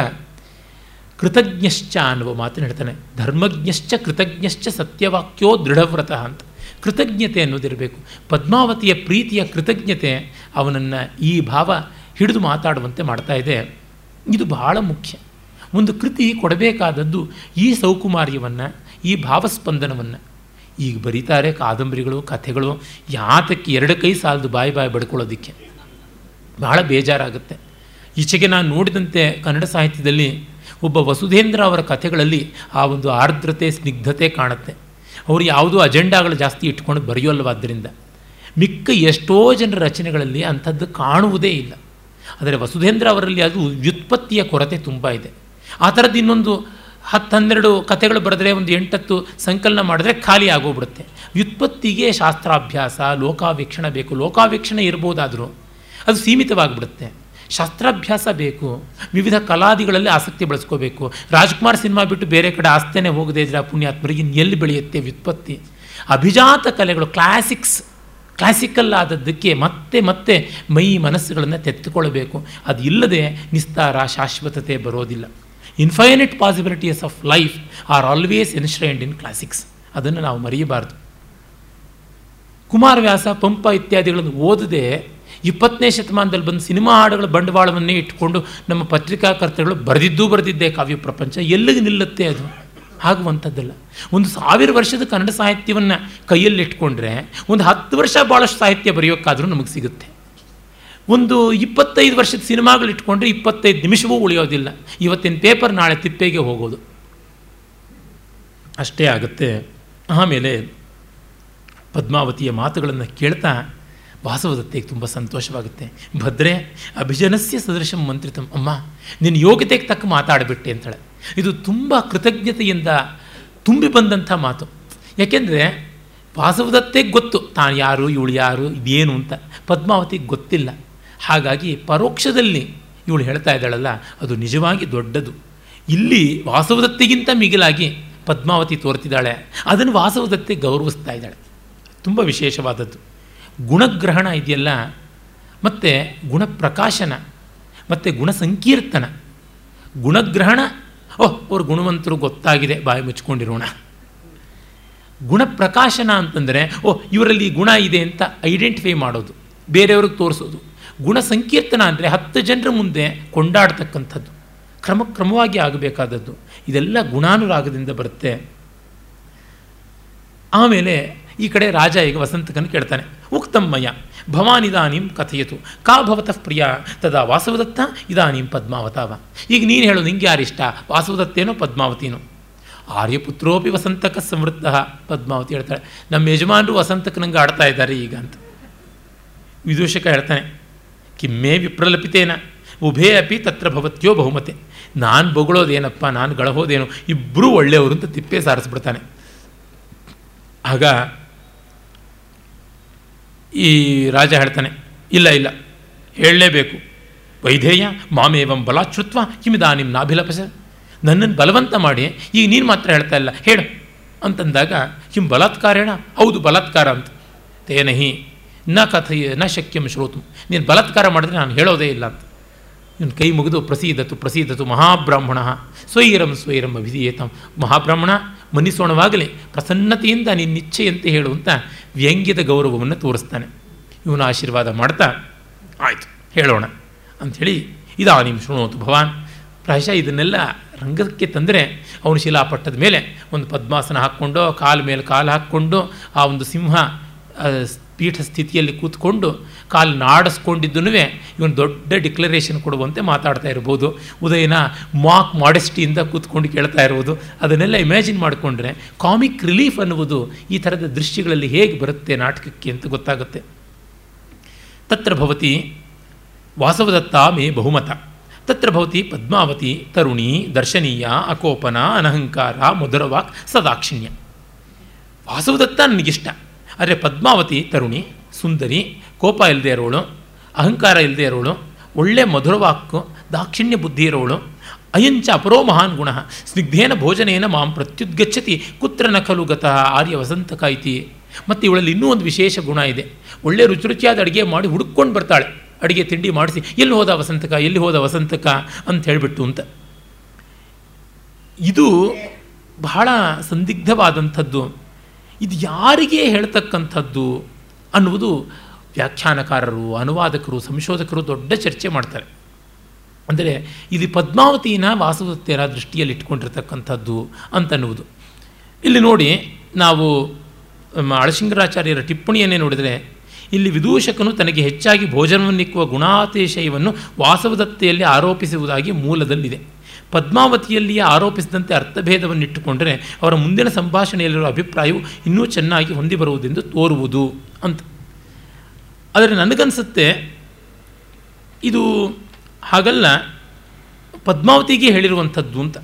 ಕೃತಜ್ಞಶ್ಚ ಅನ್ನುವ ಮಾತನ್ನು ಹೇಳ್ತಾನೆ. ಧರ್ಮಜ್ಞಶ್ಚ ಕೃತಜ್ಞಶ್ಚ ಸತ್ಯವಾಕ್ಯೋ ದೃಢವ್ರತ ಅಂತ. ಕೃತಜ್ಞತೆ ಅನ್ನೋದಿರಬೇಕು ಪದ್ಮಾವತಿಯ ಪ್ರೀತಿಯ ಕೃತಜ್ಞತೆ ಅವನನ್ನು ಈ ಭಾವ ಹಿಡಿದು ಮಾತಾಡುವಂತೆ ಮಾಡ್ತಾ ಇದೆ. ಇದು ಬಹಳ ಮುಖ್ಯ. ಒಂದು ಕೃತಿ ಕೊಡಬೇಕಾದದ್ದು ಈ ಸೌಕುಮಾರ್ಯವನ್ನು, ಈ ಭಾವಸ್ಪಂದನವನ್ನು. ಈಗ ಬರೀತಾರೆ ಕಾದಂಬರಿಗಳು, ಕಥೆಗಳು, ಯಾತಕ್ಕೆ ಎರಡು ಕೈ ಸಾಲದು ಬಾಯಿ ಬಾಯಿ ಬಡ್ಕೊಳ್ಳೋದಕ್ಕೆ. ಬಹಳ ಬೇಜಾರಾಗುತ್ತೆ. ಈಚೆಗೆ ನಾನು ನೋಡಿದಂತೆ ಕನ್ನಡ ಸಾಹಿತ್ಯದಲ್ಲಿ ಒಬ್ಬ ವಸುಧೇಂದ್ರ ಅವರ ಕಥೆಗಳಲ್ಲಿ ಆ ಒಂದು ಆರ್ದ್ರತೆ, ಸ್ನಿಗ್ಧತೆ ಕಾಣುತ್ತೆ. ಅವರು ಯಾವುದೂ ಅಜೆಂಡಾಗಳು ಜಾಸ್ತಿ ಇಟ್ಕೊಂಡು ಬರೆಯೋಲ್ವಾದ್ದರಿಂದ ಮಿಕ್ಕ ಎಷ್ಟೋ ಜನರ ರಚನೆಗಳಲ್ಲಿ ಅಂಥದ್ದು ಕಾಣುವುದೇ ಇಲ್ಲ. ಆದರೆ ವಸುಧೇಂದ್ರ ಅವರಲ್ಲಿ ಅದು ವ್ಯುತ್ಪತ್ತಿಯ ಕೊರತೆ ತುಂಬ ಇದೆ. ಆ ಥರದ್ದು ಇನ್ನೊಂದು ಹತ್ತು ಹನ್ನೆರಡು ಕಥೆಗಳು ಬರೆದ್ರೆ ಒಂದು ಎಂಟತ್ತು ಸಂಕಲನ ಮಾಡಿದ್ರೆ ಖಾಲಿ ಆಗೋಗ್ಬಿಡುತ್ತೆ. ವ್ಯುತ್ಪತ್ತಿಗೆ ಶಾಸ್ತ್ರಾಭ್ಯಾಸ, ಲೋಕಾವೀಕ್ಷಣ ಬೇಕು. ಲೋಕಾವೀಕ್ಷಣೆ ಇರ್ಬೋದಾದರೂ ಅದು ಸೀಮಿತವಾಗಿಬಿಡುತ್ತೆ. ಶಾಸ್ತ್ರಾಭ್ಯಾಸ ಬೇಕು. ವಿವಿಧ ಕಲಾದಿಗಳಲ್ಲಿ ಆಸಕ್ತಿ ಬೆಳೆಸ್ಕೋಬೇಕು. ರಾಜ್ಕುಮಾರ್ ಸಿನಿಮಾ ಬಿಟ್ಟು ಬೇರೆ ಕಡೆ ಆಸ್ತೇನೆ ಹೋಗದೆ ಇದ್ರೆ ಆ ಪುಣ್ಯಾತ್ಮರಿಗೆ ಎಲ್ಲಿ ಬೆಳೆಯುತ್ತೆ ವ್ಯುತ್ಪತ್ತಿ? ಅಭಿಜಾತ ಕಲೆಗಳು ಕ್ಲಾಸಿಕ್ಸ್ ಕ್ಲಾಸಿಕಲ್ ಆದದ್ದಕ್ಕೆ ಮತ್ತೆ ಮತ್ತೆ ಮೈ ಮನಸ್ಸುಗಳನ್ನು ತೆತ್ತುಕೊಳ್ಳಬೇಕು. ಅದು ಇಲ್ಲದೆ ನಿಸ್ತಾರ ಶಾಶ್ವತತೆ ಬರೋದಿಲ್ಲ. Infinite possibilities of life are always enshrined in classics ಅದನ್ನು ನಾವು ಮರೆಯಬಾರ್ದು. ಕುಮಾರವ್ಯಾಸ, ಪಂಪ ಇತ್ಯಾದಿಗಳನ್ನು ಓದದೆ ಇಪ್ಪತ್ತನೇ ಶತಮಾನದಲ್ಲಿ ಬಂದು ಸಿನಿಮಾ ಹಾಡುಗಳ ಬಂಡವಾಳವನ್ನೇ ಇಟ್ಟುಕೊಂಡು ನಮ್ಮ ಪತ್ರಿಕಾಕರ್ತೆಗಳು ಬರೆದಿದ್ದೂ ಬರೆದಿದ್ದೇ ಕಾವ್ಯ ಪ್ರಪಂಚ, ಎಲ್ಲಿಗೆ ನಿಲ್ಲುತ್ತೆ ಅದು? ಆಗುವಂಥದ್ದಲ್ಲ. ಒಂದು ಸಾವಿರ ವರ್ಷದ ಕನ್ನಡ ಸಾಹಿತ್ಯವನ್ನು ಕೈಯಲ್ಲಿಟ್ಕೊಂಡ್ರೆ ಒಂದು ಹತ್ತು ವರ್ಷ ಭಾಳಷ್ಟು ಸಾಹಿತ್ಯ ಬರೆಯೋಕ್ಕಾದರೂ ನಮಗೆ ಸಿಗುತ್ತೆ. ಒಂದು ಇಪ್ಪತ್ತೈದು ವರ್ಷದ ಸಿನಿಮಾಗಳು ಇಟ್ಕೊಂಡ್ರೆ ಇಪ್ಪತ್ತೈದು ನಿಮಿಷವೂ ಉಳಿಯೋದಿಲ್ಲ. ಇವತ್ತಿನ ಪೇಪರ್ ನಾಳೆ ತಿಪ್ಪೆಗೆ ಹೋಗೋದು. ಅಷ್ಟೇ ಆಗುತ್ತೆ. ಆಮೇಲೆ ಪದ್ಮಾವತಿಯ ಮಾತುಗಳನ್ನು ಕೇಳ್ತಾ ವಾಸವದತ್ತೆಗೆ ತುಂಬ ಸಂತೋಷವಾಗುತ್ತೆ. ಭದ್ರೆ, ಅಭಿಜನಸ್ಯ ಸದೃಶಂ ಮಂತ್ರಿತಂ. ಅಮ್ಮ, ನಿನ್ನ ಯೋಗ್ಯತೆಗೆ ತಕ್ಕ ಮಾತಾಡಿಬಿಟ್ಟೆ ಅಂತಾಳೆ. ಇದು ತುಂಬ ಕೃತಜ್ಞತೆಯಿಂದ ತುಂಬಿ ಬಂದಂಥ ಮಾತು. ಯಾಕೆಂದರೆ ವಾಸವದತ್ತೆಗೆ ಗೊತ್ತು, ತಾನು ಯಾರು, ಇವಳು ಯಾರು, ಇದೇನು ಅಂತ. ಪದ್ಮಾವತಿಗೆ ಗೊತ್ತಿಲ್ಲ. ಹಾಗಾಗಿ ಪರೋಕ್ಷದಲ್ಲಿ ಇವಳು ಹೇಳ್ತಾ ಇದ್ದಾಳಲ್ಲ, ಅದು ನಿಜವಾಗಿ ದೊಡ್ಡದು. ಇಲ್ಲಿ ವಾಸವದತ್ತೆಗಿಂತ ಮಿಗಿಲಾಗಿ ಪದ್ಮಾವತಿ ತೋರ್ತಿದ್ದಾಳೆ. ಅದನ್ನು ವಾಸವದತ್ತೆ ಗೌರವಿಸ್ತಾ ಇದ್ದಾಳೆ. ತುಂಬ ವಿಶೇಷವಾದದ್ದು. ಗುಣಗ್ರಹಣ ಇದೆಯಲ್ಲ, ಮತ್ತು ಗುಣಪ್ರಕಾಶನ, ಮತ್ತು ಗುಣಸಂಕೀರ್ತನ. ಗುಣಗ್ರಹಣ, ಓಹ್, ಅವ್ರು ಗುಣವಂತರು ಗೊತ್ತಾಗಿದೆ, ಬಾಯಿ ಮುಚ್ಕೊಂಡಿರೋಣ ಗುಣಪ್ರಕಾಶನ ಅಂತಂದರೆ, ಓಹ್, ಇವರಲ್ಲಿ ಗುಣ ಇದೆ ಅಂತ ಐಡೆಂಟಿಫೈ ಮಾಡೋದು, ಬೇರೆಯವ್ರಿಗೆ ತೋರಿಸೋದು. ಗುಣ ಸಂಕೀರ್ತನ ಅಂದರೆ ಹತ್ತು ಜನರ ಮುಂದೆ ಕೊಂಡಾಡ್ತಕ್ಕಂಥದ್ದು, ಕ್ರಮಕ್ರಮವಾಗಿ ಆಗಬೇಕಾದದ್ದು. ಇದೆಲ್ಲ ಗುಣಾನುರಾಗದಿಂದ ಬರುತ್ತೆ. ಆಮೇಲೆ ಈ ಕಡೆ ರಾಜ ಈಗ ವಸಂತಕನ ಕೇಳ್ತಾನೆ ಉಕ್ತಮ್ಮಯ್ಯ ಇದಾನಿಂ ಕಥೆಯಿತು ಕಾ ಭವತಃ ಪ್ರಿಯ ತದಾ ವಾಸವದತ್ತ ಇದಾನಿಂ ಪದ್ಮಾವತಾವ ಈಗ ನೀನು ಹೇಳು, ನಿಂಗೆ ಯಾರಿಷ್ಟ ವಾಸವದತ್ತೇನೋ ಪದ್ಮಾವತಿನೋ? ಆರ್ಯಪುತ್ರೋಪಿ ವಸಂತಕ ಸಮೃದ್ಧ ಪದ್ಮಾವತಿ ಹೇಳ್ತಾಳೆ. ನಮ್ಮ ಯಜಮಾನರು ವಸಂತಕ ನಂಗೆ ಆಡ್ತಾ ಇದ್ದಾರೆ ಈಗ ಅಂತ. ವಿದೂಷಕ ಹೇಳ್ತಾನೆ, ಕಿಮ್ಮೇ ವಿಪ್ರಲಪಿತೇನ? ಉಭೇ ಅಪಿ ತತ್ರ ಭವತ್ಯೋ ಬಹುಮತೆ. ನಾನು ಬೊಗಳೋದೇನಪ್ಪ, ನಾನು ಗಳಹೋದೇನು? ಇಬ್ಬರೂ ಒಳ್ಳೆಯವರು ಅಂತ ತಿಪ್ಪೆ ಸಾರಿಸ್ಬಿಡ್ತಾನೆ. ಆಗ ಈ ರಾಜ ಹೇಳ್ತಾನೆ, ಇಲ್ಲ ಇಲ್ಲ, ಹೇಳಲೇಬೇಕು. ವೈಧೇಯ ಮಾಮೇವಂ ಬಲಾಚ್ಛುತ್ವ ಕಿಮಿದಾನಿಂ ನಾಭಿಲಪಸ. ನನ್ನನ್ನು ಬಲವಂತ ಮಾಡಿ, ಈಗ ನೀನು ಮಾತ್ರ ಹೇಳ್ತಾ ಇಲ್ಲ, ಹೇಳು. ಅಂತಂದಾಗ ಹಿಂ ಬಲಾತ್ಕಾರೇಣ? ಹೌದು, ಬಲಾತ್ಕಾರ ಅಂತ. ತೇನಹಿ ನ ಕಥೆಯ, ನ ಶಕ್ಯಂ ಶ್ರೋತು. ನೀನು ಬಲಾತ್ಕಾರ ಮಾಡಿದ್ರೆ ನಾನು ಹೇಳೋದೇ ಇಲ್ಲ ಅಂತ. ಇವನು ಕೈ ಮುಗಿದು ಪ್ರಸೀದತು ಪ್ರಸೀದತು ಮಹಾಬ್ರಾಹ್ಮಣ. ಸ್ವೈರಂ ಸ್ವೈರಂ ಅಭಿಧೀಯತಂ. ಮಹಾಬ್ರಾಹ್ಮಣ ಮನಿಸೋಣವಾಗಲಿ ಪ್ರಸನ್ನತೆಯಿಂದ ನಿನ್ನ ಇಚ್ಛೆಯಂತೆ ಹೇಳುವಂಥ ವ್ಯಂಗ್ಯದ ಗೌರವವನ್ನು ತೋರಿಸ್ತಾನೆ. ಇವನು ಆಶೀರ್ವಾದ ಮಾಡ್ತಾ, ಆಯಿತು, ಹೇಳೋಣ. ಅಂಥೇಳಿ ಇದಾನಿಂ ಶೃಣೋತು ಭವಾನ್. ಪ್ರಾಯಶಃ ಇದನ್ನೆಲ್ಲ ರಂಗಕ್ಕೆ ತಂದರೆ ಅವನು ಶಿಲಾಪಟ್ಟದ ಮೇಲೆ ಒಂದು ಪದ್ಮಾಸನ ಹಾಕ್ಕೊಂಡು, ಕಾಲು ಮೇಲೆ ಕಾಲು ಹಾಕ್ಕೊಂಡು, ಆ ಒಂದು ಸಿಂಹ ಪೀಠ ಸ್ಥಿತಿಯಲ್ಲಿ ಕೂತ್ಕೊಂಡು ಕಾಲು ನಾಡಿಸ್ಕೊಂಡಿದ್ದೂ ಇವನು ದೊಡ್ಡ ಡಿಕ್ಲರೇಷನ್ ಕೊಡುವಂತೆ ಮಾತಾಡ್ತಾ ಇರ್ಬೋದು. ಉದಯನ ಮಾಕ್ ಮಾಡೆಸ್ಟಿಯಿಂದ ಕೂತ್ಕೊಂಡು ಕೇಳ್ತಾ ಇರ್ಬೋದು. ಅದನ್ನೆಲ್ಲ ಇಮ್ಯಾಜಿನ್ ಮಾಡಿಕೊಂಡ್ರೆ ಕಾಮಿಕ್ ರಿಲೀಫ್ ಅನ್ನುವುದು ಈ ಥರದ ದೃಶ್ಯಗಳಲ್ಲಿ ಹೇಗೆ ಬರುತ್ತೆ ನಾಟಕಕ್ಕೆ ಅಂತ ಗೊತ್ತಾಗುತ್ತೆ. ತತ್ರ ಭವತಿ ವಾಸವದತ್ತ ಮೇ ಬಹುಮತ. ತತ್ರ ಭವತಿ ಪದ್ಮಾವತಿ ತರುಣಿ ದರ್ಶನೀಯ ಅಕೋಪನ ಅನಹಂಕಾರ ಮಧುರವಾಕ್ ಸದಾಕ್ಷಿಣ್ಯ. ವಾಸವದತ್ತ ನನಗಿಷ್ಟ. ಆದರೆ ಪದ್ಮಾವತಿ ತರುಣಿ ಸುಂದರಿ ಕೋಪ ಇಲ್ಲದೆ ಇರೋಳು, ಅಹಂಕಾರ ಇಲ್ಲದೆ ಇರೋಳು, ಒಳ್ಳೆ ಮಧುರವಾಕ್ಕು ದಾಕ್ಷಿಣ್ಯ ಬುದ್ಧಿ ಇರೋಳು, ಅಯಂಚ ಅಪರೋ ಮಹಾನ್ ಗುಣ, ಸ್ನಿಗ್ಧೇನ ಭೋಜನೇನ ಮಾಂ ಪ್ರತ್ಯುದ್ಗಚ್ಚತಿ ಕುತ್ರ ನ ಆರ್ಯ ವಸಂತಕ ಇತಿ ಮತ್ತು ಇವಳಲ್ಲಿ ಇನ್ನೂ ಒಂದು ವಿಶೇಷ ಗುಣ ಇದೆ. ಒಳ್ಳೆ ರುಚಿ ರುಚಿಯಾದ ಅಡುಗೆ ಮಾಡಿ ಹುಡುಕೊಂಡು ಬರ್ತಾಳೆ. ಅಡುಗೆ ತಿಂಡಿ ಮಾಡಿಸಿ, ಎಲ್ಲಿ ಹೋದ ವಸಂತಕ, ಎಲ್ಲಿ ಹೋದ ವಸಂತಕ ಅಂತ ಹೇಳಿಬಿಟ್ಟು ಅಂತ. ಇದು ಬಹಳ ಸಂದಿಗ್ಧವಾದಂಥದ್ದು. ಇದು ಯಾರಿಗೆ ಹೇಳ್ತಕ್ಕಂಥದ್ದು ಅನ್ನುವುದು ವ್ಯಾಖ್ಯಾನಕಾರರು, ಅನುವಾದಕರು, ಸಂಶೋಧಕರು ದೊಡ್ಡ ಚರ್ಚೆ ಮಾಡ್ತಾರೆ. ಅಂದರೆ ಇಲ್ಲಿ ಪದ್ಮಾವತಿನ ವಾಸವದತ್ತೆಯರ ದೃಷ್ಟಿಯಲ್ಲಿ ಇಟ್ಕೊಂಡಿರ್ತಕ್ಕಂಥದ್ದು ಅಂತನ್ನುವುದು. ಇಲ್ಲಿ ನೋಡಿ ನಾವು ಅಳಸಿಂಗರಾಚಾರ್ಯರ ಟಿಪ್ಪಣಿಯನ್ನೇ ನೋಡಿದರೆ, ಇಲ್ಲಿ ವಿದೂಷಕನು ತನಗೆ ಹೆಚ್ಚಾಗಿ ಭೋಜನವನ್ನಿಕ್ಕುವ ಗುಣಾತಿಶಯವನ್ನು ವಾಸವದತ್ತೆಯಲ್ಲಿ ಆರೋಪಿಸುವುದಾಗಿ ಮೂಲದಲ್ಲಿದೆ. ಪದ್ಮಾವತಿಯಲ್ಲಿಯೇ ಆರೋಪಿಸಿದಂತೆ ಅರ್ಥಭೇದವನ್ನಿಟ್ಟುಕೊಂಡರೆ ಅವರ ಮುಂದಿನ ಸಂಭಾಷಣೆಯಲ್ಲಿರುವ ಅಭಿಪ್ರಾಯವು ಇನ್ನೂ ಚೆನ್ನಾಗಿ ಹೊಂದಿ ಬರುವುದೆಂದು ತೋರುವುದು ಅಂತ. ಆದರೆ ನನಗನ್ಸುತ್ತೆ ಇದು ಹಾಗಲ್ಲ, ಪದ್ಮಾವತಿಗೆ ಹೇಳಿರುವಂಥದ್ದು ಅಂತ.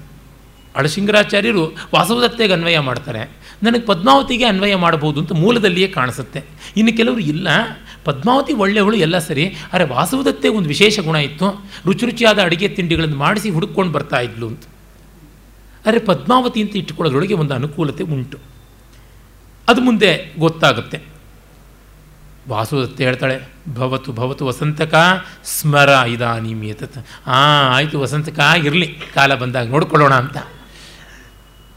ಅಳಶಿಂಗರಾಚಾರ್ಯರು ವಾಸವದತ್ತೆಗೆ ಅನ್ವಯ ಮಾಡ್ತಾರೆ. ನನಗೆ ಪದ್ಮಾವತಿಗೆ ಅನ್ವಯ ಮಾಡಬಹುದು ಅಂತ ಮೂಲದಲ್ಲಿಯೇ ಕಾಣಿಸುತ್ತೆ. ಇನ್ನು ಕೆಲವರು ಇಲ್ಲ, ಪದ್ಮಾವತಿ ಒಳ್ಳೆಯವಳು ಎಲ್ಲ ಸರಿ, ಆದರೆ ವಾಸವದತ್ತೆಗೆ ಒಂದು ವಿಶೇಷ ಗುಣ ಇತ್ತು. ರುಚಿ ರುಚಿಯಾದ ಅಡುಗೆ ತಿಂಡಿಗಳನ್ನು ಮಾಡಿಸಿ ಹುಡುಕೊಂಡು ಬರ್ತಾ ಇದ್ಲು ಅಂತ. ಆದರೆ ಪದ್ಮಾವತಿ ಅಂತ ಇಟ್ಟುಕೊಳ್ಳೋದ್ರೊಳಗೆ ಒಂದು ಅನುಕೂಲತೆ ಉಂಟು. ಅದು ಮುಂದೆ ಗೊತ್ತಾಗುತ್ತೆ. ವಾಸುದತ್ತೆ ಹೇಳ್ತಾಳೆ, ಭವತು ಭವತು ವಸಂತಕ ಸ್ಮರ ಇದಾನೀಮ್ ಏತತ್ ಹಾಂ ಆಯಿತು ವಸಂತಕ ಇರಲಿ ಕಾಲ ಬಂದಾಗ ನೋಡ್ಕೊಳ್ಳೋಣ ಅಂತ.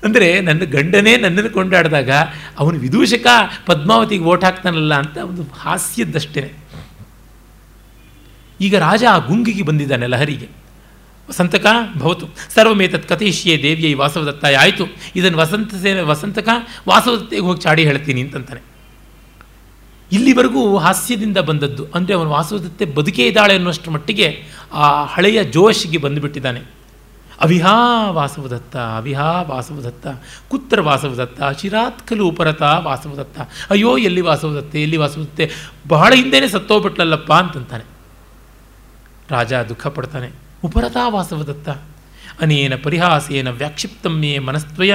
ಅಂದರೆ ನನ್ನ ಗಂಡನೇ ನನ್ನನ್ನು ಕೊಂಡಾಡಿದಾಗ ಅವನು ವಿದೂಷಕ ಪದ್ಮಾವತಿಗೆ ಓಟ್ ಹಾಕ್ತಾನಲ್ಲ ಅಂತ ಒಂದು ಹಾಸ್ಯದ್ದಷ್ಟೇ. ಈಗ ರಾಜ ಆ ಗುಂಗಿಗೆ ಬಂದಿದ್ದಾನೆ ಲಹರಿಗೆ. ವಸಂತಕ, ಭವತು, ಸರ್ವಮೇತತ್ ಕಥೇಶಿಯೇ ದೇವಿಯ ವಾಸವದತ್ತಾಯ, ಆಯಿತು ಇದನ್ನು ವಸಂತ ಸೇನೆ ವಸಂತಕ ವಾಸವದತ್ತೆಗೆ ಹೋಗಿ ಚಾಡಿ ಹೇಳ್ತೀನಿ ಅಂತಂತಾನೆ. ಇಲ್ಲಿವರೆಗೂ ಹಾಸ್ಯದಿಂದ ಬಂದದ್ದು. ಅಂದರೆ ಅವನು ವಾಸವದತ್ತೆ ಬದುಕೇ ಇದ್ದಾಳೆ ಅನ್ನೋಷ್ಟು ಮಟ್ಟಿಗೆ ಆ ಹಳೆಯ ಜೋಶಿಗೆ ಬಂದುಬಿಟ್ಟಿದ್ದಾನೆ. ಅವಿಹಾ ವಾಸವದತ್ತ ಅವಿಹಾ ವಾಸವದತ್ತ, ಕುತ್ರ ವಾಸವದತ್ತ ಶಿರಾತ್ಕಲು ಉಪರತ ವಾಸವದತ್ತ. ಅಯ್ಯೋ, ಎಲ್ಲಿ ವಾಸವದತ್ತೆ ಎಲ್ಲಿ ವಾಸವದತ್ತೆ? ಬಹಳ ಹಿಂದೆನೇ ಸತ್ತೋಗ್ಬಿಟ್ಲಲ್ಲಪ್ಪ ಅಂತಂತಾನೆ. ರಾಜ ದುಃಖ ಪಡ್ತಾನೆ. ಉಪರತಾ ವಾಸವದತ್ತ. ಅನೇನ ಪರಿಹಾಸೇನ ವ್ಯಾಕ್ಷಿಪ್ತಮ್ಯೇ ಮನಸ್ತ್ವಯ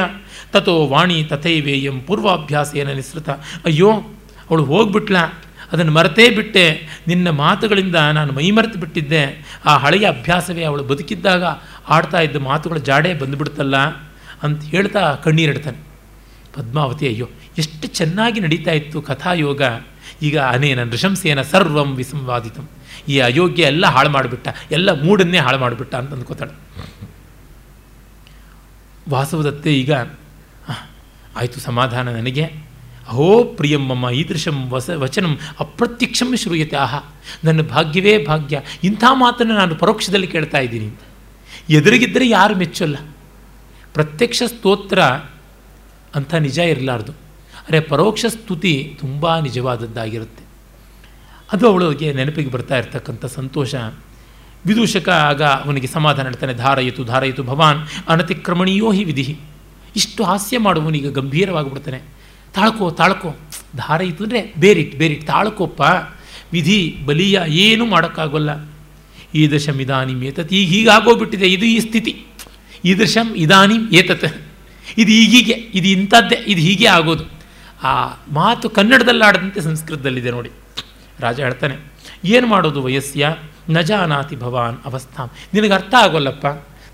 ತಥೋ ವಾಣಿ ತಥೈವೇಯಂ ಪೂರ್ವಾಭ್ಯಾಸೇನ ನಿಸೃತ. ಅಯ್ಯೋ ಅವಳು ಹೋಗ್ಬಿಟ್ಲ? ಅದನ್ನು ಮರೆತೇ ಬಿಟ್ಟೆ. ನಿನ್ನ ಮಾತುಗಳಿಂದ ನಾನು ಮೈಮರೆತು ಬಿಟ್ಟಿದ್ದೆ. ಆ ಹಳೆಯ ಅಭ್ಯಾಸವೇ ಅವಳು ಬದುಕಿದ್ದಾಗ ಆಡ್ತಾ ಇದ್ದ ಮಾತುಗಳ ಜಾಡೆ ಬಂದುಬಿಡ್ತಲ್ಲ ಅಂತ ಹೇಳ್ತಾ ಕಣ್ಣೀರಿಡ್ತಾನೆ ಪದ್ಮಾವತಿ, ಅಯ್ಯೋ, ಎಷ್ಟು ಚೆನ್ನಾಗಿ ನಡೀತಾ ಇತ್ತು ಕಥಾಯೋಗ. ಈಗ ಅನೇನ ನೃಶಂಸೇನ ಸರ್ವಂ ವಿಸಂವಾದಿತಂ. ಈ ಅಯೋಗ್ಯ ಎಲ್ಲ ಹಾಳು ಮಾಡಿಬಿಟ್ಟ. ಎಲ್ಲ ಮೂಡನ್ನೇ ಹಾಳು ಮಾಡಿಬಿಟ್ಟ ಅಂತ ಅಂದ್ಕೋತಾಳೆ. ವಾಸವದತ್ತೆ ಈಗ ಆಯಿತು, ಸಮಾಧಾನ ನನಗೆ. ಅಹೋ ಪ್ರಿಯಮ್ಮಮ್ಮ ಈದೃಶಂ ವಸ ವಚನಂ ಅಪ್ರತ್ಯಕ್ಷಂ ಶ್ರೂಯತೆ. ಆಹಾ, ನನ್ನ ಭಾಗ್ಯವೇ ಭಾಗ್ಯ. ಇಂಥ ಮಾತನ್ನು ನಾನು ಪರೋಕ್ಷದಲ್ಲಿ ಕೇಳ್ತಾ ಇದ್ದೀನಿ ಅಂತ. ಎದುರಿಗಿದ್ದರೆ ಯಾರು ಮೆಚ್ಚಲ್ಲ. ಪ್ರತ್ಯಕ್ಷ ಸ್ತೋತ್ರ ಅಂಥ ನಿಜ ಇರಲಾರ್ದು. ಅರೆ ಪರೋಕ್ಷ ಸ್ತುತಿ ತುಂಬ ನಿಜವಾದದ್ದಾಗಿರುತ್ತೆ. ಅದು ಅವಳಿಗೆ ನೆನಪಿಗೆ ಬರ್ತಾ ಇರ್ತಕ್ಕಂಥ ಸಂತೋಷ. ವಿದೂಷಕ ಆಗ ಅವನಿಗೆ ಸಮಾಧಾನ ಹೇಳ್ತಾನೆ, ಧಾರಯಿತು ಧಾರಯಿತು ಭವಾನ್, ಅನತಿಕ್ರಮಣೀಯೋ ಹಿ ವಿಧಿ ಇಷ್ಟು ಹಾಸ್ಯ ಮಾಡುವವನಿಗೆ ಗಂಭೀರವಾಗಿಬಿಡ್ತಾನೆ ತಾಳ್ಕೋ ತಾಳ್ಕೋ. ಇತ್ತು ಅಂದರೆ ಬೇರಿಟ್ ಬೇರಿಟ್. ತಾಳ್ಕೋಪ್ಪ. ವಿಧಿ, ಬಲಿಯ ಏನೂ ಮಾಡೋಕ್ಕಾಗೋಲ್ಲ. ಈದೃಶಂ ಇದಾನಿಂ ಏತತ್. ಈಗ ಹೀಗಾಗೋಗ್ಬಿಟ್ಟಿದೆ. ಇದು ಈ ಸ್ಥಿತಿ. ಈದೃಶಂ ಇದಾನಿಂ ಏತತ್. ಇದು ಈಗೀಗೆ ಇದು ಇಂಥದ್ದೇ, ಇದು ಹೀಗೆ ಆಗೋದು. ಆ ಮಾತು ಕನ್ನಡದಲ್ಲಿ ಆಡದಂತೆ ಸಂಸ್ಕೃತದಲ್ಲಿದೆ ನೋಡಿ. ರಾಜ ಹೇಳ್ತಾನೆ, ಏನು ಮಾಡೋದು ವಯಸ್ಸ ನಜಾನಾತಿ ಜಾನಾತಿ ಭವಾನ್ ಅವಸ್ಥಾಂ. ನಿನಗೆ ಅರ್ಥ ಆಗೋಲ್ಲಪ್ಪ.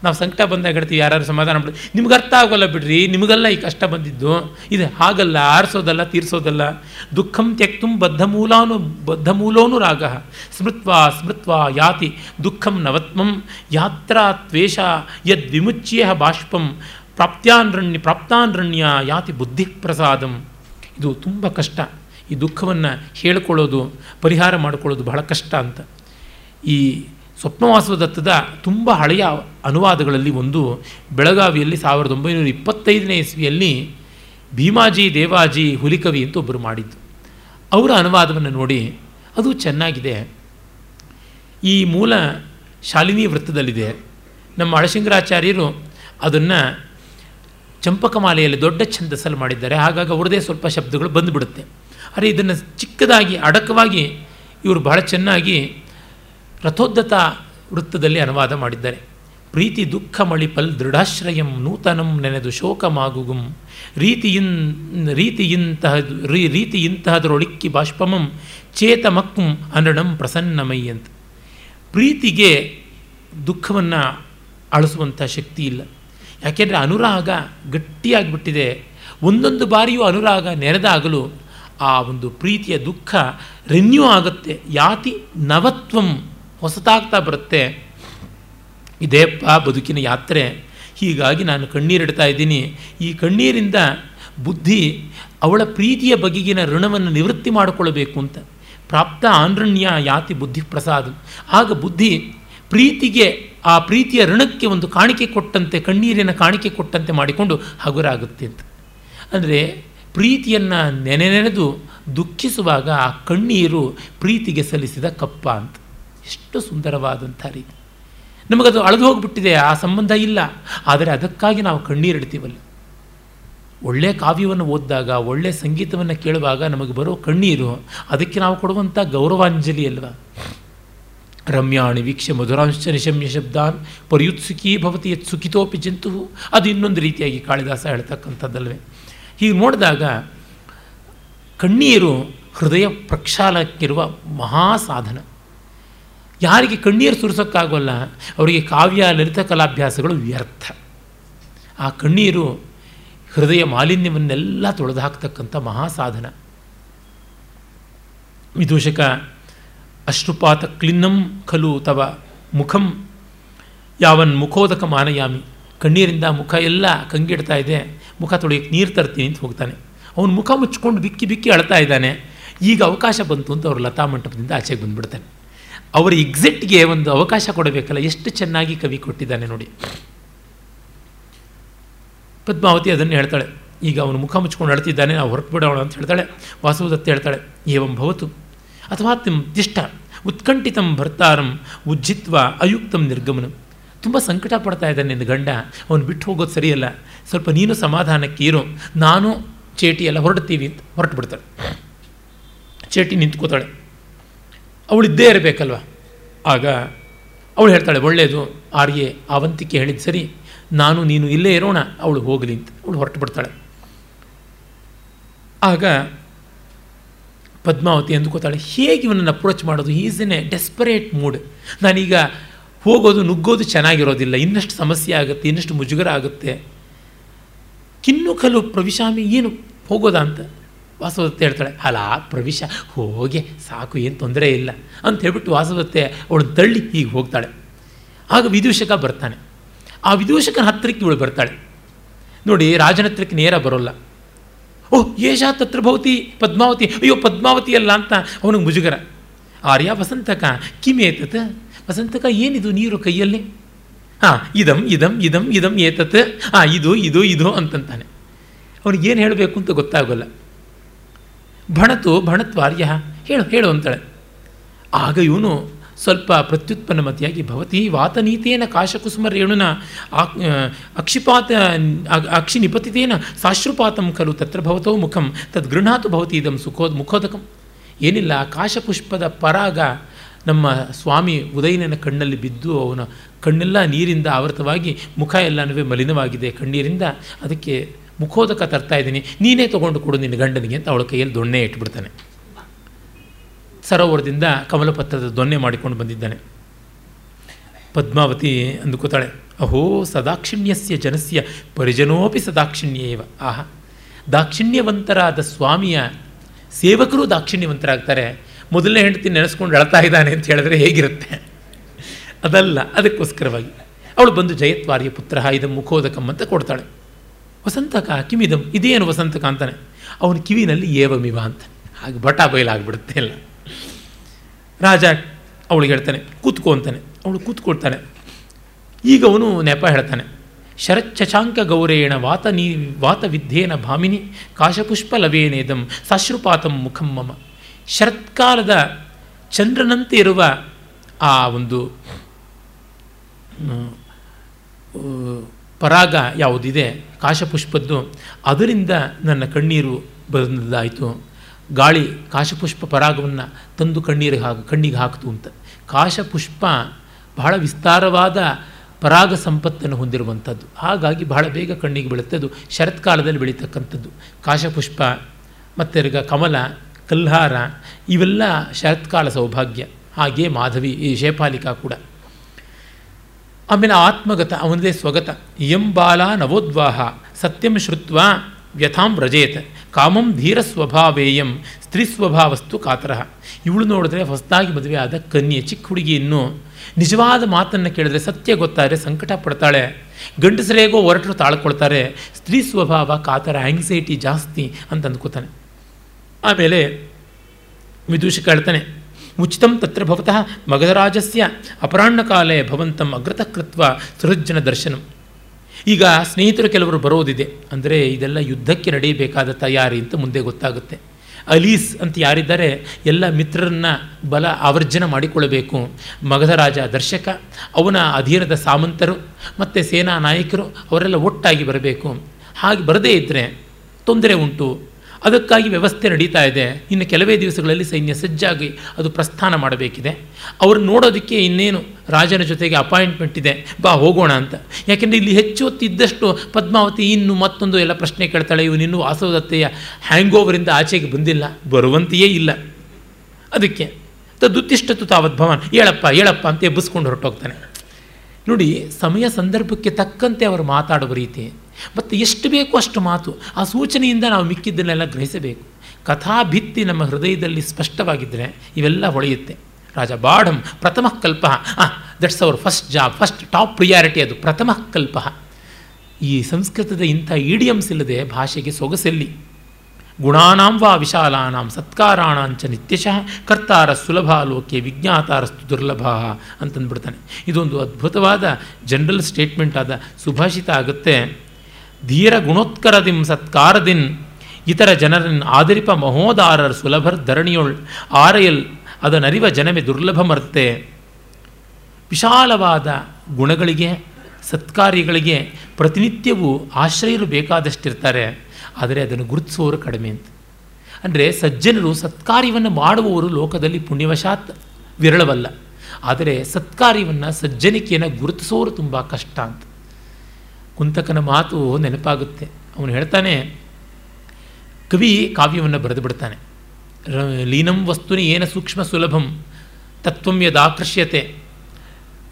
ನಾವು ಸಂಕಟ ಬಂದಾಗ ಹೇಳ್ತೀವಿ ಯಾರು ಸಮಾಧಾನ ಮಾಡಿ ನಿಮ್ಗೆ ಅರ್ಥ ಆಗೋಲ್ಲ ಬಿಡ್ರಿ, ನಿಮಗೆಲ್ಲ ಈ ಕಷ್ಟ ಬಂದಿದ್ದು. ಇದು ಹಾಗಲ್ಲ, ಆರಿಸೋದಲ್ಲ, ತೀರಿಸೋದಲ್ಲ. ದುಃಖಂ ತ್ಯಕ್ತು ಬದ್ಧ ಮೂಲೋನು ರಾಗ. ಸ್ಮೃತ್ವಾ ಸ್ಮೃತ್ವಾ ಯಾತಿ, ದುಃಖಂ ನವತ್ಮಂ, ಯಾತ್ರಾ ತ್ವೇಷ ಯದ್ ವಿಮುಚ್ಯೇಹ ಬಾಷ್ಪಂ, ಪ್ರಾಪ್ತ್ಯಾನ್ರಣ್ಯ, ಪ್ರಾಪ್ತಾನ್ರಣ್ಯ ಯಾತಿ ಬುದ್ಧಿ ಪ್ರಸಾದಂ. ಇದು ತುಂಬ ಕಷ್ಟ. ಈ ದುಃಖವನ್ನು ಹೇಳ್ಕೊಳ್ಳೋದು, ಪರಿಹಾರ ಮಾಡಿಕೊಳ್ಳೋದು ಬಹಳ ಕಷ್ಟ ಅಂತ. ಈ ಸ್ವಪ್ನವಾಸವದತ್ತದ ತುಂಬ ಹಳೆಯ ಅನುವಾದಗಳಲ್ಲಿ ಒಂದು ಬೆಳಗಾವಿಯಲ್ಲಿ ಸಾವಿರದ ಒಂಬೈನೂರ ಇಪ್ಪತ್ತೈದನೇ ಇಸ್ವಿಯಲ್ಲಿ ಭೀಮಾಜಿ, ದೇವಾಜಿ, ಹುಲಿಕವಿ ಅಂತ ಒಬ್ಬರು ಮಾಡಿದ್ದು. ಅವರ ಅನುವಾದವನ್ನು ನೋಡಿ ಅದು ಚೆನ್ನಾಗಿದೆ. ಈ ಮೂಲ ಶಾಲಿನಿ ವೃತ್ತದಲ್ಲಿದೆ. ನಮ್ಮ ಅಳಶಂಕರಾಚಾರ್ಯರು ಅದನ್ನು ಚಂಪಕಮಾಲೆಯಲ್ಲಿ ದೊಡ್ಡ ಛಂದಸ್ಸಲ್ಲಿ ಮಾಡಿದ್ದಾರೆ. ಹಾಗಾಗಿ ಅವ್ರದ್ದೇ ಸ್ವಲ್ಪ ಶಬ್ದಗಳು ಬಂದುಬಿಡುತ್ತೆ. ಆದರೆ ಇದನ್ನು ಚಿಕ್ಕದಾಗಿ, ಅಡಕವಾಗಿ ಇವರು ಬಹಳ ಚೆನ್ನಾಗಿ ರಥೋದ್ದತ ವೃತ್ತದಲ್ಲಿ ಅನುವಾದ ಮಾಡಿದ್ದಾರೆ. ಪ್ರೀತಿ ದುಃಖ ಮಳಿಪಲ್ ದೃಢಾಶ್ರಯಂ ನೂತನಂ ನೆನೆದು ಶೋಕಮಾಗುಗುಂ. ರೀತಿಯಿನ್, ರೀತಿಯಿಂತಹ, ರೀ ರೀತಿಯಿಂತಹದರೊಳಿಕ್ಕಿ ಬಾಷ್ಪಮಂ ಚೇತಮಕ್ಕುಂ ಅನಡಂ ಪ್ರಸನ್ನಮೈ ಅಂತ ಪ್ರೀತಿಗೆ ದುಃಖವನ್ನು ಅಳಿಸುವಂಥ ಶಕ್ತಿ ಇಲ್ಲ. ಯಾಕೆಂದರೆ ಅನುರಾಗ ಗಟ್ಟಿಯಾಗಿಬಿಟ್ಟಿದೆ. ಒಂದೊಂದು ಬಾರಿಯೂ ಅನುರಾಗ ನೆನೆದಾಗಲೂ ಆ ಒಂದು ಪ್ರೀತಿಯ ದುಃಖ ರೆನ್ಯೂ ಆಗುತ್ತೆ. ಯಾತಿ ನವತ್ವಂ ಹೊಸತಾಗ್ತಾ ಬರುತ್ತೆ. ಇದೇಪ್ಪ ಬದುಕಿನ ಯಾತ್ರೆ. ಹೀಗಾಗಿ ನಾನು ಕಣ್ಣೀರಿಡ್ತಾ ಇದ್ದೀನಿ. ಈ ಕಣ್ಣೀರಿಂದ ಬುದ್ಧಿ ಅವಳ ಪ್ರೀತಿಯ ಬಗೆಗಿನ ಋಣವನ್ನು ನಿವೃತ್ತಿ ಮಾಡಿಕೊಳ್ಳಬೇಕು ಅಂತ. ಪ್ರಾಪ್ತ ಆನ್ರಣ್ಯ ಯಾತಿ ಬುದ್ಧಿ ಪ್ರಸಾದ. ಆಗ ಬುದ್ಧಿ ಪ್ರೀತಿಗೆ, ಆ ಪ್ರೀತಿಯ ಋಣಕ್ಕೆ ಒಂದು ಕಾಣಿಕೆ ಕೊಟ್ಟಂತೆ, ಕಣ್ಣೀರಿನ ಕಾಣಿಕೆ ಕೊಟ್ಟಂತೆ ಮಾಡಿಕೊಂಡು ಹಗುರಾಗುತ್ತೆ ಅಂತ. ಅಂದರೆ ಪ್ರೀತಿಯನ್ನು ನೆನೆ ನೆನೆದು ದುಃಖಿಸುವಾಗ ಆ ಕಣ್ಣೀರು ಪ್ರೀತಿಗೆ ಸಲ್ಲಿಸಿದ ಕಪ್ಪ ಅಂತ. ಎಷ್ಟು ಸುಂದರವಾದಂಥ ರೀತಿ. ನಮಗದು ಅಳೆದು ಹೋಗಿಬಿಟ್ಟಿದೆ, ಆ ಸಂಬಂಧ ಇಲ್ಲ. ಆದರೆ ಅದಕ್ಕಾಗಿ ನಾವು ಕಣ್ಣೀರಿಡ್ತೀವಲ್ಲ ಒಳ್ಳೆಯ ಕಾವ್ಯವನ್ನು ಓದಿದಾಗ ಒಳ್ಳೆಯ ಸಂಗೀತವನ್ನು ಕೇಳುವಾಗ ನಮಗೆ ಬರೋ ಕಣ್ಣೀರು, ಅದಕ್ಕೆ ನಾವು ಕೊಡುವಂಥ ಗೌರವಾಂಜಲಿ ಅಲ್ವಾ? ರಮ್ಯಾಣಿ ವೀಕ್ಷ ಮಧುರಾಂಶ ನಿಶಮ್ಯ ಶಬ್ದಾನ್, ಪರ್ಯುತ್ಸುಕಿ ಭವತಿ ಯತ್ ಜಂತು ಅದು ಇನ್ನೊಂದು ರೀತಿಯಾಗಿ ಕಾಳಿದಾಸ ಹೇಳ್ತಕ್ಕಂಥದ್ದಲ್ವೇ. ಹೀಗೆ ನೋಡಿದಾಗ ಕಣ್ಣೀರು ಹೃದಯ ಪ್ರಕ್ಷಾಲಕ್ಕಿರುವ ಮಹಾ ಸಾಧನ ಯಾರಿಗೆ ಕಣ್ಣೀರು ಸುರಿಸೋಕ್ಕಾಗೋಲ್ಲ, ಅವರಿಗೆ ಕಾವ್ಯ, ಲಲಿತ ಕಲಾಭ್ಯಾಸಗಳು ವ್ಯರ್ಥ. ಆ ಕಣ್ಣೀರು ಹೃದಯ ಮಾಲಿನ್ಯವನ್ನೆಲ್ಲ ತೊಳೆದು ಹಾಕ್ತಕ್ಕಂಥ ಮಹಾ ಸಾಧನ ವಿದೂಷಕ, ಅಶ್ರುಪಾತ ಕ್ಲಿನ್ನಂ ಖಲು ತವ ಮುಖಂ ಯಾವನ್ ಮುಖೋದಕ ಮಾನಯಾಮಿ. ಕಣ್ಣೀರಿಂದ ಮುಖ ಎಲ್ಲ ಕಂಗಿಡ್ತಾ ಇದೆ. ಮುಖ ತೊಳೆಯಕ್ಕೆ ನೀರು ತರ್ತೀನಿ ಅಂತ ಹೋಗ್ತಾನೆ. ಅವನು ಮುಖ ಮುಚ್ಕೊಂಡು ಬಿಕ್ಕಿ ಬಿಕ್ಕಿ ಅಳ್ತಾ ಇದ್ದಾನೆ. ಈಗ ಅವಕಾಶ ಬಂತು ಅಂತ ಅವರು ಲತಾ ಮಂಟಪದಿಂದ ಆಚೆಗೆ ಬಂದುಬಿಡ್ತಾನೆ. ಅವರ ಎಕ್ಸಿಟ್ಗೆ ಒಂದು ಅವಕಾಶ ಕೊಡಬೇಕಲ್ಲ, ಎಷ್ಟು ಚೆನ್ನಾಗಿ ಕವಿ ಕೊಟ್ಟಿದ್ದಾನೆ ನೋಡಿ. ಪದ್ಮಾವತಿ ಅದನ್ನು ಹೇಳ್ತಾಳೆ. ಈಗ ಅವನು ಮುಖ ಮುಚ್ಕೊಂಡು ಅಳ್ತಿದ್ದಾನೆ, ನಾವು ಹೊರಟು ಬಿಡೋಣ ಅಂತ ಹೇಳ್ತಾಳೆ. ವಾಸುದತ್ತ ಹೇಳ್ತಾಳೆ, ಏವಂ ಭವತು ಅಥವಾ ತಿಷ್ಟ ಉತ್ಕಂಠಿತಂ ಭರ್ತಾರಂ ಉಜ್ಜಿತ್ವ ಅಯುಕ್ತಂ ನಿರ್ಗಮನಂ. ತುಂಬ ಸಂಕಟ ಪಡ್ತಾ ಇದ್ದಾನೆ ನಿನ್ನ ಗಂಡ. ಅವನು ಬಿಟ್ಟು ಹೋಗೋದು ಸರಿಯಲ್ಲ. ಸ್ವಲ್ಪ ನೀನು ಸಮಾಧಾನಕ್ಕೆ ಇರು. ನಾನು ಚೇಟಿ ಎಲ್ಲ ಹೊರಡ್ತೀವಿ ಅಂತ ಹೊರಟು ಬಿಡ್ತಾಳೆ. ಚೇಟಿ ನಿಂತ್ಕೋತಾಳೆ. ಅವಳಿದ್ದೇ ಇರಬೇಕಲ್ವ? ಆಗ ಅವಳು ಹೇಳ್ತಾಳೆ ಒಳ್ಳೆಯದು ಆರ್ಯೆ, ಆವಂತಿಕೆ ಹೇಳಿದ ಸರಿ, ನಾನು, ನೀನು ಇಲ್ಲೇ ಇರೋಣ, ಅವಳು ಹೋಗಲಿ ಅಂತ. ಅವಳು ಹೊರಟು ಬಿಡ್ತಾಳೆ. ಆಗ ಪದ್ಮಾವತಿ ಅಂದುಕೋತಾಳೆ, ಹೇಗೆ ಇವನನ್ನು ಅಪ್ರೋಚ್ ಮಾಡೋದು? Is in a desperate mood ನಾನೀಗ ಹೋಗೋದು, ನುಗ್ಗೋದು ಚೆನ್ನಾಗಿರೋದಿಲ್ಲ. ಇನ್ನಷ್ಟು ಸಮಸ್ಯೆ ಆಗುತ್ತೆ, ಇನ್ನಷ್ಟು ಮುಜುಗರ ಆಗುತ್ತೆ. ಕಿನ್ನು ಕಲು ಪ್ರವಿಶಾಮಿ, ಏನು ಹೋಗೋದಾ ಅಂತ? ವಾಸವದತ್ತೆ ಹೇಳ್ತಾಳೆ ಅಲ್ಲ ಪ್ರವೇಶ, ಹೋಗಿ, ಸಾಕು, ಏನು ತೊಂದರೆ ಇಲ್ಲ. ಅಂತ ಹೇಳ್ಬಿಟ್ಟು ವಾಸವತ್ತೆ ಅವಳು ತಳ್ಳಿ ಹೀಗೆ ಹೋಗ್ತಾಳೆ. ಆಗ ವಿದೂಷಕ ಬರ್ತಾನೆ. ಆ ವಿದೂಷಕನ ಹತ್ತಿರಕ್ಕೆ ಇವಳು ಬರ್ತಾಳೆ. ನೋಡಿ, ರಾಜನ ಹತ್ರಕ್ಕೆ ನೇರ ಬರೋಲ್ಲ. ಓಹ್ ಏಷಾ ತತ್ರ ಭವತಿ, ಪದ್ಮಾವತಿ, ಅಯ್ಯೋ, ಪದ್ಮಾವತಿ ಅಲ್ಲ ಅಂತ ಅವನಿಗೆ ಮುಜುಗರ. ಆರ್ಯ, ವಸಂತಕ ಕಿಮೇತತ್ ವಸಂತಕ, ಏನಿದು ನೀರು ಕೈಯಲ್ಲಿ? ಹಾಂ, ಇದಂ ಇದಂ ಇದಂ ಇದಂ ಏತತ್? ಹಾಂ, ಇದು ಇದು ಇದು ಅಂತಂತಾನೆ. ಅವನಿಗೇನು ಹೇಳಬೇಕು ಅಂತ ಗೊತ್ತಾಗೋಲ್ಲ. ಭಣತು ಭಣತ್ವಾರ್ಯ. ಹೇಳು ಹೇಳು ಅಂತಾಳೆ. ಆಗ ಇವನು ಸ್ವಲ್ಪ ಪ್ರತ್ಯುತ್ಪನ್ನಮತಿಯಾಗಿ ಭವತಿ ವಾತನೀತೇನ ಕಾಶಕುಸುಮ ರೇಣುನ ಅಕ್ಷಿಪಾತ ಅಕ್ಷಿ ನಿಪತಿತೇನ ಸಾಶ್ರುಪಾತಂ ಖಲು ತತ್ರ ಭವತೋ ಮುಖಂ, ತದ್ ಗೃಹಾತು ಭವತಿ ಇದಂ ಸುಖೋದ್ ಮುಖೋದಕಂ. ಏನಿಲ್ಲ, ಕಾಶಪುಷ್ಪದ ಪರಾಗ ನಮ್ಮ ಸ್ವಾಮಿ ಉದಯನನ ಕಣ್ಣಲ್ಲಿ ಬಿದ್ದು ಅವನ ಕಣ್ಣೆಲ್ಲ ನೀರಿಂದ ಆವೃತವಾಗಿ ಮುಖ ಎಲ್ಲನೂ ಮಲಿನವಾಗಿದೆ ಕಣ್ಣೀರಿಂದ. ಅದಕ್ಕೆ ಮುಖೋದಕ ತರ್ತಾ ಇದ್ದೀನಿ, ನೀನೇ ತೊಗೊಂಡು ಕೊಡು ನಿನ್ನ ಗಂಡನಿಗೆ ಅಂತ ಅವಳ ಕೈಯಲ್ಲಿ ದೊಣ್ಣೆ ಇಟ್ಬಿಡ್ತಾನೆ. ಸರೋವರದಿಂದ ಕಮಲಪತ್ರದ ದೊನ್ನೆ ಮಾಡಿಕೊಂಡು ಬಂದಿದ್ದಾನೆ. ಪದ್ಮಾವತಿ ಅಂದುಕೋತಾಳೆ, ಅಹೋ, ಸದಾಕ್ಷಿಣ್ಯಸ್ಯ ಜನಸ್ಯ, ಪರಿಜನೋಪಿ ಸದಾಕ್ಷಿಣ್ಯೇವ. ಆಹ, ದಾಕ್ಷಿಣ್ಯವಂತರಾದ ಸ್ವಾಮಿಯ ಸೇವಕರು ದಾಕ್ಷಿಣ್ಯವಂತರಾಗ್ತಾರೆ. ಮೊದಲನೇ ಹೆಂಡತಿ ನೆನೆಸ್ಕೊಂಡು ಅಳ್ತಾ ಇದ್ದಾನೆ ಅಂತ ಹೇಳಿದ್ರೆ ಹೇಗಿರುತ್ತೆ? ಅದಲ್ಲ, ಅದಕ್ಕೋಸ್ಕರವಾಗಿ. ಅವಳು ಬಂದು ಜಯತ್ವಾರಿಯ ಪುತ್ರ ಇದು ಮುಖೋದಕಂ ಅಂತ ಕೊಡ್ತಾಳೆ. ವಸಂತಕ, ಕಿಮಿದಂ, ಇದೇನು ವಸಂತಕ ಅಂತಾನೆ. ಅವನ ಕಿವಿನಲ್ಲಿ ಏವಮಿವ ಅಂತ ಹಾಗೆ ಬಟ ಬಯಲಾಗ್ಬಿಡುತ್ತೆ ಎಲ್ಲ. ರಾಜ ಅವಳಿಗೆ ಹೇಳ್ತಾನೆ, ಕೂತ್ಕೋ ಅಂತಾನೆ. ಅವಳು ಕೂತ್ಕೊಳ್ತಾನೆ. ಈಗ ಅವನು ನೆಪ ಹೇಳ್ತಾನೆ ಶರಚಾಂಕ ಗೌರೇಣ ವಾತ ನೀ ವಾತವಿದ್ಯೇನ ಭಾಮಿನಿ ಕಾಶಪುಷ್ಪ ಲವೇನೇದಂ ಸಾಶ್ರುಪಾತಂ ಮುಖಂ ಮಮ. ಶರತ್ಕಾಲದ ಚಂದ್ರನಂತೆ ಇರುವ ಆ ಒಂದು ಪರಾಗ ಯಾವುದಿದೆ? ಕಾಶಪುಷ್ಪದ್ದು. ಅದರಿಂದ ನನ್ನ ಕಣ್ಣೀರು ಬಂದದ್ದಾಯಿತು. ಗಾಳಿ ಕಾಶಪುಷ್ಪ ಪರಾಗವನ್ನು ತಂದು ಕಣ್ಣೀರಿಗೆ ಹಾಕು, ಕಣ್ಣಿಗೆ ಹಾಕಿತು ಅಂತ. ಕಾಶಪುಷ್ಪ ಬಹಳ ವಿಸ್ತಾರವಾದ ಪರಾಗ ಸಂಪತ್ತನ್ನು ಹೊಂದಿರುವಂಥದ್ದು. ಹಾಗಾಗಿ ಬಹಳ ಬೇಗ ಕಣ್ಣಿಗೆ ಬೀಳುತ್ತೆ. ಅದು ಶರತ್ಕಾಲದಲ್ಲಿ ಬೆಳೀತಕ್ಕಂಥದ್ದು. ಕಾಶಪುಷ್ಪ ಮತ್ತು ಕಮಲ, ಕಲ್ಹಾರ, ಇವೆಲ್ಲ ಶರತ್ಕಾಲ ಸೌಭಾಗ್ಯ. ಹಾಗೆ ಮಾಧವಿ, ಈ ಶೇಪಾಲಿಕಾ ಕೂಡ. ಆಮೇಲೆ ಆತ್ಮಗತ ಅವನದೇ ಸ್ವಗತ. ಇಯಂ ಬಾಲ ನವೋದ್ವಾಹ. ಸತ್ಯಂ ಶ್ರುತ್ವ ವ್ಯಥಾಂ ರಜೇತ ಕಾಮಂ ಧೀರ ಸ್ವಭಾವೇಯಂ ಸ್ತ್ರೀ ಸ್ವಭಾವಸ್ತು ಕಾತರಹ ಇವಳು ನೋಡಿದ್ರೆ ಹೊಸದಾಗಿ ಮದುವೆ ಆದ ಕನ್ಯೆ, ಚಿಕ್ಕ ಹುಡುಗಿಯನ್ನು ನಿಜವಾದ ಮಾತನ್ನು ಕೇಳಿದ್ರೆ ಸತ್ಯ ಗೊತ್ತಾದರೆ ಸಂಕಟ ಪಡ್ತಾಳೆ ಗಂಡಸರೇಗೋ ಹೊರಟರು ತಾಳ್ಕೊಳ್ತಾರೆ. ಸ್ತ್ರೀ ಸ್ವಭಾವ, ಕಾತರ ಆಂಗ್ಸೈಟಿ ಜಾಸ್ತಿ ಅಂತ ಅಂದ್ಕೋತಾನೆ ಆಮೇಲೆ ವಿದೂಷಕ ಹೇಳ್ತಾನೆ ಉಚಿತಂ ತತ್ರ ಭವತಃ ಮಗಧರಾಜಸ್ಯ. ಅಪರಾಹ್ನಕಾಲೇ ಭವಂತಂ ಅಗ್ರತಃ ಕೃತ್ವ ಸೃಜ್ಜನ ದರ್ಶನಂ. ಈಗ ಸ್ನೇಹಿತರು ಕೆಲವರು ಬರೋದಿದೆ. ಅಂದರೆ ಇದೆಲ್ಲ ಯುದ್ಧಕ್ಕೆ ನಡೆಯಬೇಕಾದ ತಯಾರಿ ಅಂತ ಮುಂದೆ ಗೊತ್ತಾಗುತ್ತೆ. ಅಲೀಸ್ ಅಂತ ಯಾರಿದ್ದಾರೆ, ಎಲ್ಲ ಮಿತ್ರರನ್ನ ಬಲ ಆವರ್ಜನ ಮಾಡಿಕೊಳ್ಳಬೇಕು. ಮಗಧರಾಜ ದರ್ಶಕ, ಅವನ ಅಧೀನದ ಸಾಮಂತರು, ಮತ್ತು ಸೇನಾ ನಾಯಕರು, ಅವರೆಲ್ಲ ಒಟ್ಟಾಗಿ ಬರಬೇಕು. ಹಾಗೆ ಬರದೇ ಇದ್ದರೆ ತೊಂದರೆ ಉಂಟು. ಅದಕ್ಕಾಗಿ ವ್ಯವಸ್ಥೆ ನಡೀತಾ ಇದೆ. ಇನ್ನು ಕೆಲವೇ ದಿವಸಗಳಲ್ಲಿ ಸೈನ್ಯ ಸಜ್ಜಾಗಿ ಅದು ಪ್ರಸ್ಥಾನ ಮಾಡಬೇಕಿದೆ. ಅವರು ನೋಡೋದಕ್ಕೆ ಇನ್ನೇನು ರಾಜನ ಜೊತೆಗೆ ಅಪಾಯಿಂಟ್ಮೆಂಟ್ ಇದೆ. ಬಾ, ಹೋಗೋಣ ಅಂತ. ಯಾಕೆಂದರೆ ಇಲ್ಲಿ ಹೆಚ್ಚು ಹೊತ್ತಿದ್ದಷ್ಟು ಪದ್ಮಾವತಿ ಇನ್ನು ಮತ್ತೊಂದು ಎಲ್ಲ ಪ್ರಶ್ನೆ ಕೇಳ್ತಾಳೆ ಇವನಿನ್ನೂ ವಾಸವದತ್ತೆಯ ಹ್ಯಾಂಗ್ ಓವರಿಂದ ಆಚೆಗೆ ಬಂದಿಲ್ಲ. ಬರುವಂತೆಯೇ ಇಲ್ಲ. ಅದಕ್ಕೆ ತದುತ್ತಿಷ್ಟತ್ತು ತಾವತ್ ಭವನ್, ಹೇಳಪ್ಪ ಹೇಳಪ್ಪ ಅಂತ ಎಬ್ಬಿಸ್ಕೊಂಡು ಹೊರಟೋಗ್ತಾನೆ. ನೋಡಿ, ಸಮಯ ಸಂದರ್ಭಕ್ಕೆ ತಕ್ಕಂತೆ ಅವರು ಮಾತಾಡುವ ರೀತಿ ಮತ್ತು ಎಷ್ಟು ಬೇಕೋ ಅಷ್ಟು ಮಾತು. ಆ ಸೂಚನೆಯಿಂದ ನಾವು ಮಿಕ್ಕಿದ್ದನ್ನೆಲ್ಲ ಗ್ರಹಿಸಬೇಕು. ಕಥಾಭಿತ್ತಿ ನಮ್ಮ ಹೃದಯದಲ್ಲಿ ಸ್ಪಷ್ಟವಾಗಿದ್ದರೆ ಇವೆಲ್ಲ ಹೊಳೆಯುತ್ತೆ. ರಾಜ ಬಾಢಂ ಪ್ರಥಮ ಕಲ್ಪ. ಆ that's our first job first top priority ಅದು, ಪ್ರಥಮ ಕಲ್ಪ. ಈ ಸಂಸ್ಕೃತದ ಇಂಥ ಈಡಿಯಮ್ಸ್ ಇಲ್ಲದೆ ಭಾಷೆಗೆ ಸೊಗಸೆಲ್ಲಿ. ಗುಣಾನಾಂ ವಾ ವಿಶಾಲಾನಾಂ ಸತ್ಕಾರಾಣಾಂಚ ನಿತ್ಯಶಃ, ಕರ್ತಾರ ಸುಲಭ ಲೋಕೆ ವಿಜ್ಞಾತಾರಸ್ತು ದುರ್ಲಭ ಅಂತಂದ್ಬಿಡ್ತಾನೆ. ಇದೊಂದು ಅದ್ಭುತವಾದ ಜನರಲ್ ಸ್ಟೇಟ್ಮೆಂಟ್ ಆದ, ಸುಭಾಷಿತ ಆಗುತ್ತೆ. ಧೀರ ಗುಣೋತ್ಕರದಿಂ ಸತ್ಕಾರದಿನ್ ಇತರ ಜನರನ್ನ ಆದರಿಪ ಮಹೋದಾರರ್ ಸುಲಭರ್ ಧರಣಿಯೊಳ್ ಆರಯಲ್ ಅದನರಿವ ಜನಮೆ ದುರ್ಲಭ ಮರ್ತೆ ವಿಶಾಲವಾದ ಗುಣಗಳಿಗೆ, ಸತ್ಕಾರ್ಯಗಳಿಗೆ ಪ್ರತಿನಿತ್ಯವೂ ಆಶ್ರಯರು ಬೇಕಾದಷ್ಟಿರ್ತಾರೆ. ಆದರೆ ಅದನ್ನು ಗುರುತಿಸುವವರು ಕಡಿಮೆ ಅಂತ. ಅಂದರೆ ಸಜ್ಜನರು ಸತ್ಕಾರ್ಯವನ್ನು ಮಾಡುವವರು ಲೋಕದಲ್ಲಿ ಪುಣ್ಯವಶಾತ್ ವಿರಳವಲ್ಲ. ಆದರೆ ಸತ್ಕಾರ್ಯವನ್ನು ಸಜ್ಜನಿಕೆಯನ್ನು ಗುರುತಿಸೋರು ತುಂಬ ಕಷ್ಟ ಅಂತ. ಕುಂತಕನ ಮಾತು ನೆನಪಾಗುತ್ತೆ. ಅವನು ಹೇಳ್ತಾನೆ, ಕವಿ ಕಾವ್ಯವನ್ನು ಬರೆದು ಬಿಡ್ತಾನೆ. ಲೀನಂ ವಸ್ತುನಿ ಏನ ಸೂಕ್ಷ್ಮ ಸುಲಭಂ, ತತ್ವಂ ಯದಾಕರ್ಷ್ಯತೆ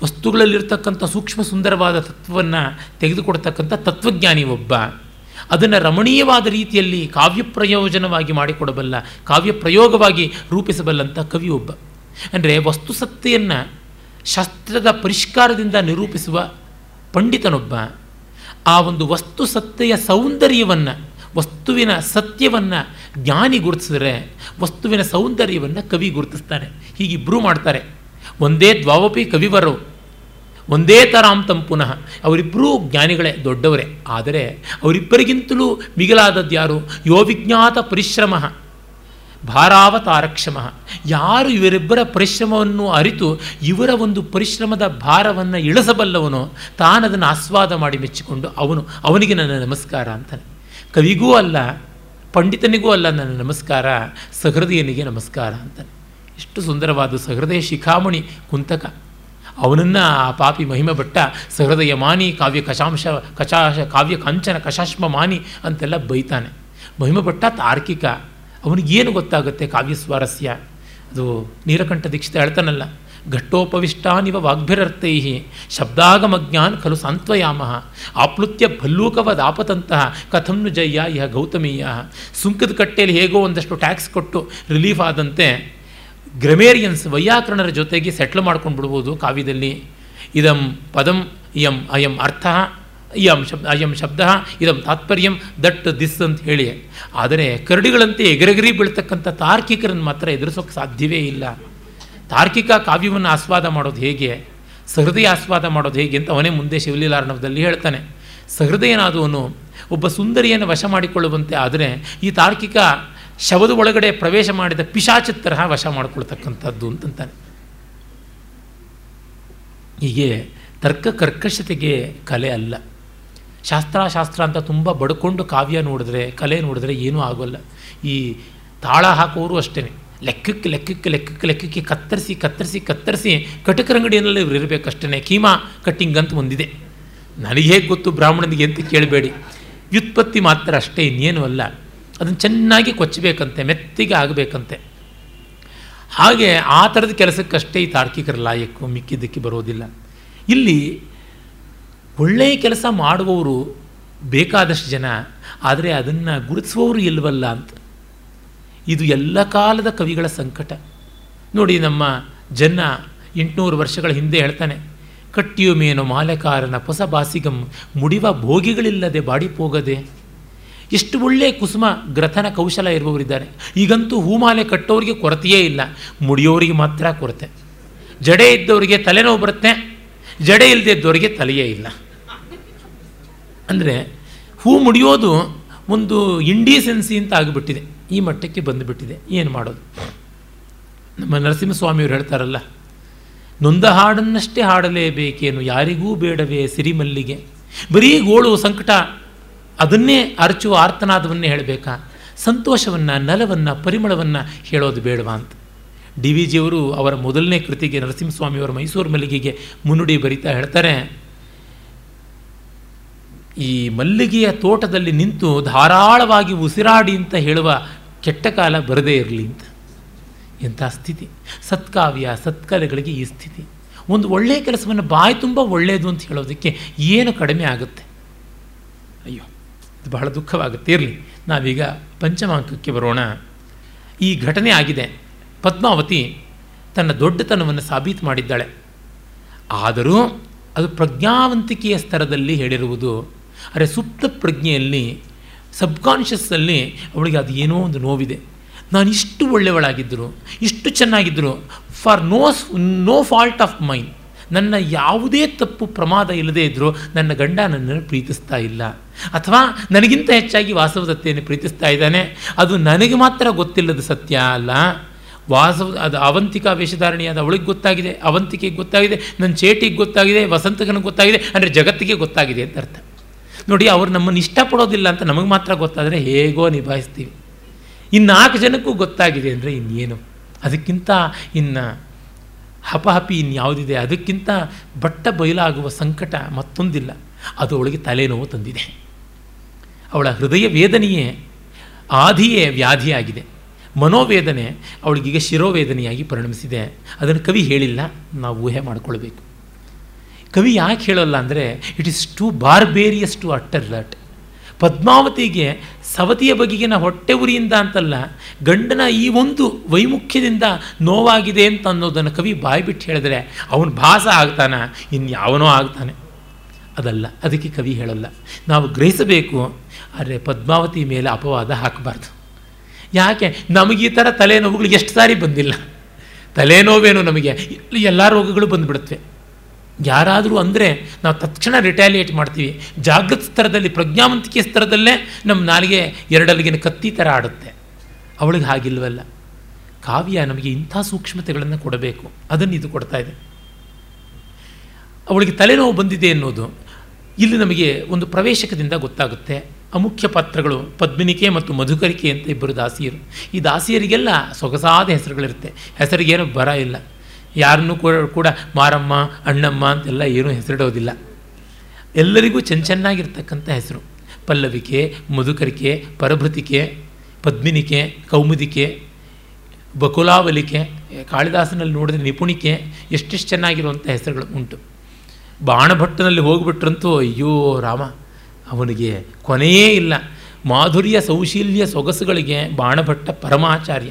ವಸ್ತುಗಳಲ್ಲಿರ್ತಕ್ಕಂಥ ಸೂಕ್ಷ್ಮ ಸುಂದರವಾದ ತತ್ವವನ್ನು ತೆಗೆದುಕೊಡ್ತಕ್ಕಂಥ ತತ್ವಜ್ಞಾನಿ ಒಬ್ಬ. ಅದನ್ನು ರಮಣೀಯವಾದ ರೀತಿಯಲ್ಲಿ ಕಾವ್ಯ ಪ್ರಯೋಜನವಾಗಿ ಮಾಡಿಕೊಡಬಲ್ಲ, ಕಾವ್ಯ ಪ್ರಯೋಗವಾಗಿ ರೂಪಿಸಬಲ್ಲಂಥ ಕವಿ ಒಬ್ಬ. ಅಂದರೆ ವಸ್ತುಸತ್ತೆಯನ್ನು ಶಾಸ್ತ್ರದ ಪರಿಷ್ಕಾರದಿಂದ ನಿರೂಪಿಸುವ ಪಂಡಿತನೊಬ್ಬ. ಆ ಒಂದು ವಸ್ತು ಸತ್ತೆಯ ಸೌಂದರ್ಯವನ್ನು, ವಸ್ತುವಿನ ಸತ್ಯವನ್ನು ಜ್ಞಾನಿ ಗುರುತಿಸಿದ್ರೆ ವಸ್ತುವಿನ ಸೌಂದರ್ಯವನ್ನು ಕವಿ ಗುರುತಿಸ್ತಾನೆ. ಹೀಗಿಬ್ಬರೂ ಮಾಡ್ತಾರೆ. ಒಂದೇ ದ್ವಾವಪಿ ಕವಿವರು, ಒಂದೇ ತರಾಂತಂ ಪುನಃ ಅವರಿಬ್ಬರೂ ಜ್ಞಾನಿಗಳೇ ದೊಡ್ಡವರೇ. ಆದರೆ ಅವರಿಬ್ಬರಿಗಿಂತಲೂ ಮಿಗಿಲಾದದ್ದು ಯಾರು ಯೋವಿಜ್ಞಾತ ಪರಿಶ್ರಮ. ಭಾರಾವತಾರಕ್ಷಮ. ಯಾರು ಇವರಿಬ್ಬರ ಪರಿಶ್ರಮವನ್ನು ಅರಿತು ಇವರ ಒಂದು ಪರಿಶ್ರಮದ ಭಾರವನ್ನು ಇಳಿಸಬಲ್ಲವನೋ ತಾನದನ್ನು ಆಸ್ವಾದ ಮಾಡಿ ಮೆಚ್ಚಿಕೊಂಡು ಅವನು ಅವನಿಗೆ ನನ್ನ ನಮಸ್ಕಾರ ಅಂತಾನೆ. ಕವಿಗೂ ಅಲ್ಲ, ಪಂಡಿತನಿಗೂ ಅಲ್ಲ ನನ್ನ ನಮಸ್ಕಾರ, ಸಹೃದಯನಿಗೆ ನಮಸ್ಕಾರ ಅಂತಾನೆ. ಎಷ್ಟು ಸುಂದರವಾದ ಸಹೃದಯ ಶಿಖಾಮಣಿ ಕುಂತಕ. ಅವನನ್ನು ಆ ಪಾಪಿ ಮಹಿಮೆ ಭಟ್ಟ ಸಹೃದಯ ಮಾನಿ ಕಾವ್ಯ ಕಶಾಂಶ ಕಚಾಶ ಕಾವ್ಯ ಕಾಂಚನ ಕಶಾಶ್ಮ ಮಾನಿ ಅಂತೆಲ್ಲ ಬೈತಾನೆ. ಮಹಿಮೆ ಭಟ್ಟ ತಾರ್ಕಿಕ ಅವನಿಗೇನು ಗೊತ್ತಾಗುತ್ತೆ ಕಾವ್ಯ ಸ್ವಾರಸ್ಯ? ಅದು ನೀಲಕಂಠ ದೀಕ್ಷಿತ ಹೇಳ್ತಾನಲ್ಲ, ಘಟ್ಟೋಪವಿಷ್ಟಾನಿವ ವಾಗ್ಭಿರರ್ಥೈ ಶಬ್ದಾಗಮಜ್ಞಾನ್ ಖಲು ಸಾಂತ್ವಯಾಮ ಆಪ್ಲುತ್ಯ ಭಲ್ಲೂಕವದಾಪತಂತಹ ಕಥಂನು ಜಯ್ಯ ಇಹ ಗೌತಮೀಯ ಸುಂಕದ ಕಟ್ಟೆಯಲ್ಲಿ ಹೇಗೋ ಒಂದಷ್ಟು ಟ್ಯಾಕ್ಸ್ ಕೊಟ್ಟು ರಿಲೀಫ್ ಆದಂತೆ ಗ್ರಮೇರಿಯನ್ಸ್ ವೈಯಾಕರಣರ ಜೊತೆಗೆ ಸೆಟ್ಲ್ ಮಾಡ್ಕೊಂಡು ಬಿಡ್ಬೋದು ಕಾವ್ಯದಲ್ಲಿ. ಇದಂ ಪದಂ ಇಯಂ ಅಯಂ ಅರ್ಥ ಇಯಂ ಶಬ್ದ ಅಯಂ ಶಬ್ದ ಇದಂ ತಾತ್ಪರ್ಯಂ ದಟ್ ದಿಸ್ ಅಂತ ಹೇಳಿ ಆದರೆ ಕರಡಿಗಳಂತೆ ಎಗರೆಗರಿ ಬೀಳ್ತಕ್ಕಂಥ ತಾರ್ಕಿಕರನ್ನು ಮಾತ್ರ ಎದುರಿಸೋಕ್ಕೆ ಸಾಧ್ಯವೇ ಇಲ್ಲ. ತಾರ್ಕಿಕ ಕಾವ್ಯವನ್ನು ಆಸ್ವಾದ ಮಾಡೋದು ಹೇಗೆ? ಸಹೃದಯ ಆಸ್ವಾದ ಮಾಡೋದು ಹೇಗೆ ಅಂತ ಅವನೇ ಮುಂದೆ ಶಿವಲೀಲಾರ್ಣವದಲ್ಲಿ ಹೇಳ್ತಾನೆ. ಸಹೃದಯನಾದವನು ಒಬ್ಬ ಸುಂದರಿಯನ್ನು ವಶ ಮಾಡಿಕೊಳ್ಳುವಂತೆ ಆದರೆ ಈ ತಾರ್ಕಿಕ ಶವದ ಒಳಗಡೆ ಪ್ರವೇಶ ಮಾಡಿದ ಪಿಶಾಚದ ತರಹ ವಶ ಮಾಡಿಕೊಳ್ತಕ್ಕಂಥದ್ದು ಅಂತಂತಾನೆ. ಹೀಗೆ ತರ್ಕ ಕರ್ಕಶತೆಗೆ ಕಲೆ ಅಲ್ಲ. ಶಾಸ್ತ್ರ ಶಾಸ್ತ್ರ ಅಂತ ತುಂಬ ಬಡ್ಕೊಂಡು ಕಾವ್ಯ ನೋಡಿದ್ರೆ, ಕಲೆ ನೋಡಿದ್ರೆ ಏನೂ ಆಗೋಲ್ಲ. ಈ ತಾಳ ಹಾಕೋರು ಅಷ್ಟೇ ಲೆಕ್ಕಕ್ಕೆ ಲೆಕ್ಕಕ್ಕೆ ಲೆಕ್ಕಕ್ಕೆ ಲೆಕ್ಕಕ್ಕೆ ಕತ್ತರಿಸಿ ಕತ್ತರಿಸಿ ಕತ್ತರಿಸಿ ಕಟಕರಂಗಡಿಯಲ್ಲಿ ಇವ್ರು ಇರಬೇಕಷ್ಟೇ ಕೀಮಾ ಕಟ್ಟಿಂಗ್ ಅಂತ ಒಂದಿದೆ. ನನಗೆ ಹೇಗೆ ಗೊತ್ತು ಬ್ರಾಹ್ಮಣನಿಗೆ ಅಂತ ಕೇಳಬೇಡಿ. ವ್ಯುತ್ಪತ್ತಿ ಮಾತ್ರ ಅಷ್ಟೇ, ಇನ್ನೇನು ಅಲ್ಲ. ಅದನ್ನು ಚೆನ್ನಾಗಿ ಕೊಚ್ಚಬೇಕಂತೆ, ಮೆತ್ತಿಗೆ ಆಗಬೇಕಂತೆ. ಹಾಗೆ ಆ ಥರದ ಕೆಲಸಕ್ಕಷ್ಟೇ ಈ ತಾರ್ಕಿಕರ ಲಾಯಕ್ಕು ಮಿಕ್ಕಿದ್ದಕ್ಕೆ ಬರೋದಿಲ್ಲ. ಇಲ್ಲಿ ಒಳ್ಳೆಯ ಕೆಲಸ ಮಾಡುವವರು ಬೇಕಾದಷ್ಟು ಜನ, ಆದರೆ ಅದನ್ನು ಗುರುತಿಸುವವರು ಇಲ್ವಲ್ಲ ಅಂತ. ಇದು ಎಲ್ಲ ಕಾಲದ ಕವಿಗಳ ಸಂಕಟ. ನೋಡಿ ನಮ್ಮ ಜನ ಎಂಟುನೂರು ವರ್ಷಗಳ ಹಿಂದೆ ಹೇಳ್ತಾನೆ ಕಟ್ಟಿಯುಮೇನು ಮಾಲೆಕಾರನ ಹೊಸ ಬಾಸಿಗಂ, ಮುಡಿವ ಭೋಗಿಗಳಿಲ್ಲದೆ ಬಾಡಿಪೋಗದೆ ಎಷ್ಟು ಒಳ್ಳೆಯ ಕುಸುಮ ಗ್ರಥನ ಕೌಶಲ ಇರುವವರಿದ್ದಾರೆ. ಈಗಂತೂ ಹೂಮಾಲೆ ಕಟ್ಟೋರಿಗೆ ಕೊರತೆಯೇ ಇಲ್ಲ, ಮುಡಿಯೋರಿಗೆ ಮಾತ್ರ ಕೊರತೆ. ಜಡೆ ಇದ್ದವರಿಗೆ ತಲೆನೋವು ಬರುತ್ತೆ ಜಡೆ ಇಲ್ಲದೆ ಇದ್ದವರಿಗೆ ತಲೆಯೇ ಇಲ್ಲ. ಅಂದರೆ ಹೂ ಮುಡಿಯೋದು ಒಂದು ಇಂಡೀಸೆನ್ಸಿ ಅಂತ ಆಗಿಬಿಟ್ಟಿದೆ. ಈ ಮಟ್ಟಕ್ಕೆ ಬಂದುಬಿಟ್ಟಿದೆ. ಏನು ಮಾಡೋದು? ನಮ್ಮ ನರಸಿಂಹಸ್ವಾಮಿಯವರು ಹೇಳ್ತಾರಲ್ಲ, ನೊಂದ ಹಾಡನ್ನಷ್ಟೇ ಹಾಡಲೇಬೇಕೇನು? ಯಾರಿಗೂ ಬೇಡವೇ ಸಿರಿಮಲ್ಲಿಗೆ. ಬರೀ ಗೋಳು ಸಂಕಟ, ಅದನ್ನೇ ಅರಚುವ ಆರ್ತನಾದವನ್ನೇ ಹೇಳಬೇಕಾ? ಸಂತೋಷವನ್ನು, ನಲವನ್ನು, ಪರಿಮಳವನ್ನು ಹೇಳೋದು ಬೇಡವಾ ಅಂತ. ಡಿ ವಿ ಜಿಯವರು ಅವರ ಮೊದಲನೇ ಕೃತಿಗೆ ನರಸಿಂಹಸ್ವಾಮಿಯವರ ಮೈಸೂರು ಮಲ್ಲಿಗೆಗೆ ಮುನ್ನುಡಿ ಬರಿತಾ ಹೇಳ್ತಾರೆ, ಈ ಮಲ್ಲಿಗೆಯ ತೋಟದಲ್ಲಿ ನಿಂತು ಧಾರಾಳವಾಗಿ ಉಸಿರಾಡಿ ಅಂತ ಹೇಳುವ ಕೆಟ್ಟ ಕಾಲ ಬರದೇ ಇರಲಿ ಅಂತ. ಎಂಥ ಸ್ಥಿತಿ. ಸತ್ಕಾವ್ಯ, ಸತ್ಕಲೆಗಳಿಗೆ ಈ ಸ್ಥಿತಿ. ಒಂದು ಒಳ್ಳೆಯ ಕೆಲಸವನ್ನು ಬಾಯಿ ತುಂಬ ಒಳ್ಳೆಯದು ಅಂತ ಹೇಳೋದಕ್ಕೆ ಏನು ಕಡಿಮೆ ಆಗುತ್ತೆ? ಅಯ್ಯೋ, ಇದು ಬಹಳ ದುಃಖವಾಗುತ್ತೆ. ಇರಲಿ, ನಾವೀಗ ಪಂಚಮಾಂಕಕ್ಕೆ ಬರೋಣ. ಈ ಘಟನೆ ಆಗಿದೆ. ಪದ್ಮಾವತಿ ತನ್ನ ದೊಡ್ಡತನವನ್ನು ಸಾಬೀತು ಮಾಡಿದ್ದಾಳೆ. ಆದರೂ ಅದು ಪ್ರಜ್ಞಾವಂತಿಕೆಯ ಸ್ತರದಲ್ಲಿ ಹೇಳಿರುವುದು, ಅರೆ ಸುಪ್ತ ಪ್ರಜ್ಞೆಯಲ್ಲಿ ಸಬ್ಕಾನ್ಷಿಯಸ್ಸಲ್ಲಿ ಅವಳಿಗೆ ಅದು ಏನೋ ಒಂದು ನೋವಿದೆ. ನಾನು ಇಷ್ಟು ಒಳ್ಳೆಯವಳಾಗಿದ್ದರು, ಇಷ್ಟು ಚೆನ್ನಾಗಿದ್ದರು, for no no fault of mine, ನನ್ನ ಯಾವುದೇ ತಪ್ಪು ಪ್ರಮಾದ ಇಲ್ಲದೇ ಇದ್ದರೂ ನನ್ನ ಗಂಡ ನನ್ನನ್ನು ಪ್ರೀತಿಸ್ತಾ ಇಲ್ಲ. ಅಥವಾ ನನಗಿಂತ ಹೆಚ್ಚಾಗಿ ವಾಸವದತ್ತೆಯನ್ನು ಪ್ರೀತಿಸ್ತಾ ಇದ್ದಾನೆ. ಅದು ನನಗೆ ಮಾತ್ರ ಗೊತ್ತಿಲ್ಲದ ಸತ್ಯ ಅಲ್ಲ. ವಾಸವ ಅದು ಅವಂತಿಕಾ ವೇಷಧಾರಣಿಯಾದ ಅವಳಿಗೆ ಗೊತ್ತಾಗಿದೆ, ಅವಂತಿಕೆಗೆ ಗೊತ್ತಾಗಿದೆ, ನನ್ನ ಚೇಟಿಗೆ ಗೊತ್ತಾಗಿದೆ ವಸಂತಕನಿಗೆ ಗೊತ್ತಾಗಿದೆ, ಅಂದರೆ ಜಗತ್ತಿಗೆ ಗೊತ್ತಾಗಿದೆ ಅಂತ ಅರ್ಥ. ನೋಡಿ, ಅವ್ರು ನಮ್ಮನ್ನು ಇಷ್ಟಪಡೋದಿಲ್ಲ ಅಂತ ನಮಗೆ ಮಾತ್ರ ಗೊತ್ತಾದರೆ ಹೇಗೋ ನಿಭಾಯಿಸ್ತೀವಿ. ಇನ್ನು ನಾಲ್ಕು ಜನಕ್ಕೂ ಗೊತ್ತಾಗಿದೆ ಅಂದರೆ ಇನ್ನೇನು? ಅದಕ್ಕಿಂತ ಇನ್ನು ಹಪಹಪಿ ಇನ್ಯಾವುದಿದೆ, ಅದಕ್ಕಿಂತ ಬಟ್ಟ ಬಯಲಾಗುವ ಸಂಕಟ ಮತ್ತೊಂದಿಲ್ಲ. ಅದು ಅವಳಿಗೆ ತಲೆನೋವು ತಂದಿದೆ. ಅವಳ ಹೃದಯ ವೇದನೆಯೇ ಆದಿಯೇ ವ್ಯಾಧಿಯಾಗಿದೆ. ಮನೋವೇದನೆ ಅವಳಿಗೀಗ ಶಿರೋವೇದನೆಯಾಗಿ ಪರಿಣಮಿಸಿದೆ. ಅದನ್ನು ಕವಿ ಹೇಳಿಲ್ಲ, ನಾವು ಊಹೆ ಮಾಡಿಕೊಳ್ಬೇಕು. ಕವಿ ಯಾಕೆ ಹೇಳೋಲ್ಲ ಅಂದರೆ it is too barbarous to utter that ಪದ್ಮಾವತಿಗೆ ಸವತಿಯ ಬಗೆಗಿನ ಹೊಟ್ಟೆ ಉರಿಯಿಂದ ಅಂತಲ್ಲ, ಗಂಡನ ಈ ಒಂದು ವೈಮುಖ್ಯದಿಂದ ನೋವಾಗಿದೆ ಅಂತ ಅನ್ನೋದನ್ನು ಕವಿ ಬಾಯ್ಬಿಟ್ಟು ಹೇಳಿದ್ರೆ, ಅವನು ಭಾಸ ಆಗ್ತಾನ? ಇನ್ಯಾವನೋ ಆಗ್ತಾನೆ. ಅದಲ್ಲ, ಅದಕ್ಕೆ ಕವಿ ಹೇಳಲ್ಲ. ನಾವು ಗ್ರಹಿಸಬೇಕು ಆದರೆ ಪದ್ಮಾವತಿ ಮೇಲೆ ಅಪವಾದ ಹಾಕಬಾರ್ದು. ಯಾಕೆ? ನಮಗೆ ಈ ಥರ ತಲೆನೋವುಗಳು ಎಷ್ಟು ಸಾರಿ ಬಂದಿಲ್ಲ. ತಲೆನೋವೇನು ನಮಗೆ? ಎಲ್ಲ ರೋಗಗಳು ಬಂದುಬಿಡುತ್ತವೆ ಯಾರಾದರೂ ಅಂದರೆ ನಾವು ತಕ್ಷಣ ರಿಟ್ಯಾಲಿಯೇಟ್ ಮಾಡ್ತೀವಿ. ಜಾಗೃತ ಸ್ತರದಲ್ಲಿ ಪ್ರಜ್ಞಾವಂತಿಕೆ ಸ್ತರದಲ್ಲೇ ನಮ್ಮ ನಾಲಿಗೆ ಎರಡಲ್ಲಿಗಿನ ಕತ್ತಿ ಥರ ಆಡುತ್ತೆ. ಅವಳಿಗೆ ಹಾಗಿಲ್ವಲ್ಲ. ಕಾವ್ಯ ನಮಗೆ ಇಂಥ ಸೂಕ್ಷ್ಮತೆಗಳನ್ನು ಕೊಡಬೇಕು. ಅದನ್ನು ಇದು ಕೊಡ್ತಾ ಇದೆ. ಅವಳಿಗೆ ತಲೆನೋವು ಬಂದಿದೆ ಅನ್ನೋದು ಇಲ್ಲಿ ನಮಗೆ ಒಂದು ಪ್ರವೇಶಕದಿಂದ ಗೊತ್ತಾಗುತ್ತೆ. ಅಮುಖ್ಯ ಪಾತ್ರಗಳು ಪದ್ಮಿನಿಕೆ ಮತ್ತು ಮಧುಕರಿಕೆ ಅಂತ ಇಬ್ಬರು ದಾಸಿಯರು. ಈ ದಾಸಿಯರಿಗೆಲ್ಲ ಸೊಗಸಾದ ಹೆಸರುಗಳಿರುತ್ತೆ. ಹೆಸರಿಗೇನು ಬರ ಇಲ್ಲ. ಯಾರನ್ನೂ ಕೂಡ ಕೂಡ ಮಾರಮ್ಮ, ಅಣ್ಣಮ್ಮ ಅಂತೆಲ್ಲ ಏನೂ ಹೆಸರಿಡೋದಿಲ್ಲ. ಎಲ್ಲರಿಗೂ ಚೆನ್ನ ಚೆನ್ನಾಗಿರ್ತಕ್ಕಂಥ ಹೆಸರು. ಪಲ್ಲವಿಕೆ, ಮಧುಕರಿಕೆ, ಪರಭೃತಿಕೆ, ಪದ್ಮಿನಿಕೆ, ಕೌಮುದಿಕೆ, ಬಕುಲಾವಲಿಕೆ, ಕಾಳಿದಾಸನಲ್ಲಿ ನೋಡಿದ ನಿಪುಣಿಕೆ, ಎಷ್ಟೆಷ್ಟು ಚೆನ್ನಾಗಿರುವಂಥ ಹೆಸರುಗಳು ಉಂಟು. ಬಾಣಭಟ್ಟನಲ್ಲಿ ಹೋಗ್ಬಿಟ್ರಂತೂ ಅಯ್ಯೋ ರಾಮ. ಅವನಿಗೆ ಕೊನೆಯೇ ಇಲ್ಲ. ಮಾಧುರ್ಯ, ಸೌಶೀಲ್ಯ, ಸೊಗಸುಗಳಿಗೆ ಬಾಣಭಟ್ಟ ಪರಮಾಚಾರ್ಯ.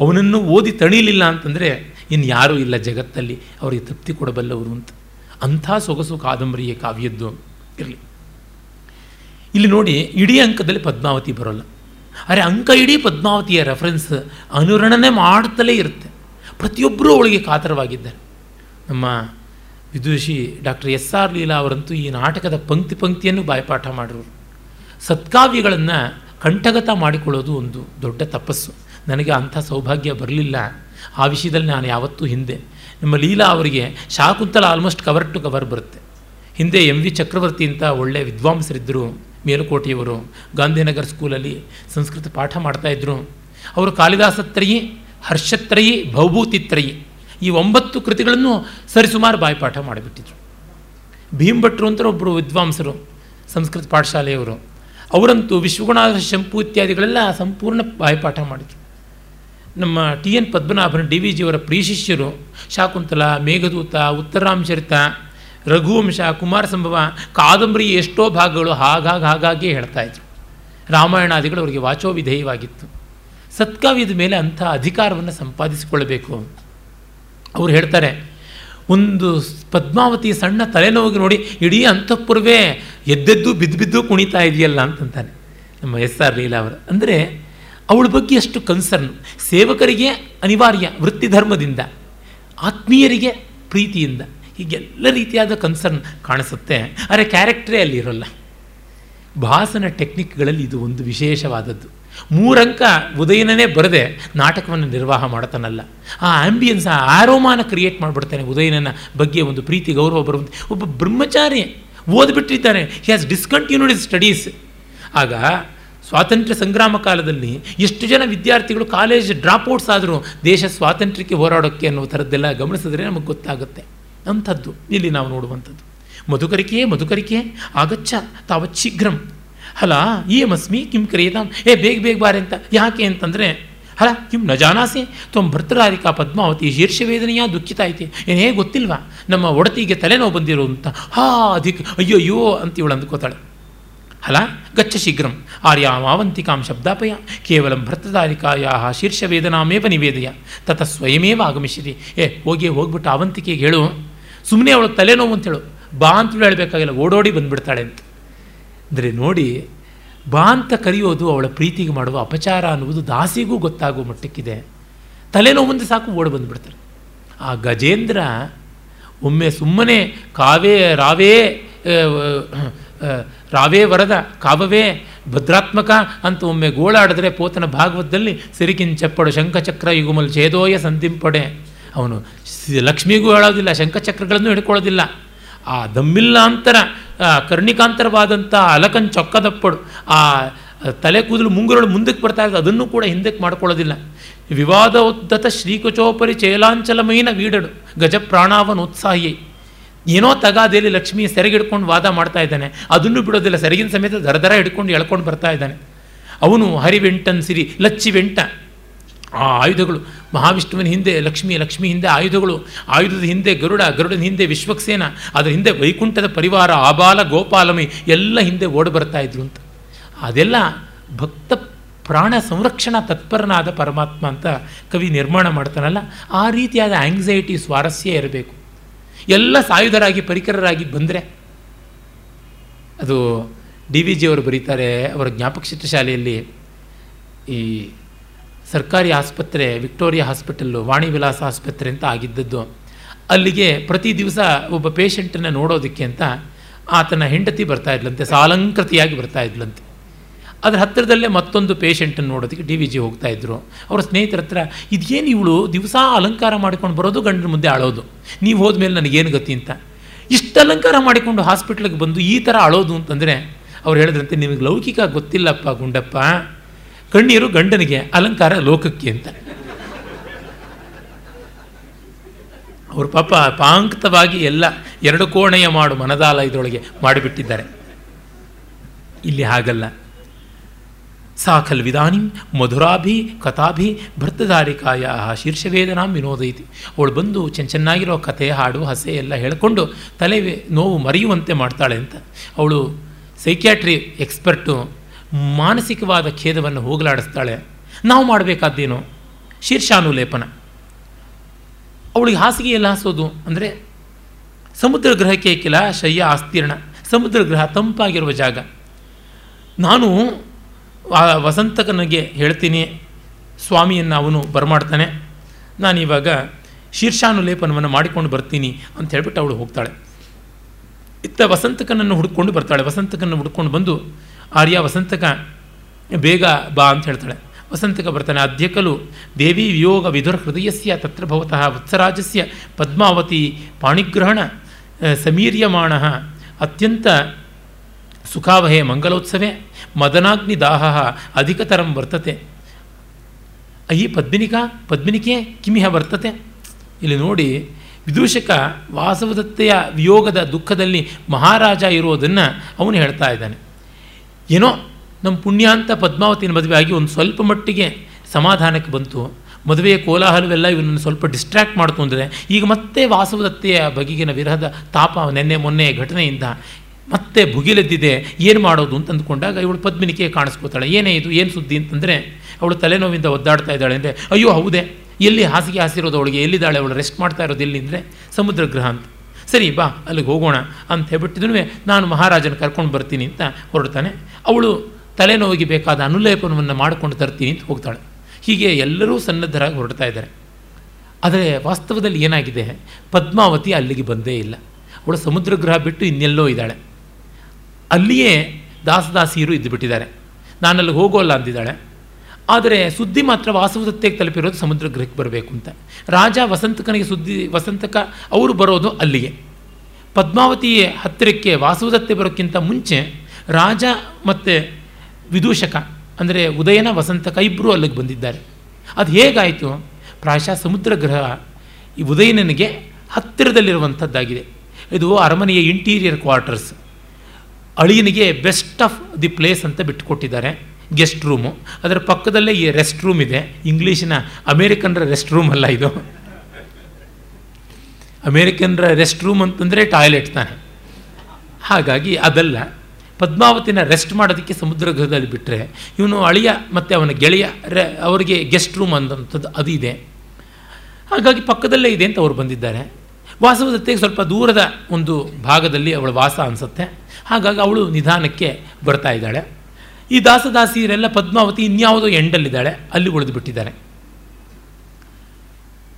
ಅವನನ್ನು ಓದಿ ತಣಿಲಿಲ್ಲ ಅಂತಂದರೆ ಇನ್ನು ಯಾರೂ ಇಲ್ಲ ಜಗತ್ತಲ್ಲಿ. ಅವರಿಗೆ ತೃಪ್ತಿ ಕೊಡಬಲ್ಲವರು ಅಂತ. ಅಂಥ ಸೊಗಸು ಕಾದಂಬರಿಯ ಕಾವ್ಯದ್ದು ಇರಲಿ. ಇಲ್ಲಿ ನೋಡಿ ಇಡೀ ಅಂಕದಲ್ಲಿ ಪದ್ಮಾವತಿ ಬರೋಲ್ಲ. ಅರೆ ಅಂಕ ಇಡೀ ಪದ್ಮಾವತಿಯ ರೆಫರೆನ್ಸ್ ಅನುರಣನೆ ಮಾಡುತ್ತಲೇ ಇರುತ್ತೆ. ಪ್ರತಿಯೊಬ್ಬರೂ ಅವಳಿಗೆ ಕಾತರವಾಗಿದ್ದಾರೆ. ನಮ್ಮ ವಿದುಷಿ ಡಾಕ್ಟರ್ ಎಸ್ ಆರ್ ಲೀಲಾ ಅವರಂತೂ ಈ ನಾಟಕದ ಪಂಕ್ತಿ ಪಂಕ್ತಿಯನ್ನು ಬಾಯಪಾಠ ಮಾಡಿರೋರು ಸತ್ಕಾವ್ಯಗಳನ್ನು ಕಂಠಗತ ಮಾಡಿಕೊಳ್ಳೋದು ಒಂದು ದೊಡ್ಡ ತಪಸ್ಸು. ನನಗೆ ಅಂಥ ಸೌಭಾಗ್ಯ ಬರಲಿಲ್ಲ. ಆ ವಿಷಯದಲ್ಲಿ ನಾನು ಯಾವತ್ತೂ ಹಿಂದೆ. ನಮ್ಮ ಲೀಲಾ ಅವರಿಗೆ Shakuntala almost cover to cover ಬರುತ್ತೆ. ಹಿಂದೆ ಎಂ ವಿ ಚಕ್ರವರ್ತಿ ಅಂತ ಒಳ್ಳೆಯ ವಿದ್ವಾಂಸರಿದ್ದರು ಮೇಲುಕೋಟೆಯವರು, ಗಾಂಧಿನಗರ್ ಸ್ಕೂಲಲ್ಲಿ ಸಂಸ್ಕೃತ ಪಾಠ ಮಾಡ್ತಾಯಿದ್ರು ಅವರು ಕಾಳಿದಾಸತ್ರಯಿ, ಹರ್ಷತ್ರಯಿ, ಭೌಭೂತಿತ್ರಯಿ. ಈ ಒಂಬತ್ತು ಕೃತಿಗಳನ್ನು ಸರಿಸುಮಾರು ಬಾಯಿಪಾಠ ಮಾಡಿಬಿಟ್ಟಿದ್ರು. ಭೀಮಭಟ್ರು ಅಂತ ಒಬ್ಬರು ವಿದ್ವಾಂಸರು, ಸಂಸ್ಕೃತ ಪಾಠಶಾಲೆಯವರು, ಅವರಂತೂ ವಿಶ್ವಗುಣಾಧ ಶಂಪು ಇತ್ಯಾದಿಗಳೆಲ್ಲ ಸಂಪೂರ್ಣ ಬಾಯಿಪಾಠ ಮಾಡಿದರು. ನಮ್ಮ ಟಿ ಎನ್ ಪದ್ಮನಾಭನ ಡಿ ವಿ ಜಿಯವರ ಪ್ರಿಯಶಿಷ್ಯರು ಶಾಕುಂತಲ, ಮೇಘದೂತ ಉತ್ತರಾಂಶರಿತ ರಘುವಂಶ, ಕುಮಾರ ಸಂಭವ, ಕಾದಂಬರಿ ಎಷ್ಟೋ ಭಾಗಗಳು ಹಾಗಾಗಿ ಹಾಗಾಗಿ ಹೇಳ್ತಾ ಇದ್ರು. ರಾಮಾಯಣಾದಿಗಳು ಅವರಿಗೆ ವಾಚೋ ವಿಧೇಯವಾಗಿತ್ತು ಸತ್ಕಾವ್ಯದ ಮೇಲೆ ಅಂಥ ಅಧಿಕಾರವನ್ನು ಸಂಪಾದಿಸಿಕೊಳ್ಳಬೇಕು. ಅವ್ರು ಹೇಳ್ತಾರೆ, ಒಂದು ಪದ್ಮಾವತಿ ಸಣ್ಣ ತಲೆನೋವಿಗೆ ನೋಡಿ ಇಡೀ ಅಂತಃಪುರವೇ ಎದ್ದೆದ್ದು ಬಿದ್ದು ಬಿದ್ದು ಕುಣಿತಾ ಇದೆಯಲ್ಲ ಅಂತಂತಾನೆ ನಮ್ಮ ಎಸ್ ಆರ್ ಲೀಲಾ ಅವರು. ಅಂದರೆ ಅವಳ ಬಗ್ಗೆ ಅಷ್ಟು ಕನ್ಸರ್ನ್ ಸೇವಕರಿಗೆ ಅನಿವಾರ್ಯ ವೃತ್ತಿ ಧರ್ಮದಿಂದ ಆತ್ಮೀಯರಿಗೆ ಪ್ರೀತಿಯಿಂದ ಹೀಗೆಲ್ಲ ರೀತಿಯಾದ ಕನ್ಸರ್ನ್ ಕಾಣಿಸುತ್ತೆ. ಆದರೆ ಕ್ಯಾರೆಕ್ಟ್ರೇ ಅಲ್ಲಿ ಇರೋಲ್ಲ. ಭಾಸನ ಟೆಕ್ನಿಕ್ಗಳಲ್ಲಿ ಇದು ಒಂದು ವಿಶೇಷವಾದದ್ದು. ಮೂರಂಕ ಉದಯನನೇ ಬರದೆ ನಾಟಕವನ್ನು ನಿರ್ವಾಹ ಮಾಡ್ತಾನಲ್ಲ ಆ ಆಂಬಿಯನ್ಸ್ ಆ ಆರೋಮಾನ ಕ್ರಿಯೇಟ್ ಮಾಡಿಬಿಡ್ತಾನೆ ಉದಯನನ ಬಗ್ಗೆ ಒಂದು ಪ್ರೀತಿ, ಗೌರವ ಬರುವಂತೆ ಒಬ್ಬ ಬ್ರಹ್ಮಚಾರಿ ಓದ್ಬಿಟ್ಟಿದ್ದಾನೆ. He has discontinued his studies ಆಗ ಸ್ವಾತಂತ್ರ್ಯ ಸಂಗ್ರಾಮ ಕಾಲದಲ್ಲಿ ಎಷ್ಟು ಜನ ವಿದ್ಯಾರ್ಥಿಗಳು ಕಾಲೇಜ್ ಡ್ರಾಪ್ಔಟ್ಸ್ ಆದರೂ ದೇಶ ಸ್ವಾತಂತ್ರ್ಯಕ್ಕೆ ಹೋರಾಡೋಕ್ಕೆ ಅನ್ನೋ ಥರದ್ದೆಲ್ಲ ಗಮನಿಸಿದ್ರೆ ನಮಗೆ ಗೊತ್ತಾಗುತ್ತೆ. ಅಂಥದ್ದು ಇಲ್ಲಿ ನಾವು ನೋಡುವಂಥದ್ದು. ಮಧುಕರಿಕೆಯೇ ಮಧುಕರಿಕೆ. ಆಗಚ್ಚ ತಾವತ್ ಶೀಘ್ರಂ. ಹಲ ಅಸ್ಮಿ ಕಿಂ ಕ್ರಿಯತಾಂ ಏ, ಬೇಗ ಬೇಗ ಬಾರೆ ಅಂತ. ಯಾಕೆ ಅಂತಂದರೆ, ಹಲ ಕಿಂ ನ ಜಾನಾಸಿ? ತ್ವಂ ಭರ್ತರಾರಿಕಾ ಪದ್ಮಾವತಿ ಶೀರ್ಷವೇದನೆಯ ದುಃಖಿತ ಐತಿ. ಏನೇ ಗೊತ್ತಿಲ್ವಾ? ನಮ್ಮ ಒಡತಿಗೆ ತಲೆನೋವು ಬಂದಿರೋ ಅಂತ. ಹಾ, ಅಧಿಕ ಅಯ್ಯೋ ಅಯ್ಯೋ ಅಂತ ಇವಳು ಅಂದ್ಕೋತಾಳೆ. ಹಲ, ಗಚ್ಚ ಶೀಘ್ರಂ. ಆರ್ಯಾಮಾವಂತಿಕಾಂ ಶಬ್ದಾಪಯ. ಕೇವಲ ಶೀರ್ಷ ಶೀರ್ಷವೇದನಾಮೇವ ನಿವೇದಯ. ತತ ಸ್ವಯಮೇವ ಆಗಮಿಸಿರಿ. ಏ, ಹೋಗಿ, ಹೋಗ್ಬಿಟ್ಟು ಅವಂತಿಕೆಗೆ ಹೇಳು. ಸುಮ್ಮನೆ ಅವಳು ತಲೆನೋವು ಅಂತ ಹೇಳು. ಬಾ ಅಂತ ಹೇಳಬೇಕಾಗಿಲ್ಲ, ಓಡೋಡಿ ಬಂದ್ಬಿಡ್ತಾಳೆ ಅಂತ. ಅಂದರೆ ನೋಡಿ, ಬಾ ಅಂತ ಕರೆಯೋದು ಅವಳ ಪ್ರೀತಿಗೆ ಮಾಡುವ ಅಪಚಾರ ಅನ್ನುವುದು ದಾಸಿಗೂ ಗೊತ್ತಾಗುವ ಮಟ್ಟಕ್ಕಿದೆ. ತಲೆನೋ ಮುಂದೆ ಸಾಕು, ಓಡಿ ಬಂದುಬಿಡ್ತಾರೆ. ಆ ಗಜೇಂದ್ರ ಒಮ್ಮೆ ಸುಮ್ಮನೆ ಕಾವೇ ರಾವೇ ರಾವೇ ವರದ, ಕಾವವೇ ಭದ್ರಾತ್ಮಕ ಅಂತ ಒಮ್ಮೆ ಗೋಳಾಡಿದ್ರೆ ಪೋತನ ಭಾಗವತದಲ್ಲಿ ಸಿರಿಕಿನ್ ಚಪ್ಪಡು, ಶಂಖಚಕ್ರ ಯುಗುಮಲ್ ಛೇದೋಯ ಸಂತಿಂಪಡೆ ಅವನು ಲಕ್ಷ್ಮಿಗೂ ಹೇಳೋದಿಲ್ಲ, ಶಂಖಚಕ್ರಗಳನ್ನು ಹಿಡ್ಕೊಳ್ಳೋದಿಲ್ಲ. ಆ ದಮ್ಮಿಲ್ಲಾಂತರ ಕರ್ಣಿಕಾಂತರವಾದಂಥ ಅಲಕನ್ ಚೊಕ್ಕದಪ್ಪಡು ಆ ತಲೆ ಕೂದಲು ಮುಂಗುರಳು ಮುಂದಕ್ಕೆ ಬರ್ತಾ ಇದೆ ಅದನ್ನು ಕೂಡ ಹಿಂದಕ್ಕೆ ಮಾಡ್ಕೊಳ್ಳೋದಿಲ್ಲ. ವಿವಾದೋದ್ದತ ಶ್ರೀಕುಚೋಪರಿ ಚೇಲಾಂಚಲಮೈನ ವೀಡಡು ಗಜ ಪ್ರಾಣಾವನೋತ್ಸಾಹಿ ಏನೋ ತಗಾದೇಲಿ ಲಕ್ಷ್ಮಿ ಸೆರೆಗಿಡ್ಕೊಂಡು ವಾದ ಮಾಡ್ತಾ ಇದ್ದಾನೆ. ಅದನ್ನು ಬಿಡೋದಿಲ್ಲ, ಸೆರಗಿನ ಸಮೇತ ದರದರ ಹಿಡ್ಕೊಂಡು ಎಳ್ಕೊಂಡು ಬರ್ತಾ ಇದ್ದಾನೆ. ಅವನು ಹರಿವೆಂಟನ್ ಸಿರಿ ಲಚ್ಚಿ ವೆಂಟ ಆ ಆಯುಧಗಳು ಮಹಾವಿಷ್ಣುವಿನ ಹಿಂದೆ ಲಕ್ಷ್ಮಿ ಲಕ್ಷ್ಮಿ ಹಿಂದೆ ಆಯುಧಗಳು, ಆಯುಧದ ಹಿಂದೆ ಗರುಡ, ಗರುಡನ ಹಿಂದೆ ವಿಶ್ವಕ್ಸೇನ, ಅದರ ಹಿಂದೆ ವೈಕುಂಠದ ಪರಿವಾರ, ಆಬಾಲ, ಗೋಪಾಲಮಿ, ಎಲ್ಲ ಹಿಂದೆ ಓಡಿ ಬರ್ತಾ ಇದ್ರು ಅಂತ. ಅದೆಲ್ಲ ಭಕ್ತ ಪ್ರಾಣ ಸಂರಕ್ಷಣಾ ತತ್ಪರನಾದ ಪರಮಾತ್ಮ ಅಂತ ಕವಿ ನಿರ್ಮಾಣ ಮಾಡ್ತಾನಲ್ಲ, ಆ ರೀತಿಯಾದ ಆಂಗ್ಸೈಟಿ ಸ್ವಾರಸ್ಯ ಇರಬೇಕು. ಎಲ್ಲ ಸಾಯುಧರಾಗಿ, ಪರಿಕರರಾಗಿ ಬಂದರೆ, ಅದು ಡಿ ವಿ ಜಿಯವರು ಬರೀತಾರೆ, ಅವರ ಜ್ಞಾಪಕ ಚಿತ್ರಶಾಲೆಯಲ್ಲಿ ಈ ಸರ್ಕಾರಿ ಆಸ್ಪತ್ರೆ, ವಿಕ್ಟೋರಿಯಾ ಹಾಸ್ಪಿಟಲ್ಲು ವಾಣಿ ವಿಲಾಸ ಆಸ್ಪತ್ರೆ ಅಂತ ಆಗಿದ್ದದ್ದು. ಅಲ್ಲಿಗೆ ಪ್ರತಿ ದಿವಸ ಒಬ್ಬ ಪೇಷಂಟನ್ನು ನೋಡೋದಕ್ಕೆ ಅಂತ ಆತನ ಹೆಂಡತಿ ಬರ್ತಾ ಇದ್ಲಂತೆ, ಸಾಲಂಕೃತಿಯಾಗಿ ಬರ್ತಾ ಇದ್ಲಂತೆ. ಅದರ ಹತ್ತಿರದಲ್ಲೇ ಮತ್ತೊಂದು ಪೇಷಂಟನ್ನು ನೋಡೋದಕ್ಕೆ ಡಿ ವಿ ಜಿ ಹೋಗ್ತಾ ಇದ್ರು. ಅವರ ಸ್ನೇಹಿತರ ಹತ್ರ ಇದೇನು ಇವಳು ದಿವಸ ಅಲಂಕಾರ ಮಾಡಿಕೊಂಡು ಬರೋದು ಗಂಡನ ಮುಂದೆ ಅಳೋದು? ನೀವು ಹೋದ್ಮೇಲೆ ನನಗೇನು ಗತಿ ಅಂತ. ಇಷ್ಟು ಅಲಂಕಾರ ಮಾಡಿಕೊಂಡು ಹಾಸ್ಪಿಟ್ಲಿಗೆ ಬಂದು ಈ ಥರ ಅಳೋದು ಅಂತಂದರೆ ಅವ್ರು ಹೇಳಿದ್ರಂತೆ, ನಿಮಗೆ ಲೌಕಿಕ ಗೊತ್ತಿಲ್ಲಪ್ಪ ಗುಂಡಪ್ಪ. ಕಣ್ಣೀರು ಗಂಡನಿಗೆ, ಅಲಂಕಾರ ಲೋಕಕ್ಕೆ ಅಂತ. ಅವ್ರ ಪಾಪ ಪಾಂಕ್ತವಾಗಿ ಎಲ್ಲ ಎರಡು ಕೋಣೆಯ ಮಾಡು ಮನದಾಲ ಇದರೊಳಗೆ ಮಾಡಿಬಿಟ್ಟಿದ್ದಾರೆ. ಇಲ್ಲಿ ಹಾಗಲ್ಲ. ಸಾಕಲ್ ವಿಧಾನಿ ಮಧುರಾಭಿ ಕಥಾಭಿ ಭರ್ತಧಾರಿಕಾಯ ಶೀರ್ಷವೇದನಾ ವಿನೋದೈತಿ ಅವಳು ಬಂದು ಚೆನ್ನ ಚೆನ್ನಾಗಿರೋ ಕಥೆ ಹಾಡು ಹಸೆ ಎಲ್ಲ ಹೇಳಿಕೊಂಡು ತಲೆ ನೋವು ಮರೆಯುವಂತೆ ಮಾಡ್ತಾಳೆ ಅಂತ. ಅವಳು ಸೈಕ್ಯಾಟ್ರಿ ಎಕ್ಸ್ಪರ್ಟು ಮಾನಸಿಕವಾದ ಖೇದವನ್ನು ಹೋಗಲಾಡಿಸ್ತಾಳೆ. ನಾವು ಮಾಡಬೇಕಾದ್ದೇನು? ಶೀರ್ಷಾನುಲೇಪನ ಅವಳಿಗೆ ಹಾಸಿಗೆ ಎಲ್ಲ ಹಾಸೋದು? ಅಂದರೆ ಸಮುದ್ರ ಗ್ರಹಕ್ಕೆ ಕಿಲ ಶಯ್ಯ ಆಸ್ತೀರ್ಣ. ಸಮುದ್ರ ಗ್ರಹ ತಂಪಾಗಿರುವ ಜಾಗ. ನಾನು ವಸಂತಕನಿಗೆ ಹೇಳ್ತೀನಿ, ಸ್ವಾಮಿಯನ್ನು ಅವನು ಬರಮಾಡ್ತಾನೆ. ನಾನು ಇವಾಗ ಶೀರ್ಷಾನುಲೇಪನವನ್ನು ಮಾಡಿಕೊಂಡು ಬರ್ತೀನಿ ಅಂತ ಹೇಳ್ಬಿಟ್ಟು ಅವಳು ಹೋಗ್ತಾಳೆ. ಇತ್ತ ವಸಂತಕನನ್ನು ಹುಡ್ಕೊಂಡು ಬರ್ತಾಳೆ. ವಸಂತಕನನ್ನು ಹುಡ್ಕೊಂಡು ಬಂದು ಆರ್ಯ ವಸಂತಕ ಬೇಗ ಬಾ ಅಂತ ಹೇಳ್ತಾಳೆ. ವಸಂತಕ ಬರ್ತಾನೆ ಅಧ್ಯಕಲು ದೇವಿ ವಿಯೋಗ ವಿಧುರ ಹೃದಯಸ್ಯ ತತ್ರ ಭವತಃ ವತ್ಸರಾಜಸ್ಯ ಪದ್ಮಾವತಿ ಪಾಣಿಗ್ರಹಣ ಸಮೀರ್ಯಮಾಣ ಅತ್ಯಂತ ಸುಖಾವಹೆ ಮಂಗಲೋತ್ಸವೆ, ಮದನಾಗ್ನಿ ದಾಹ ಅಧಿಕತರಂ ವರ್ತತೆ. ಅಯ್ಯಿ ಪದ್ಮಿನಿಕಾ, ಪದ್ಮಿನಿಕೆ ಕಿಮಿಹ ವರ್ತತೆ. ಇಲ್ಲಿ ನೋಡಿ ವಿದೂಷಕ ವಾಸವದತ್ತೆಯ ವಿಯೋಗದ ದುಃಖದಲ್ಲಿ ಮಹಾರಾಜ ಇರೋದನ್ನು ಅವನು ಹೇಳ್ತಾ ಇದ್ದಾನೆ. ಏನೋ ನಮ್ಮ ಪುಣ್ಯ ಅಂತ ಪದ್ಮಾವತಿನ ಮದುವೆ ಆಗಿ ಒಂದು ಸ್ವಲ್ಪ ಮಟ್ಟಿಗೆ ಸಮಾಧಾನಕ್ಕೆ ಬಂತು. ಮದುವೆಯ ಕೋಲಾಹಲವೆಲ್ಲ ಇವನನ್ನು ಸ್ವಲ್ಪ ಡಿಸ್ಟ್ರ್ಯಾಕ್ಟ್ ಮಾಡ್ತು ಅಂದರೆ ಈಗ ಮತ್ತೆ ವಾಸವದತ್ತೆಯ ಬಗೆಗಿನ ವಿರಹದ ತಾಪ ನೆನ್ನೆ ಮೊನ್ನೆ ಘಟನೆಯಿಂದ ಮತ್ತೆ ಭುಗಿಲೆದ್ದಿದೆ. ಏನು ಮಾಡೋದು ಅಂತ ಅಂದ್ಕೊಂಡಾಗ ಇವಳು ಪದ್ಮಿನಿಕೆ ಕಾಣಿಸ್ಕೋತಾಳೆ. ಏನೇ ಇದು, ಏನು ಸುದ್ದಿ ಅಂತಂದರೆ ಅವಳು ತಲೆನೋವಿಂದ ಒದ್ದಾಡ್ತಾ ಇದ್ದಾಳೆ ಅಂದರೆ, ಅಯ್ಯೋ, ಹೌದೇ, ಎಲ್ಲಿ ಹಾಸಿಗೆ ಹಾಸಿರೋದು ಅವಳಿಗೆ? ಎಲ್ಲಿದ್ದಾಳೆ? ಅವಳು ರೆಸ್ಟ್ ಮಾಡ್ತಾ ಇರೋದು ಎಲ್ಲಿ? ಅಂದರೆ ಸಮುದ್ರ ಗ್ರಹ ಅಂತ. ಸರಿ, ಬಾ, ಅಲ್ಲಿಗೆ ಹೋಗೋಣ ಅಂತ ಹೇಳ್ಬಿಟ್ಟಿದ್ರು ನಾನು ಮಹಾರಾಜನ ಕರ್ಕೊಂಡು ಬರ್ತೀನಿ ಅಂತ ಹೊರಡ್ತಾನೆ. ಅವಳು ತಲೆನೋವಿಗೆ ಬೇಕಾದ ಅನುಲೇಪನವನ್ನು ಮಾಡಿಕೊಂಡು ತರ್ತೀನಿ ಅಂತ ಹೋಗ್ತಾಳೆ. ಹೀಗೆ ಎಲ್ಲರೂ ಸನ್ನದ್ಧರಾಗಿ ಹೊರಡ್ತಾ ಇದ್ದಾರೆ. ಆದರೆ ವಾಸ್ತವದಲ್ಲಿ ಏನಾಗಿದೆ? ಪದ್ಮಾವತಿ ಅಲ್ಲಿಗೆ ಬಂದೇ ಇಲ್ಲ. ಅವಳು ಸಮುದ್ರ ಗ್ರಹ ಬಿಟ್ಟು ಇನ್ನೆಲ್ಲೋ ಇದ್ದಾಳೆ. ಅಲ್ಲಿಯೇ ದಾಸದಾಸಿಯರು ಇದ್ದು ಬಿಟ್ಟಿದ್ದಾರೆ ನಾನಲ್ಲಿ ಹೋಗೋಲ್ಲ ಅಂದಿದ್ದಾಳೆ. ಆದರೆ ಸುದ್ದಿ ಮಾತ್ರ ವಾಸವದತ್ತೆಗೆ ತಲುಪಿರೋದು ಸಮುದ್ರ ಗೃಹಕ್ಕೆ ಬರಬೇಕು ಅಂತ. ರಾಜ ವಸಂತಕನಿಗೆ ಸುದ್ದಿ, ವಸಂತಕ ಅವರು ಬರೋದು ಅಲ್ಲಿಗೆ. ಪದ್ಮಾವತಿ ಹತ್ತಿರಕ್ಕೆ ವಾಸವದತ್ತೆ ಬರೋಕ್ಕಿಂತ ಮುಂಚೆ ರಾಜ ಮತ್ತು ವಿದೂಷಕ, ಅಂದರೆ ಉದಯನ ವಸಂತಕ ಇಬ್ಬರು ಅಲ್ಲಿಗೆ ಬಂದಿದ್ದಾರೆ. ಅದು ಹೇಗಾಯಿತು? ಪ್ರಾಯಶಃ ಸಮುದ್ರ ಗ್ರಹ ಈ ಉದಯನನಿಗೆ ಹತ್ತಿರದಲ್ಲಿರುವಂಥದ್ದಾಗಿದೆ. ಇದು ಅರಮನೆಯ ಇಂಟೀರಿಯರ್ ಕ್ವಾರ್ಟರ್ಸ್ ಅಳಿಯನಿಗೆ ಬೆಸ್ಟ್ ಆಫ್ ದಿ ಪ್ಲೇಸ್ ಅಂತ ಬಿಟ್ಟುಕೊಟ್ಟಿದ್ದಾರೆ. ಗೆಸ್ಟ್ ರೂಮು ಅದರ ಪಕ್ಕದಲ್ಲೇ ಈ ರೆಸ್ಟ್ ರೂಮ್ ಇದೆ. ಇಂಗ್ಲೀಷಿನ ಅಮೇರಿಕನ್ರ ರೆಸ್ಟ್ ರೂಮ್ ಅಲ್ಲ ಇದು. ಅಮೇರಿಕನ್ರ ರೆಸ್ಟ್ ರೂಮ್ ಅಂತಂದರೆ ಟಾಯ್ಲೆಟ್ ತಾನೆ. ಹಾಗಾಗಿ ಅದಲ್ಲ. ಪದ್ಮಾವತಿನ ರೆಸ್ಟ್ ಮಾಡೋದಕ್ಕೆ ಸಮುದ್ರ ಗೃಹದಲ್ಲಿ ಬಿಟ್ಟರೆ ಇವನು ಅಳಿಯ ಮತ್ತು ಅವನ ಗೆಳೆಯ ರೆ ಅವರಿಗೆ ಗೆಸ್ಟ್ ರೂಮ್ ಅಂದಂಥದ್ದು ಅದು ಇದೆ. ಹಾಗಾಗಿ ಪಕ್ಕದಲ್ಲೇ ಇದೆ ಅಂತ ಅವರು ಬಂದಿದ್ದಾರೆ. ವಾಸವದತ್ತೆಗೆ ಸ್ವಲ್ಪ ದೂರದ ಒಂದು ಭಾಗದಲ್ಲಿ ಅವಳ ವಾಸ ಅನಿಸುತ್ತೆ. ಹಾಗಾಗಿ ಅವಳು ನಿಧಾನಕ್ಕೆ ಬರ್ತಾ ಇದ್ದಾಳೆ. ಈ ದಾಸದಾಸಿಯರೆಲ್ಲ ಪದ್ಮಾವತಿ ಇನ್ಯಾವುದೋ ಎಂಡಲ್ಲಿದ್ದಾಳೆ, ಅಲ್ಲಿ ಉಳಿದು ಬಿಟ್ಟಿದ್ದಾರೆ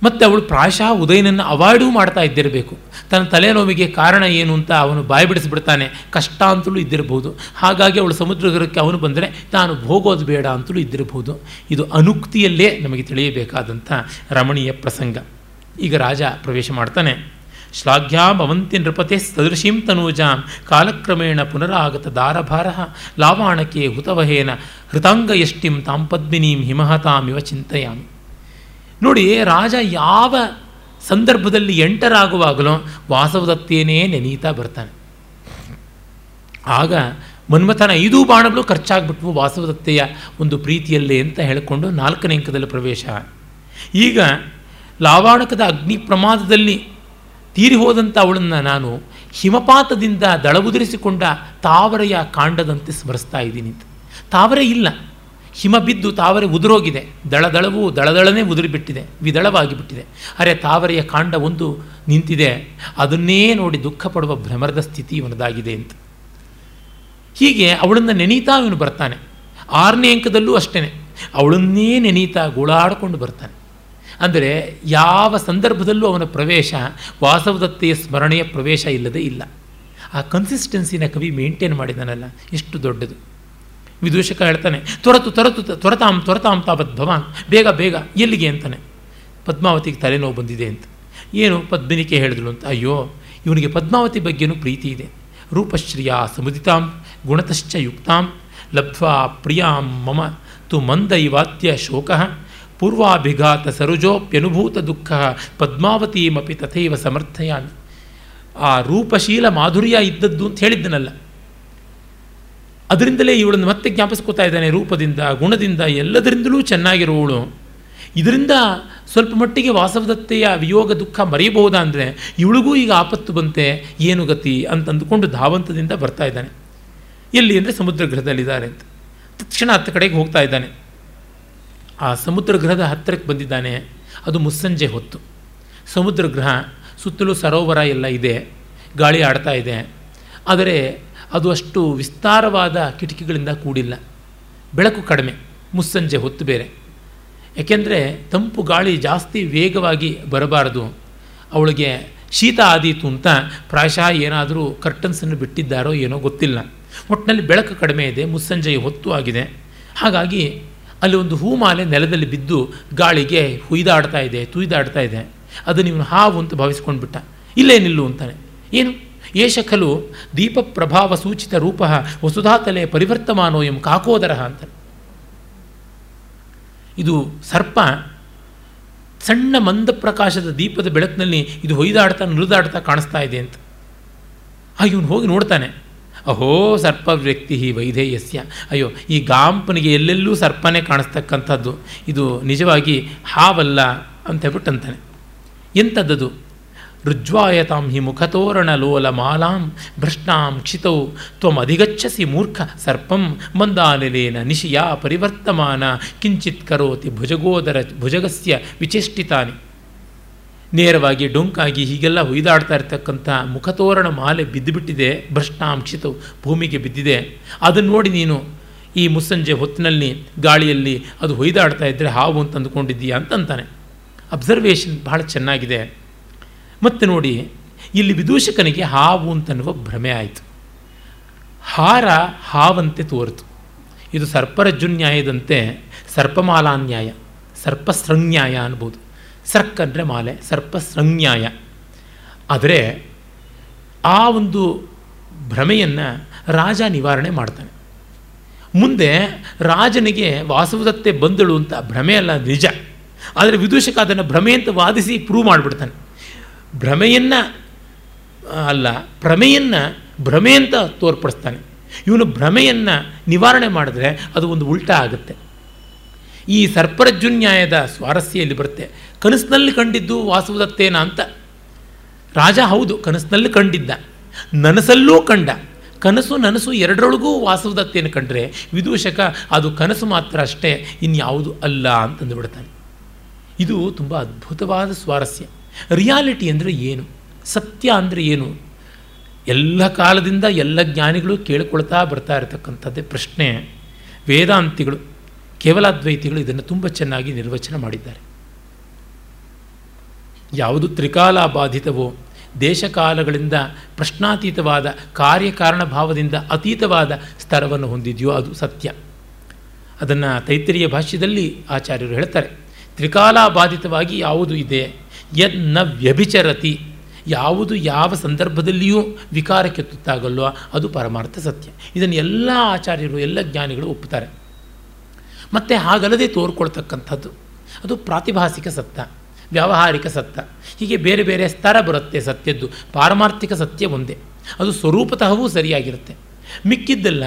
ಮತ್ತು ಅವಳು ಪ್ರಾಯಶಃ ಉದಯನನ್ನು ಅವಾಯ್ಡೂ ಮಾಡ್ತಾ ಇದ್ದಿರಬೇಕು. ತನ್ನ ತಲೆನೋವಿಗೆ ಕಾರಣ ಏನು ಅಂತ ಅವನು ಬಾಯಿ ಬಿಡಿಸಿಬಿಡ್ತಾನೆ ಕಷ್ಟ ಅಂತಲೂ ಇದ್ದಿರಬಹುದು ಹಾಗಾಗಿ ಅವಳು ಸಮುದ್ರಗರಕ್ಕೆ ಅವನು ಬಂದರೆ ತಾನು ಹೋಗೋದು ಬೇಡ ಅಂತಲೂ ಇದ್ದಿರಬಹುದು ಇದು ಅನುಕ್ತಿಯಲ್ಲೇ ನಮಗೆ ತಿಳಿಯಬೇಕಾದಂಥ ರಮಣೀಯ ಪ್ರಸಂಗ. ಈಗ ರಾಜ ಪ್ರವೇಶ ಮಾಡ್ತಾನೆ. ಶ್ಲಾಘ್ಯಾಂ ಭವಂತಿ ನೃಪತೆ ಸದೃಶೀಂ ತನೂಜಾಂ. ಕಾಲಕ್ರಮೇಣ ಪುನರಾಗತ ದಾರಭಾರ. ಲಾವಾಣಕೆ ಹುತವಹೇನ. ಹೃತಾಂಗ ಯಷ್ಟಿಂ ತಾಂ ಪದ್ಮಿನೀಂ ಹಿಮಹತಾಮಿವ ಚಿಂತೆಯಾಮಿ. ನೋಡಿ, ರಾಜ ಯಾವ ಸಂದರ್ಭದಲ್ಲಿ ಎಂಟರಾಗುವಾಗಲೂ ವಾಸವದತ್ತೇನೇ ನೆನೀತಾ ಬರ್ತಾನೆ. ಆಗ ಮನ್ಮಥನ ಐದು ಬಾಣಗಳು ಖರ್ಚಾಗ್ಬಿಟ್ವು ವಾಸವದತ್ತೆಯ ಒಂದು ಪ್ರೀತಿಯಲ್ಲೇ ಅಂತ ಹೇಳಿಕೊಂಡು ನಾಲ್ಕನೇ ಅಂಕದಲ್ಲಿ ಪ್ರವೇಶ. ಈಗ ಲಾವಾಣಕದ ಅಗ್ನಿ ಪ್ರಮಾದದಲ್ಲಿ ತೀರಿ ಹೋದಂಥ ಅವಳನ್ನು ನಾನು ಹಿಮಪಾತದಿಂದ ದಳವುದುರಿಸಿಕೊಂಡ ತಾವರೆಯ ಕಾಂಡದಂತೆ ಸ್ಮರಿಸ್ತಾ ಇದ್ದೀನಿ ಅಂತ. ತಾವರೆ ಇಲ್ಲ. ಹಿಮ ಬಿದ್ದು ತಾವರೆ ಉದುರೋಗಿದೆ. ದಳದಳವು ದಳದಳನೇ ಉದುರಿಬಿಟ್ಟಿದೆ. ವಿದಳವಾಗಿ ಬಿಟ್ಟಿದೆ. ಅರೆ ತಾವರೆಯ ಕಾಂಡ ಒಂದು ನಿಂತಿದೆ. ಅದನ್ನೇ ನೋಡಿ ದುಃಖ ಪಡುವ ಭ್ರಮರದ ಸ್ಥಿತಿ ಇವನದಾಗಿದೆ ಅಂತ. ಹೀಗೆ ಅವಳನ್ನು ನೆನೀತಾ ಇವನು ಬರ್ತಾನೆ. ಆರನೇ ಅಂಕದಲ್ಲೂ ಅಷ್ಟೇ ಅವಳನ್ನೇ ನೆನೀತಾ ಗೋಳಾಡಿಕೊಂಡು ಬರ್ತಾನೆ. ಅಂದರೆ ಯಾವ ಸಂದರ್ಭದಲ್ಲೂ ಅವನ ಪ್ರವೇಶ ವಾಸವದತ್ತೆಯ ಸ್ಮರಣೆಯ ಪ್ರವೇಶ ಇಲ್ಲದೆ ಇಲ್ಲ. ಆ ಕನ್ಸಿಸ್ಟೆನ್ಸಿನ ಕವಿ ಮೇಂಟೈನ್ ಮಾಡಿದ್ದಾನಲ್ಲ ಎಷ್ಟು ದೊಡ್ಡದು. ವಿದೂಷಕ ಹೇಳ್ತಾನೆ, ತೊರತು ತೊರತು ತೊರತಾಂ ತೊರತಾಂ ತಾವತ್ ಭವಾನ್, ಬೇಗ ಬೇಗ, ಎಲ್ಲಿಗೆ? ಅಂತಾನೆ. ಪದ್ಮಾವತಿಗೆ ತಲೆನೋವು ಬಂದಿದೆ ಅಂತ. ಏನು? ಪದ್ಮಿನಿಕೆ ಹೇಳಿದಳು ಅಂತ. ಅಯ್ಯೋ, ಇವನಿಗೆ ಪದ್ಮಾವತಿ ಬಗ್ಗೆನೂ ಪ್ರೀತಿ ಇದೆ. ರೂಪಶ್ರೀಯ ಸಮುದಿತಾಂ, ಗುಣತಶ್ಚ ಯುಕ್ತಾಂ, ಲಬ್ಧ್ವಾ ಪ್ರಿಯಾಂ ಮಮ, ತು ಮಂದ ಇವಾತ್ಯ ಶೋಕ ಪೂರ್ವಾಭಿಘಾತ ಸರುಜೋಪ್ಯನುಭೂತ ದುಃಖ ಪದ್ಮಾವತೀಮಪಿ ತಥೈವ ಸಮರ್ಥಯಾಮಿ. ಆ ರೂಪಶೀಲ ಮಾಧುರ್ಯ ಇದ್ದದ್ದು ಅಂತ ಹೇಳಿದ್ದನಲ್ಲ. ಅದರಿಂದಲೇ ಇವಳನ್ನು ಮತ್ತೆ ಜ್ಞಾಪಿಸ್ಕೋತಾ ಇದ್ದಾನೆ ರೂಪದಿಂದ, ಗುಣದಿಂದ, ಎಲ್ಲದರಿಂದಲೂ ಚೆನ್ನಾಗಿರುವವಳು ಇದರಿಂದ ಸ್ವಲ್ಪ ಮಟ್ಟಿಗೆ ವಾಸವದತ್ತೆಯ ವಿಯೋಗ ದುಃಖ ಮರೆಯಬಹುದಾ ಅಂದರೆ, ಇವಳಿಗೂ ಈಗ ಆಪತ್ತು ಬಂತೆ, ಏನು ಗತಿ ಅಂತಂದುಕೊಂಡು ಧಾವಂತದಿಂದ ಬರ್ತಾ ಇದ್ದಾನೆ. ಎಲ್ಲಿ ಅಂದರೆ ಸಮುದ್ರ ಗೃಹದಲ್ಲಿದ್ದಾರೆ ಅಂತ. ತಕ್ಷಣ ಕಡೆಗೆ ಹೋಗ್ತಾ ಇದ್ದಾನೆ. ಆ ಸಮುದ್ರ ಗೃಹದ ಹತ್ತಿರಕ್ಕೆ ಬಂದಿದ್ದಾನೆ. ಅದು ಮುಸ್ಸಂಜೆ ಹೊತ್ತು. ಸಮುದ್ರ ಗೃಹ ಸುತ್ತಲೂ ಸರೋವರ ಎಲ್ಲ ಇದೆ. ಗಾಳಿ ಆಡ್ತಾ ಇದೆ. ಆದರೆ ಅದು ಅಷ್ಟು ವಿಸ್ತಾರವಾದ ಕಿಟಕಿಗಳಿಂದ ಕೂಡಿಲ್ಲ. ಬೆಳಕು ಕಡಿಮೆ, ಮುಸ್ಸಂಜೆ ಹೊತ್ತು ಬೇರೆ. ಏಕೆಂದರೆ ತಂಪು ಗಾಳಿ ಜಾಸ್ತಿ ವೇಗವಾಗಿ ಬರಬಾರದು. ಅವಳಿಗೆ ಶೀತ ಆದೀತು ಅಂತ ಪ್ರಾಯಶಃ ಏನಾದರೂ ಕರ್ಟನ್ಸನ್ನು ಬಿಟ್ಟಿದ್ದಾರೋ ಏನೋ ಗೊತ್ತಿಲ್ಲ. ಒಟ್ಟಿನಲ್ಲಿ ಬೆಳಕು ಕಡಿಮೆ ಇದೆ ಮುಸ್ಸಂಜೆಯ ಹೊತ್ತು ಆಗಿದೆ. ಹಾಗಾಗಿ ಅಲ್ಲಿ ಒಂದು ಹೂಮಾಲೆ ನೆಲದಲ್ಲಿ ಬಿದ್ದು ಗಾಳಿಗೆ ಹುಯ್ದಾಡ್ತಾ ಇದೆ, ತುಯ್ದಾಡ್ತಾ ಇದೆ. ಅದು ಇವನು ಹಾವು ಅಂತ ಭಾವಿಸ್ಕೊಂಡ್ಬಿಟ್ಟ. ಇಲ್ಲೇ ನಿಲ್ಲು ಅಂತಾನೆ. ಏನು? ಏಷ ಖಲು ದೀಪ ಪ್ರಭಾವ ಸೂಚಿತ ರೂಪ ವಸುಧಾತಲೆ ಪರಿವರ್ತಮಾನೋ ಎಂ ಕಾಕೋದರ ಅಂತ ಇದು ಸರ್ಪ ಸಣ್ಣ ಮಂದ ಪ್ರಕಾಶದ ದೀಪದ ಬೆಳಕಿನಲ್ಲಿ ಇದು ಹೊಯ್ದಾಡ್ತಾ ನುರಿದಾಡ್ತಾ ಕಾಣಿಸ್ತಾ ಇದೆ ಅಂತ. ಆ, ಇವನು ಹೋಗಿ ನೋಡ್ತಾನೆ. ಅಹೋ ಸರ್ಪ ವ್ಯಕ್ತಿ ವೈಧೇಯಸ್ಯ. ಅಯ್ಯೋ, ಈ ಗಾಂಪನಿಗೆ ಎಲ್ಲೆಲ್ಲೂ ಸರ್ಪನೇ ಕಾಣಿಸ್ತಕ್ಕಂಥದ್ದು. ಇದು ನಿಜವಾಗಿ ಹಾವಲ್ಲ ಅಂತ ಹೇಳ್ಬಿಟ್ಟು ಅಂತಾನೆ ಎಂಥದ್ದದು? ರುಜ್ವಾಯತಾಂ ಹಿ ಮುಖತೋರಣ ಲೋಲ ಮಾಲಾಂ ಭ್ರಷ್ಟಾಂ ಕ್ಷಿತೌ. ತ್ವಮಧಿಗಚ್ಚಸಿ ಮೂರ್ಖ ಸರ್ಪಂ ಮಂದಾಲಿಲೇನ ನಿಶಿಯಾ ಪರಿವರ್ತಮಾನ. ಕಿಂಚಿತ್ ಕರೋತಿ ಭುಜಗೋದರ ಭುಜಗಸ್ಯ ವಿಚೇಷ್ಟಿತಾನಿ. ನೇರವಾಗಿ ಡೊಂಕಾಗಿ ಹೀಗೆಲ್ಲ ಹೊಯ್ದಾಡ್ತಾ ಇರ್ತಕ್ಕಂಥ ಮುಖತೋರಣ ಮಾಲೆ ಬಿದ್ದುಬಿಟ್ಟಿದೆ ಭ್ರಷ್ಟಾಂಕ್ಷಿತ ಭೂಮಿಗೆ ಬಿದ್ದಿದೆ. ಅದನ್ನು ನೋಡಿ ನೀನು ಈ ಮುಸ್ಸಂಜೆ ಹೊತ್ತಿನಲ್ಲಿ, ಗಾಳಿಯಲ್ಲಿ ಅದು ಹೊಯ್ದಾಡ್ತಾ ಇದ್ದರೆ ಹಾವು ಅಂತ ಅಂದುಕೊಂಡಿದ್ದೀಯಾ ಅಂತಂತಾನೆ. ಅಬ್ಸರ್ವೇಷನ್ ಬಹಳ ಚೆನ್ನಾಗಿದೆ. ಮತ್ತು ನೋಡಿ, ಇಲ್ಲಿ ವಿದೂಷಕನಿಗೆ ಹಾವು ಅಂತನ್ನುವ ಭ್ರಮೆ ಆಯಿತು. ಹಾರ ಹಾವಂತೆ ತೋರಿತು. ಇದು ಸರ್ಪರಜ್ಜುನ್ಯಾಯದಂತೆ ಸರ್ಪಮಾಲಾನ್ಯಾಯ, ಸರ್ಪಸೃನ್ಯಾಯ ಅನ್ಬೋದು. ಸರ್ಕ್ ಅಂದರೆ ಮಾಲೆ ಸರ್ಪ ಸಂಜ್ಞಾಯ ಆದರೆ ಆ ಒಂದು ಭ್ರಮೆಯನ್ನು ರಾಜ ನಿವಾರಣೆ ಮಾಡ್ತಾನೆ. ಮುಂದೆ ರಾಜನಿಗೆ ವಾಸವದತ್ತೆ ಬಂದಳು ಅಂತ ಭ್ರಮೆ ಅಲ್ಲ, ನಿಜ. ಆದರೆ ವಿದೂಷಕ ಅದನ್ನು ಭ್ರಮೆ ಅಂತ ವಾದಿಸಿ ಪ್ರೂವ್ ಮಾಡಿಬಿಡ್ತಾನೆ. ಭ್ರಮೆಯನ್ನು ಅಲ್ಲ, ಭ್ರಮೆಯನ್ನು ಭ್ರಮೆ ಅಂತ ತೋರ್ಪಡಿಸ್ತಾನೆ. ಇವನು ಭ್ರಮೆಯನ್ನು ನಿವಾರಣೆ ಮಾಡಿದ್ರೆ ಅದು ಒಂದು ಉಲ್ಟಾ ಆಗುತ್ತೆ. ಈ ಸರ್ಪರಜ್ಜುನ್ಯಾಯದ ಸ್ವಾರಸ್ಯ ಇಲ್ಲಿ ಬರುತ್ತೆ. ಕನಸಿನಲ್ಲಿ ಕಂಡಿದ್ದು ವಾಸುದತ್ತೇನ ಅಂತ. ರಾಜ ಹೌದು, ಕನಸಿನಲ್ಲಿ ಕಂಡಿದ್ದ. ನನಸಲ್ಲೂ ಕಂಡ. ಕನಸು ನನಸು ಎರಡರೊಳಗೂ ವಾಸುವುದತ್ತೇನು ಕಂಡ್ರೆ ವಿದೂಷಕ, ಅದು ಕನಸು ಮಾತ್ರ ಅಷ್ಟೇ, ಇನ್ಯಾವುದು ಅಲ್ಲ ಅಂತಂದು ಬಿಡ್ತಾನೆ. ಇದು ತುಂಬ ಅದ್ಭುತವಾದ ಸ್ವಾರಸ್ಯ. ರಿಯಾಲಿಟಿ ಅಂದರೆ ಏನು? ಸತ್ಯ ಅಂದರೆ ಏನು? ಎಲ್ಲ ಕಾಲದಿಂದ ಎಲ್ಲ ಜ್ಞಾನಿಗಳು ಕೇಳಿಕೊಳ್ತಾ ಬರ್ತಾ ಇರತಕ್ಕಂಥದ್ದೇ ಪ್ರಶ್ನೆ. ವೇದಾಂತಿಗಳು ಕೇವಲಾದ್ವೈತಿಗಳು ಇದನ್ನು ತುಂಬ ಚೆನ್ನಾಗಿ ನಿರ್ವಚನ ಮಾಡಿದ್ದಾರೆ. ಯಾವುದು ತ್ರಿಕಾಲ ಬಾಧಿತವೋ ದೇಶಕಾಲಗಳಿಂದ ಪ್ರಶ್ನಾತೀತವಾದ ಕಾರ್ಯಕಾರಣ ಭಾವದಿಂದ ಅತೀತವಾದ ಸ್ತರವನ್ನು ಹೊಂದಿದೆಯೋ ಅದು ಸತ್ಯ. ಅದನ್ನು ತೈತರಿಯ ಭಾಷ್ಯದಲ್ಲಿ ಆಚಾರ್ಯರು ಹೇಳ್ತಾರೆ, ತ್ರಿಕಾಲಾಬಾಧಿತವಾಗಿ ಯಾವುದು ಇದೆ? ಯದ್ನ ವ್ಯಭಿಚರತಿ. ಯಾವುದು ಯಾವ ಸಂದರ್ಭದಲ್ಲಿಯೂ ವಿಕಾರಕ್ಕೆ ತುತ್ತಾಗಲ್ಲೋ ಅದು ಪರಮಾರ್ಥ ಸತ್ಯ. ಇದನ್ನು ಎಲ್ಲ ಆಚಾರ್ಯರು, ಎಲ್ಲ ಜ್ಞಾನಿಗಳು ಒಪ್ಪುತ್ತಾರೆ. ಮತ್ತು ಹಾಗಲ್ಲದೆ ತೋರ್ಕೊಳ್ತಕ್ಕಂಥದ್ದು. ಅದು ಪ್ರಾತಿಭಾಸಿಕ ಸತ್ಯ ವ್ಯಾವಹಾರಿಕ ಸತ್ಯ ಹೀಗೆ ಬೇರೆ ಬೇರೆ ಸ್ತರ ಬರುತ್ತೆ ಸತ್ಯದ್ದು, ಪಾರಮಾರ್ಥಿಕ ಸತ್ಯ ಒಂದೇ. ಅದು ಸ್ವರೂಪತಃವೂ ಸರಿಯಾಗಿರುತ್ತೆ. ಮಿಕ್ಕಿದ್ದೆಲ್ಲ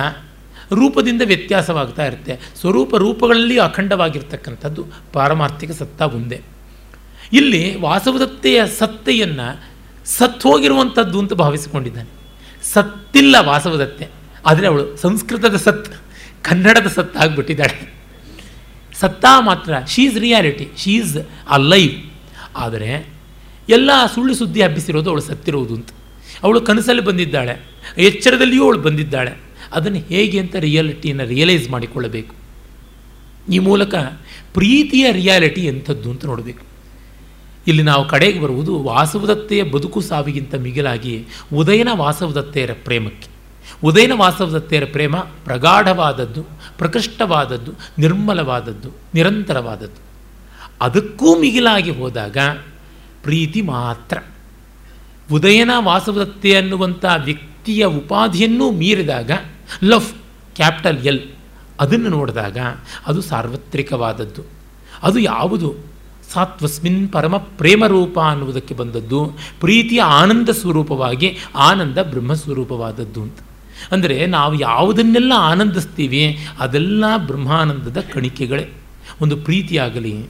ರೂಪದಿಂದ ವ್ಯತ್ಯಾಸವಾಗ್ತಾ ಇರುತ್ತೆ. ಸ್ವರೂಪ ರೂಪಗಳಲ್ಲಿ ಅಖಂಡವಾಗಿರ್ತಕ್ಕಂಥದ್ದು ಪಾರಮಾರ್ಥಿಕ ಸತ್ತ ಒಂದೇ. ಇಲ್ಲಿ ವಾಸವದತ್ತೆಯ ಸತ್ತೆಯನ್ನು ಸತ್ ಹೋಗಿರುವಂಥದ್ದು ಅಂತ ಭಾವಿಸಿಕೊಂಡಿದ್ದಾನೆ. ಸತ್ತಿಲ್ಲ ವಾಸವದತ್ತೆ. ಆದರೆ ಅವಳು ಸಂಸ್ಕೃತದ ಸತ್, ಕನ್ನಡದ ಸತ್ತಾಗ್ಬಿಟ್ಟಿದ್ದಾಳೆ ಸತ್ತ ಮಾತ್ರ she is reality she is alive ಆದರೆ, ಎಲ್ಲ ಸುಳ್ಳು ಸುದ್ದಿ ಹಬ್ಬಿಸಿರೋದು ಅವಳು ಸತ್ತಿರೋದು ಅಂತ. ಅವಳು ಕನಸಲ್ಲಿ ಬಂದಿದ್ದಾಳೆ, ಎಚ್ಚರದಲ್ಲಿಯೂ ಅವಳು ಬಂದಿದ್ದಾಳೆ. ಅದನ್ನು ಹೇಗೆ ಅಂತ ರಿಯಾಲಿಟಿಯನ್ನು ರಿಯಲೈಸ್ ಮಾಡಿಕೊಳ್ಳಬೇಕು. ಈ ಮೂಲಕ ಪ್ರೀತಿಯ ರಿಯಾಲಿಟಿ ಎಂಥದ್ದು ಅಂತ ನೋಡಬೇಕು. ಇಲ್ಲಿ ನಾವು ಕಡೆಗೆ ಬರುವುದು ವಾಸವದತ್ತೆಯ ಬದುಕು ಸಾವಿಗಿಂತ ಮಿಗಿಲಾಗಿ ಉದಯನ ವಾಸವದತ್ತೆಯರ ಪ್ರೇಮಕ್ಕೆ. ಉದಯನ ವಾಸವದತ್ತೆಯರ ಪ್ರೇಮ ಪ್ರಗಾಢವಾದದ್ದು, ಪ್ರಕೃಷ್ಟವಾದದ್ದು, ನಿರ್ಮಲವಾದದ್ದು, ನಿರಂತರವಾದದ್ದು. ಅದಕ್ಕೂ ಮಿಗಿಲಾಗಿ ಹೋದಾಗ ಪ್ರೀತಿ ಮಾತ್ರ. ಉದಯನ ವಾಸವದತ್ತೆ ಅನ್ನುವಂಥ ವ್ಯಕ್ತಿಯ ಉಪಾಧಿಯನ್ನೂ ಮೀರಿದಾಗ ಲವ್ ಕ್ಯಾಪಿಟಲ್ ಎಲ್, ಅದನ್ನು ನೋಡಿದಾಗ ಅದು ಸಾರ್ವತ್ರಿಕವಾದದ್ದು. ಅದು ಯಾವುದು? ಸಾತ್ವಸ್ಮಿನ್ ಪರಮ ಪ್ರೇಮರೂಪ ಅನ್ನುವುದಕ್ಕೆ ಬಂದದ್ದು, ಪ್ರೀತಿಯ ಆನಂದ ಸ್ವರೂಪವಾಗಿ ಆನಂದ ಬ್ರಹ್ಮಸ್ವರೂಪವಾದದ್ದು ಅಂತ. ಅಂದರೆ ನಾವು ಯಾವುದನ್ನೆಲ್ಲ ಆನಂದಿಸ್ತೀವಿ ಅದೆಲ್ಲ ಬ್ರಹ್ಮಾನಂದದ ಕಣಿಕೆಗಳೇ. ಒಂದು ಪ್ರೀತಿಯಾಗಲಿ,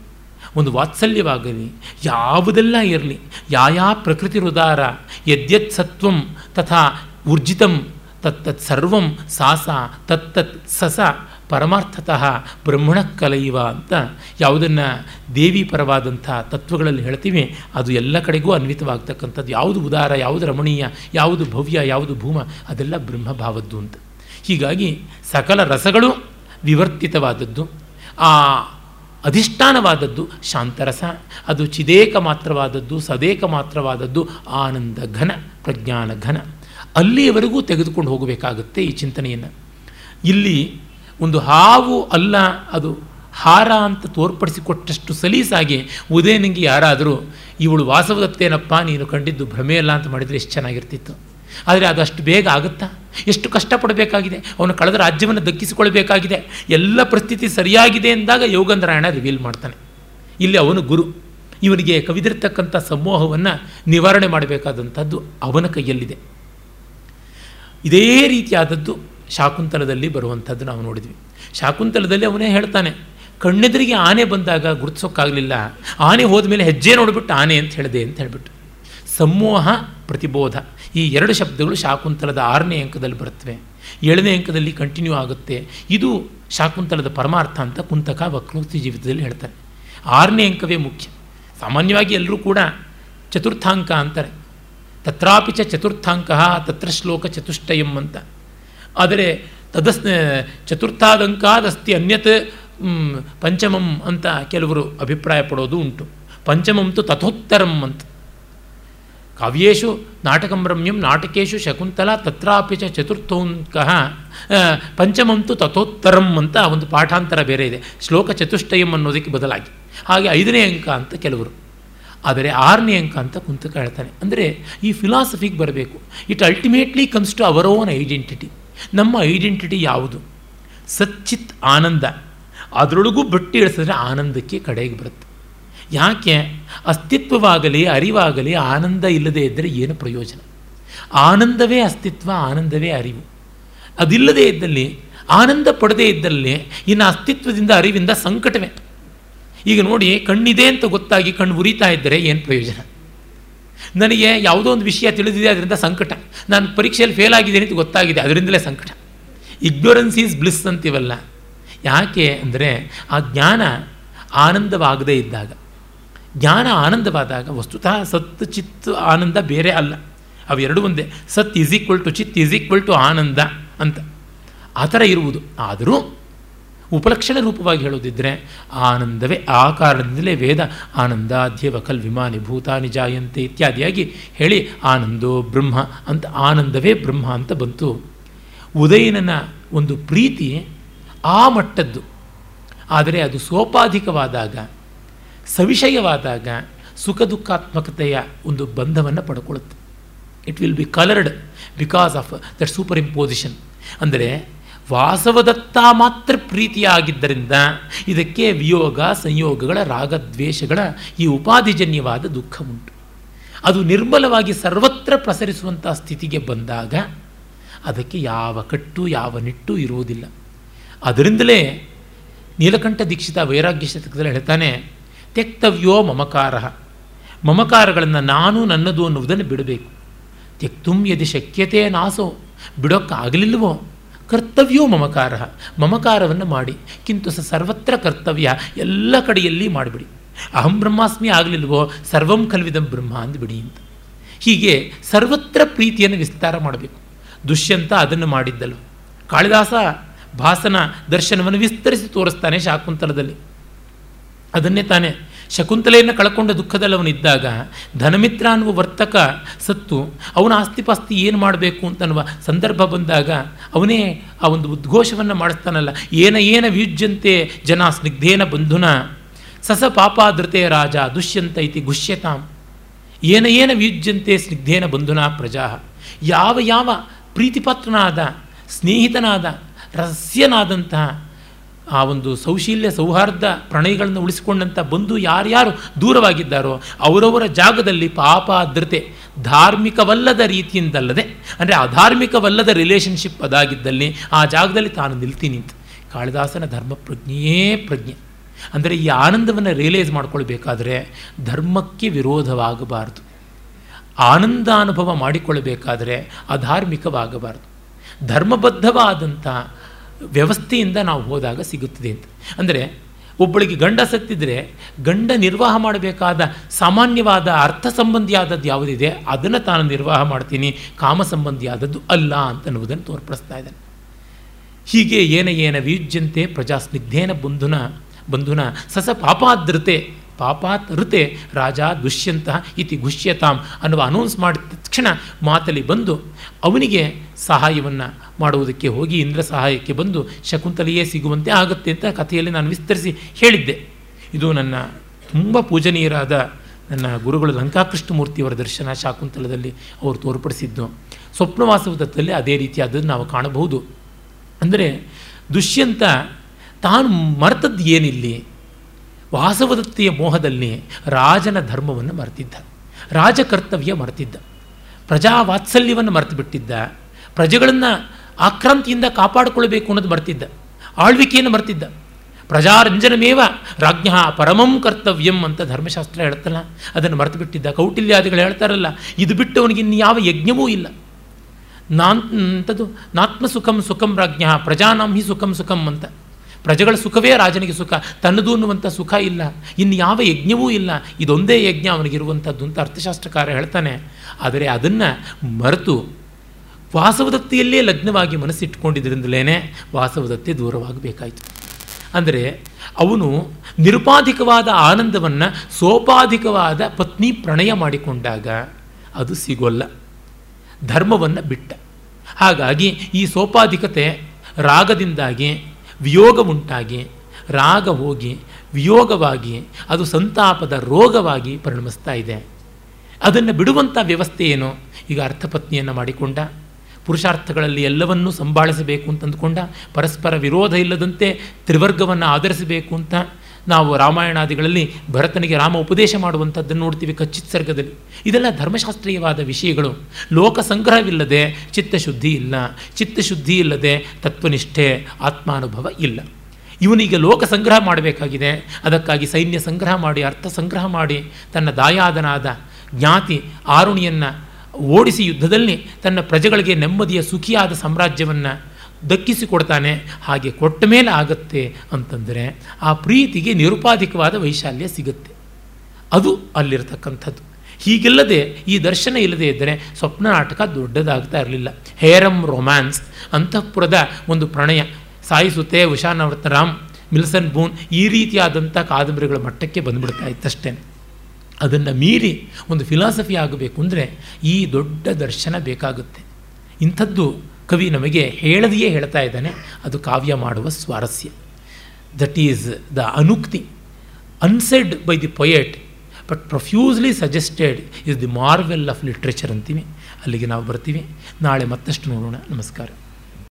ಒಂದು ವಾತ್ಸಲ್ಯವಾಗಲಿ, ಯಾವುದೆಲ್ಲ ಇರಲಿ ಯಾಯಾ ಪ್ರಕೃತಿ ಹೃದಾರ ಯದ್ಯತ್ ಸತ್ವಂ ತಥಾ ಊರ್ಜಿತಂ, ತತ್ತತ್ ಸರ್ವಂ ಸಾಸ, ತತ್ತತ್ ಸಸ ಪರಮಾರ್ಥತಃ ಬ್ರಹ್ಮಣ ಕಲಯುವ ಅಂತ ಯಾವುದನ್ನು ದೇವಿ ಪರವಾದಂಥ ತತ್ವಗಳಲ್ಲಿ ಹೇಳ್ತೀವಿ, ಅದು ಎಲ್ಲ ಕಡೆಗೂ ಅನ್ವಿತವಾಗ್ತಕ್ಕಂಥದ್ದು. ಯಾವುದು ಉದಾರ, ಯಾವುದು ರಮಣೀಯ, ಯಾವುದು ಭವ್ಯ, ಯಾವುದು ಭೂಮ, ಅದೆಲ್ಲ ಬ್ರಹ್ಮಭಾವದ್ದು ಅಂತ. ಹೀಗಾಗಿ ಸಕಲ ರಸಗಳು ವಿವರ್ತಿತವಾದದ್ದು. ಆ ಅಧಿಷ್ಠಾನವಾದದ್ದು ಶಾಂತರಸ, ಅದು ಚಿದೇಕ ಮಾತ್ರವಾದದ್ದು, ಸದೇಕ ಮಾತ್ರವಾದದ್ದು ಆನಂದ ಘನ, ಪ್ರಜ್ಞಾನ ಘನ. ಅಲ್ಲಿಯವರೆಗೂ ತೆಗೆದುಕೊಂಡು ಹೋಗಬೇಕಾಗುತ್ತೆ ಈ ಚಿಂತನೆಯನ್ನು. ಇಲ್ಲಿ ಒಂದು ಹಾವು ಅಲ್ಲ, ಅದು ಹಾರ ಅಂತ ತೋರ್ಪಡಿಸಿಕೊಟ್ಟಷ್ಟು ಸಲೀಸಾಗಿ ಉದಯನಿಗೆ ಯಾರಾದರೂ, ಇವಳು ವಾಸವದತ್ತೇನಪ್ಪ, ನೀನು ಕಂಡಿದ್ದು ಭ್ರಮೆ ಅಲ್ಲ ಅಂತ ಮಾಡಿದರೆ ಎಷ್ಟು ಚೆನ್ನಾಗಿರ್ತಿತ್ತು. ಆದರೆ ಅದಷ್ಟು ಬೇಗ ಆಗುತ್ತಾ? ಎಷ್ಟು ಕಷ್ಟಪಡಬೇಕಾಗಿದೆ? ಅವನು ಕಳೆದ ರಾಜ್ಯವನ್ನು ದಕ್ಕಿಸಿಕೊಳ್ಬೇಕಾಗಿದೆ ಎಲ್ಲ ಪರಿಸ್ಥಿತಿ ಸರಿಯಾಗಿದೆ ಎಂದಾಗ ಯೋಗಂದ್ರಾಯಣ ರಿವೀಲ್ ಮಾಡ್ತಾನೆ. ಇಲ್ಲಿ ಅವನು ಗುರು. ಇವನಿಗೆ ಕವಿದಿರ್ತಕ್ಕಂಥ ಸಮೂಹವನ್ನು ನಿವಾರಣೆ ಮಾಡಬೇಕಾದಂಥದ್ದು ಅವನ ಕೈಯಲ್ಲಿದೆ. ಇದೇ ರೀತಿಯಾದದ್ದು ಶಾಕುಂತಲದಲ್ಲಿ ಬರುವಂಥದ್ದು ನಾವು ನೋಡಿದ್ವಿ. ಶಾಕುಂತಲದಲ್ಲಿ ಅವನೇ ಹೇಳ್ತಾನೆ, ಕಣ್ಣೆದುರಿಗೆ ಆನೆ ಬಂದಾಗ ಗುರುತಿಸೋಕ್ಕಾಗಲಿಲ್ಲ. ಆನೆ ಹೋದ ಮೇಲೆ ಹೆಜ್ಜೆ ನೋಡಿಬಿಟ್ಟು ಆನೆ ಅಂತ ಹೇಳಿದೆ ಅಂತ ಹೇಳಿಬಿಟ್ಟು. ಸಮೂಹ ಪ್ರತಿಬೋಧ. ಈ ಎರಡು ಶಬ್ದಗಳು ಶಾಕುಂತಲದ ಆರನೇ ಅಂಕದಲ್ಲಿ ಬರುತ್ತವೆ. ಏಳನೇ ಅಂಕದಲ್ಲಿ ಕಂಟಿನ್ಯೂ ಆಗುತ್ತೆ. ಇದು ಶಾಕುಂತಲದ ಪರಮಾರ್ಥ ಅಂತ ಕುಂತಕ ವಕ್ರೋಕ್ತಿ ಜೀವಿತದಲ್ಲಿ ಹೇಳ್ತಾರೆ. ಆರನೇ ಅಂಕವೇ ಮುಖ್ಯ. ಸಾಮಾನ್ಯವಾಗಿ ಎಲ್ಲರೂ ಕೂಡ ಚತುರ್ಥಾಂಕ ಅಂತಾರೆ. ತತ್ರಾಪಿ ಚ ಚತುರ್ಥಾಂಕ ತತ್ರ ಶ್ಲೋಕ ಚತುಷ್ಟಯಂ ಅಂತ. ಆದರೆ ತದಸ್ ಚತುರ್ಥಾದಂಕಾದಸ್ತಿ ಅನ್ಯತ್ ಪಂಚಮಂ ಅಂತ ಕೆಲವರು ಅಭಿಪ್ರಾಯ ಪಡೋದು ಉಂಟು ಪಂಚಮಂತು ತಥೋತ್ತರಂ ಅಂತ. ಕಾವ್ಯೇಶು ನಾಟಕಂ ರಮ್ಯಂ ನಾಟಕೇಶು ಶಕುಂತಲ ತತ್ರಾಪಿ ಚ ಚತುರ್ಥೋಂಕ ಪಂಚಮಂತು ತಥೋತ್ತರಂ ಅಂತ ಒಂದು ಪಾಠಾಂತರ ಬೇರೆ ಇದೆ. ಶ್ಲೋಕ ಚತುಷ್ಟಯಂ ಅನ್ನೋದಕ್ಕೆ ಬದಲಾಗಿ. ಹಾಗೆ ಐದನೇ ಅಂಕ ಅಂತ ಕೆಲವರು. ಆದರೆ ಆರನೇ ಅಂಕ ಅಂತ ಕುಂತು ಹೇಳ್ತಾನೆ ಅಂದರೆ ಈ ಫಿಲಾಸಫಿಗೆ ಬರಬೇಕು. It ultimately comes to our own identity ನಮ್ಮ ಐಡೆಂಟಿಟಿ ಯಾವುದು? ಸಚ್ಚಿತ್ ಆನಂದ. ಅದರೊಳಗೂ ಬಟ್ಟಿ ಇಳಿಸಿದ್ರೆ ಆನಂದಕ್ಕೆ ಕಡೆಗೆ ಬರುತ್ತೆ. ಯಾಕೆ? ಅಸ್ತಿತ್ವವಾಗಲಿ, ಅರಿವಾಗಲಿ ಆನಂದ ಇಲ್ಲದೆ ಇದ್ದರೆ ಏನು ಪ್ರಯೋಜನ? ಆನಂದವೇ ಅಸ್ತಿತ್ವ, ಆನಂದವೇ ಅರಿವು. ಅದಿಲ್ಲದೆ ಇದ್ದಲ್ಲಿ, ಆನಂದ ಪಡದೇ ಇದ್ದಲ್ಲಿ ಇನ್ನು ಅಸ್ತಿತ್ವದಿಂದ, ಅರಿವಿಂದ ಸಂಕಟವೇ. ಈಗ ನೋಡಿ, ಕಣ್ಣಿದೆ ಅಂತ ಗೊತ್ತಾಗಿ ಕಣ್ಣು ಉರಿತಾ ಇದ್ದರೆ ಏನು ಪ್ರಯೋಜನ? ನನಗೆ ಯಾವುದೋ ಒಂದು ವಿಷಯ ತಿಳಿದಿದೆ ಅದರಿಂದ ಸಂಕಟ. ನಾನು ಪರೀಕ್ಷೆಯಲ್ಲಿ ಫೇಲ್ ಆಗಿದ್ದೀನಿ ಅಂತ ಗೊತ್ತಾಗಿದೆ, ಅದರಿಂದಲೇ ಸಂಕಟ. ಇಗ್ನೋರೆನ್ಸ್ ಈಸ್ ಬ್ಲಿಸ್ ಅಂತೀವಲ್ಲ? ಯಾಕೆ ಅಂದರೆ ಆ ಜ್ಞಾನ ಆನಂದವಾಗದೇ ಇದ್ದಾಗ. ಜ್ಞಾನ ಆನಂದವಾದಾಗ ವಸ್ತುತಃ ಸತ್, ಚಿತ್, ಆನಂದ ಬೇರೆ ಅಲ್ಲ. ಅವೆರಡು ಒಂದೇ. ಸತ್ ಈಸ್ ಈಕ್ವಲ್ ಟು ಚಿತ್ ಈಸ್ ಈಕ್ವಲ್ ಟು ಆನಂದ ಅಂತ. ಆ ಥರ ಇರುವುದು. ಆದರೂ ಉಪಲಕ್ಷಣ ರೂಪವಾಗಿ ಹೇಳೋದಿದ್ದರೆ ಆನಂದವೇ ಆ ಕಾರಣದಿಂದಲೇ ವೇದ ಆನಂದಾಧ್ಯವ ಕಲ್ವಿಮಾನಿ ಭೂತಾನಿ ಜಾಯಂತೆ ಇತ್ಯಾದಿಯಾಗಿ ಹೇಳಿ, ಆನಂದೋ ಬ್ರಹ್ಮ ಅಂತ, ಆನಂದವೇ ಬ್ರಹ್ಮ ಅಂತ ಬಂತು. ಉದಯನನ ಒಂದು ಪ್ರೀತಿ ಆ ಮಟ್ಟದ್ದು. ಆದರೆ ಅದು ಸೋಪಾಧಿಕವಾದಾಗ, ಸವಿಷಯವಾದಾಗ ಸುಖ ದುಃಖಾತ್ಮಕತೆಯ ಒಂದು ಬಂಧವನ್ನು ಪಡ್ಕೊಳ್ಳುತ್ತೆ it will be coloured because of that superimposition ಅಂದರೆ ವಾಸವದತ್ತ ಮಾತ್ರ ಪ್ರೀತಿಯಾಗಿದ್ದರಿಂದ ಇದಕ್ಕೆ ವಿಯೋಗ, ಸಂಯೋಗಗಳ, ರಾಗದ್ವೇಷಗಳ ಈ ಉಪಾಧಿಜನ್ಯವಾದ ದುಃಖ ಉಂಟು ಅದು ನಿರ್ಮಲವಾಗಿ ಸರ್ವತ್ರ ಪ್ರಸರಿಸುವಂಥ ಸ್ಥಿತಿಗೆ ಬಂದಾಗ ಅದಕ್ಕೆ ಯಾವ ಕಟ್ಟು, ಯಾವ ನಿಟ್ಟು ಇರುವುದಿಲ್ಲ. ಅದರಿಂದಲೇ ನೀಲಕಂಠ ದೀಕ್ಷಿತ ವೈರಾಗ್ಯ ಶತಕದಲ್ಲಿ ಹೇಳ್ತಾನೆ ತೆಕ್ತವ್ಯೋ ಮಮಕಾರ. ಮಮಕಾರಗಳನ್ನು ನಾನು ನನ್ನದು ಅನ್ನುವುದನ್ನು ಬಿಡಬೇಕು. ತ್ಯಕ್ತುಂ ಯದಿ ಶಕ್ಯತೆ ನಾಸೋ. ಬಿಡೋಕ್ಕಾಗಲಿಲ್ವೋ ಕರ್ತವ್ಯೋ ಮಮಕಾರ. ಮಮಕಾರವನ್ನು ಮಾಡಿ. ಕಿಂತು ಸರ್ವತ್ರ ಕರ್ತವ್ಯ. ಎಲ್ಲ ಕಡೆಯಲ್ಲಿ ಮಾಡಿಬಿಡಿ. ಅಹಂ ಬ್ರಹ್ಮಾಸ್ಮಿ ಆಗಲಿಲ್ವೋ? ಸರ್ವಂ ಕಲ್ವಿದಂ ಬ್ರಹ್ಮ ಅಂದ್ಬಿಡಿ ಅಂತ. ಹೀಗೆ ಸರ್ವತ್ರ ಪ್ರೀತಿಯನ್ನು ವಿಸ್ತಾರ ಮಾಡಬೇಕು. ದುಷ್ಯಂತ ಅದನ್ನು ಮಾಡಿದ್ದಲು ಕಾಳಿದಾಸ ಭಾಸನ ದರ್ಶನವನ್ನು ವಿಸ್ತರಿಸಿ ತೋರಿಸ್ತಾನೆ ಶಾಕುಂತಲದಲ್ಲಿ. ಅದನ್ನೇ ತಾನೇ ಶಕುಂತಲೆಯನ್ನು ಕಳ್ಕೊಂಡ ದುಃಖದಲ್ಲಿ ಅವನಿದ್ದಾಗ ಧನಮಿತ್ರ ಅನ್ನುವ ವರ್ತಕ ಸತ್ತು ಅವನ ಆಸ್ತಿಪಾಸ್ತಿ ಏನು ಮಾಡಬೇಕು ಅಂತನ್ನುವ ಸಂದರ್ಭ ಬಂದಾಗ ಅವನೇ ಆ ಒಂದು ಉದ್ಘೋಷವನ್ನು ಮಾಡಿಸ್ತಾನಲ್ಲ, ಏನ ಏನ ವ್ಯೂಜ್ಯಂತೆ ಜನ ಸ್ನಿಗ್ಧೇನ ಬಂಧುನ, ಸಸ ಪಾಪಾದೃತೆ ರಾಜ ದುಷ್ಯಂತ ಇತಿ ಗುಷ್ಯತಾಂ, ಏನ ಏನ ವ್ಯೂಜ್ಯಂತೆ ಸ್ನಿಗ್ಧೇನ ಬಂಧುನ ಪ್ರಜಾ, ಯಾವ ಯಾವ ಪ್ರೀತಿಪಾತ್ರನಾದ, ಸ್ನೇಹಿತನಾದ, ರಹಸ್ಯನಾದಂತಹ ಆ ಒಂದು ಸೌಶೀಲ್ಯ ಸೌಹಾರ್ದ ಪ್ರಣಯಗಳನ್ನು ಉಳಿಸಿಕೊಂಡಂಥ ಬಂಧು ಯಾರ್ಯಾರು ದೂರವಾಗಿದ್ದಾರೋ ಅವರವರ ಜಾಗದಲ್ಲಿ ಪಾಪ ಆದ್ರತೆ, ಧಾರ್ಮಿಕವಲ್ಲದ ರೀತಿಯಿಂದಲ್ಲದೆ, ಅಂದರೆ ಅಧಾರ್ಮಿಕವಲ್ಲದ ರಿಲೇಷನ್ಶಿಪ್ ಅದಾಗಿದ್ದಲ್ಲಿ ಆ ಜಾಗದಲ್ಲಿ ತಾನು ನಿಲ್ತೀನಿ ಅಂತ. ಕಾಳಿದಾಸನ ಧರ್ಮ ಪ್ರಜ್ಞೆಯೇ ಪ್ರಜ್ಞೆ. ಅಂದರೆ ಈ ಆನಂದವನ್ನು ರಿಯಲೈಸ್ ಮಾಡಿಕೊಳ್ಬೇಕಾದ್ರೆ ಧರ್ಮಕ್ಕೆ ವಿರೋಧವಾಗಬಾರದು. ಆನಂದಾನುಭವ ಮಾಡಿಕೊಳ್ಳಬೇಕಾದರೆ ಅಧಾರ್ಮಿಕವಾಗಬಾರದು. ಧರ್ಮಬದ್ಧವಾದಂಥ ವ್ಯವಸ್ಥೆಯಿಂದ ನಾವು ಹೋದಾಗ ಸಿಗುತ್ತದೆ ಅಂತ. ಅಂದರೆ ಒಬ್ಬಳಿಗೆ ಗಂಡ ಸತ್ತಿದ್ರೆ ಗಂಡ ನಿರ್ವಾಹ ಮಾಡಬೇಕಾದ ಸಾಮಾನ್ಯವಾದ ಅರ್ಥ ಸಂಬಂಧಿಯಾದದ್ದು ಯಾವುದಿದೆ, ಅದನ್ನು ತಾನು ನಿರ್ವಾಹ ಮಾಡ್ತೀನಿ, ಕಾಮ ಸಂಬಂಧಿಯಾದದ್ದು ಅಲ್ಲ ಅಂತ ಅನ್ನುವುದನ್ನು ತೋರ್ಪಡಿಸ್ತಾ ಇದ್ದಾನೆ. ಹೀಗೆ ಏನ ಏನ ವಿಯುಜ್ಯಂತೆ ಪ್ರಜಾ ಸ್ನಿಗ್ಧೇನ ಬಂಧುನ ಬಂಧುನ ಸಸ ಪಾಪಾದೃತೆ ಪಾಪಾತ್ ಋತೆ ರಾಜ ದುಷ್ಯಂತಹ ಇತಿ ಘುಷ್ಯತಾಂ ಅನ್ನುವ ಅನೌನ್ಸ್ ಮಾಡಿದ ತಕ್ಷಣ ಮಾತಲ್ಲಿ ಬಂದು ಅವನಿಗೆ ಸಹಾಯವನ್ನು ಮಾಡುವುದಕ್ಕೆ ಹೋಗಿ ಇಂದ್ರ ಸಹಾಯಕ್ಕೆ ಬಂದು ಶಕುಂತಲೆಯೇ ಸಿಗುವಂತೆ ಆಗುತ್ತೆ ಅಂತ ಕಥೆಯಲ್ಲಿ ನಾನು ವಿಸ್ತರಿಸಿ ಹೇಳಿದ್ದೆ. ಇದು ನನ್ನ ತುಂಬ ಪೂಜನೀಯರಾದ ನನ್ನ ಗುರುಗಳು ಲಂಕಾಕೃಷ್ಣಮೂರ್ತಿಯವರ ದರ್ಶನ ಶಾಕುಂತಲದಲ್ಲಿ ಅವರು ತೋರ್ಪಡಿಸಿದ್ದು. ಸ್ವಪ್ನವಾಸವದತ್ತಲ್ಲಿ ಅದೇ ರೀತಿಯಾದದ್ದು ನಾವು ಕಾಣಬಹುದು. ಅಂದರೆ ದುಷ್ಯಂತ ತಾನು ಮರೆತದ್ದು ಏನಿಲ್ಲಿ? ವಾಸವದತ್ತೆಯ ಮೋಹದಲ್ಲಿ ರಾಜನ ಧರ್ಮವನ್ನು ಮರೆತಿದ್ದ. ರಾಜಕರ್ತವ್ಯ ಮರೆತಿದ್ದ. ಪ್ರಜಾವಾತ್ಸಲ್ಯವನ್ನು ಮರೆತು ಬಿಟ್ಟಿದ್ದ ಪ್ರಜೆಗಳನ್ನು ಆಕ್ರಾಂತಿಯಿಂದ ಕಾಪಾಡಿಕೊಳ್ಬೇಕು ಅನ್ನೋದು ಮರ್ತಿದ್ದ, ಆಳ್ವಿಕೆಯನ್ನು ಮರ್ತಿದ್ದ. ಪ್ರಜಾರಂಜನಮೇವ ರಾಜ್ಞ ಪರಮಂ ಕರ್ತವ್ಯಂ ಅಂತ ಧರ್ಮಶಾಸ್ತ್ರ ಹೇಳ್ತಲ್ಲ, ಅದನ್ನು ಮರೆತು ಬಿಟ್ಟಿದ್ದ ಕೌಟಿಲ್ಯಾದಿಗಳು ಹೇಳ್ತಾರಲ್ಲ, ಇದು ಬಿಟ್ಟು ಅವನಿಗೆ ಯಾವ ಯಜ್ಞವೂ ಇಲ್ಲ. ನಾಂತದು ನಾತ್ಮ ಸುಖಂ ಸುಖಂ ರಾಜ್ಞ, ಪ್ರಜಾನಾಂ ಹಿ ಸುಖಂ ಸುಖಂ ಅಂತ. ಪ್ರಜೆಗಳ ಸುಖವೇ ರಾಜನಿಗೆ ಸುಖ, ತನ್ನದು ಅನ್ನುವಂಥ ಸುಖ ಇಲ್ಲ. ಇನ್ನು ಯಾವ ಯಜ್ಞವೂ ಇಲ್ಲ. ಇದೊಂದೇ ಯಜ್ಞ ಅವನಿಗಿರುವಂಥದ್ದು ಅಂತ ಅರ್ಥಶಾಸ್ತ್ರಕಾರ ಹೇಳ್ತಾನೆ. ಆದರೆ ಅದನ್ನು ಮರೆತು ವಾಸವದತ್ತಿಯಲ್ಲೇ ಲಗ್ನವಾಗಿ ಮನಸ್ಸಿಟ್ಕೊಂಡಿದ್ದರಿಂದಲೇ ವಾಸವದತ್ತೆ ದೂರವಾಗಬೇಕಾಯಿತು. ಅಂದರೆ ಅವನು ನಿರುಪಾಧಿಕವಾದ ಆನಂದವನ್ನು ಸೋಪಾಧಿಕವಾದ ಪತ್ನಿ ಪ್ರಣಯ ಮಾಡಿಕೊಂಡಾಗ ಅದು ಸಿಗೋಲ್ಲ, ಧರ್ಮವನ್ನು ಬಿಟ್ಟ. ಹಾಗಾಗಿ ಈ ಸೋಪಾಧಿಕತೆ ರಾಗದಿಂದಾಗಿ ವಿಯೋಗ ಉಂಟಾಗಿ ರಾಗ ಹೋಗಿ, ವಿಯೋಗವಾಗಿ, ಅದು ಸಂತಾಪದ ರೋಗವಾಗಿ ಪರಿಣಮಿಸ್ತಾ ಇದೆ. ಅದನ್ನು ಬಿಡುವಂಥ ವ್ಯವಸ್ಥೆ ಏನು? ಈಗ ಅರ್ಥಪತ್ನಿಯನ್ನು ಮಾಡಿಕೊಂಡ, ಪುರುಷಾರ್ಥಗಳಲ್ಲಿ ಎಲ್ಲವನ್ನೂ ಸಂಭಾಳಿಸಬೇಕು ಅಂತ ಅಂದುಕೊಂಡ, ಪರಸ್ಪರ ವಿರೋಧ ಇಲ್ಲದಂತೆ ತ್ರಿವರ್ಗವನ್ನು ಆಧರಿಸಬೇಕು ಅಂತ ನಾವು ರಾಮಾಯಣಾದಿಗಳಲ್ಲಿ ಭರತನಿಗೆ ರಾಮ ಉಪದೇಶ ಮಾಡುವಂಥದ್ದನ್ನು ನೋಡ್ತೀವಿ ಕಚ್ಚಿತ್ ಸರ್ಗದಲ್ಲಿ ಇದೆಲ್ಲ ಧರ್ಮಶಾಸ್ತ್ರೀಯವಾದ ವಿಷಯಗಳು. ಲೋಕ ಸಂಗ್ರಹವಿಲ್ಲದೆ ಚಿತ್ತಶುದ್ಧಿ ಇಲ್ಲ. ಚಿತ್ತಶುದ್ಧಿ ಇಲ್ಲದೆ ತತ್ವನಿಷ್ಠೆ, ಆತ್ಮಾನುಭವ ಇಲ್ಲ. ಇವನಿಗೆ ಲೋಕ ಸಂಗ್ರಹ ಮಾಡಬೇಕಾಗಿದೆ. ಅದಕ್ಕಾಗಿ ಸೈನ್ಯ ಸಂಗ್ರಹ ಮಾಡಿ ಅರ್ಥ ಸಂಗ್ರಹ ಮಾಡಿ, ತನ್ನ ದಾಯಾದನಾದ ಜ್ಞಾತಿ ಆರುಣಿಯನ್ನು ಓಡಿಸಿ ಯುದ್ಧದಲ್ಲಿ ತನ್ನ ಪ್ರಜೆಗಳಿಗೆ ನೆಮ್ಮದಿಯ ಸುಖಿಯಾದ ಸಾಮ್ರಾಜ್ಯವನ್ನು ದಕ್ಕಿಸಿಕೊಡ್ತಾನೆ. ಹಾಗೆ ಕೊಟ್ಟ ಮೇಲೆ ಆಗತ್ತೆ ಅಂತಂದರೆ ಆ ಪ್ರೀತಿಗೆ ನಿರುಪಾಧಿಕವಾದ ವೈಶಾಲ್ಯ ಸಿಗುತ್ತೆ. ಅದು ಅಲ್ಲಿರತಕ್ಕಂಥದ್ದು. ಹೀಗಿಲ್ಲದೆ ಈ ದರ್ಶನ ಇಲ್ಲದೆ ಇದ್ದರೆ ಸ್ವಪ್ನ ನಾಟಕ ದೊಡ್ಡದಾಗ್ತಾ ಇರಲಿಲ್ಲ. ಹೇರಮ್ ರೊಮ್ಯಾನ್ಸ್, ಅಂತಃಪುರದ ಒಂದು ಪ್ರಣಯ. ಸಾಯಿಸುತ್ತೆ ಉಷಾನವೃತ ರಾಮ್ ಮಿಲ್ಸನ್ ಬೂನ್ ಈ ರೀತಿಯಾದಂಥ ಕಾದಂಬರಿಗಳ ಮಟ್ಟಕ್ಕೆ ಬಂದುಬಿಡ್ತಾ ಇತ್ತಷ್ಟೇ. ಅದನ್ನು ಮೀರಿ ಒಂದು ಫಿಲಾಸಫಿ ಆಗಬೇಕು ಅಂದರೆ ಈ ದೊಡ್ಡ ದರ್ಶನ ಬೇಕಾಗುತ್ತೆ. ಇಂಥದ್ದು ಕವಿ ನಮಗೆ ಹೇಳದೆಯೇ ಹೇಳ್ತಾ ಇದ್ದಾನೆ, ಅದು ಕಾವ್ಯ ಮಾಡುವ ಸ್ವಾರಸ್ಯ. That is the ಅನುಕ್ತಿ unsaid by the poet but profusely suggested is the marvel of literature ಅಂತೀವಿ. ಅಲ್ಲಿಗೆ ನಾವು ಬರ್ತೀವಿ. ನಾಳೆ ಮತ್ತಷ್ಟು ನೋಡೋಣ. ನಮಸ್ಕಾರ.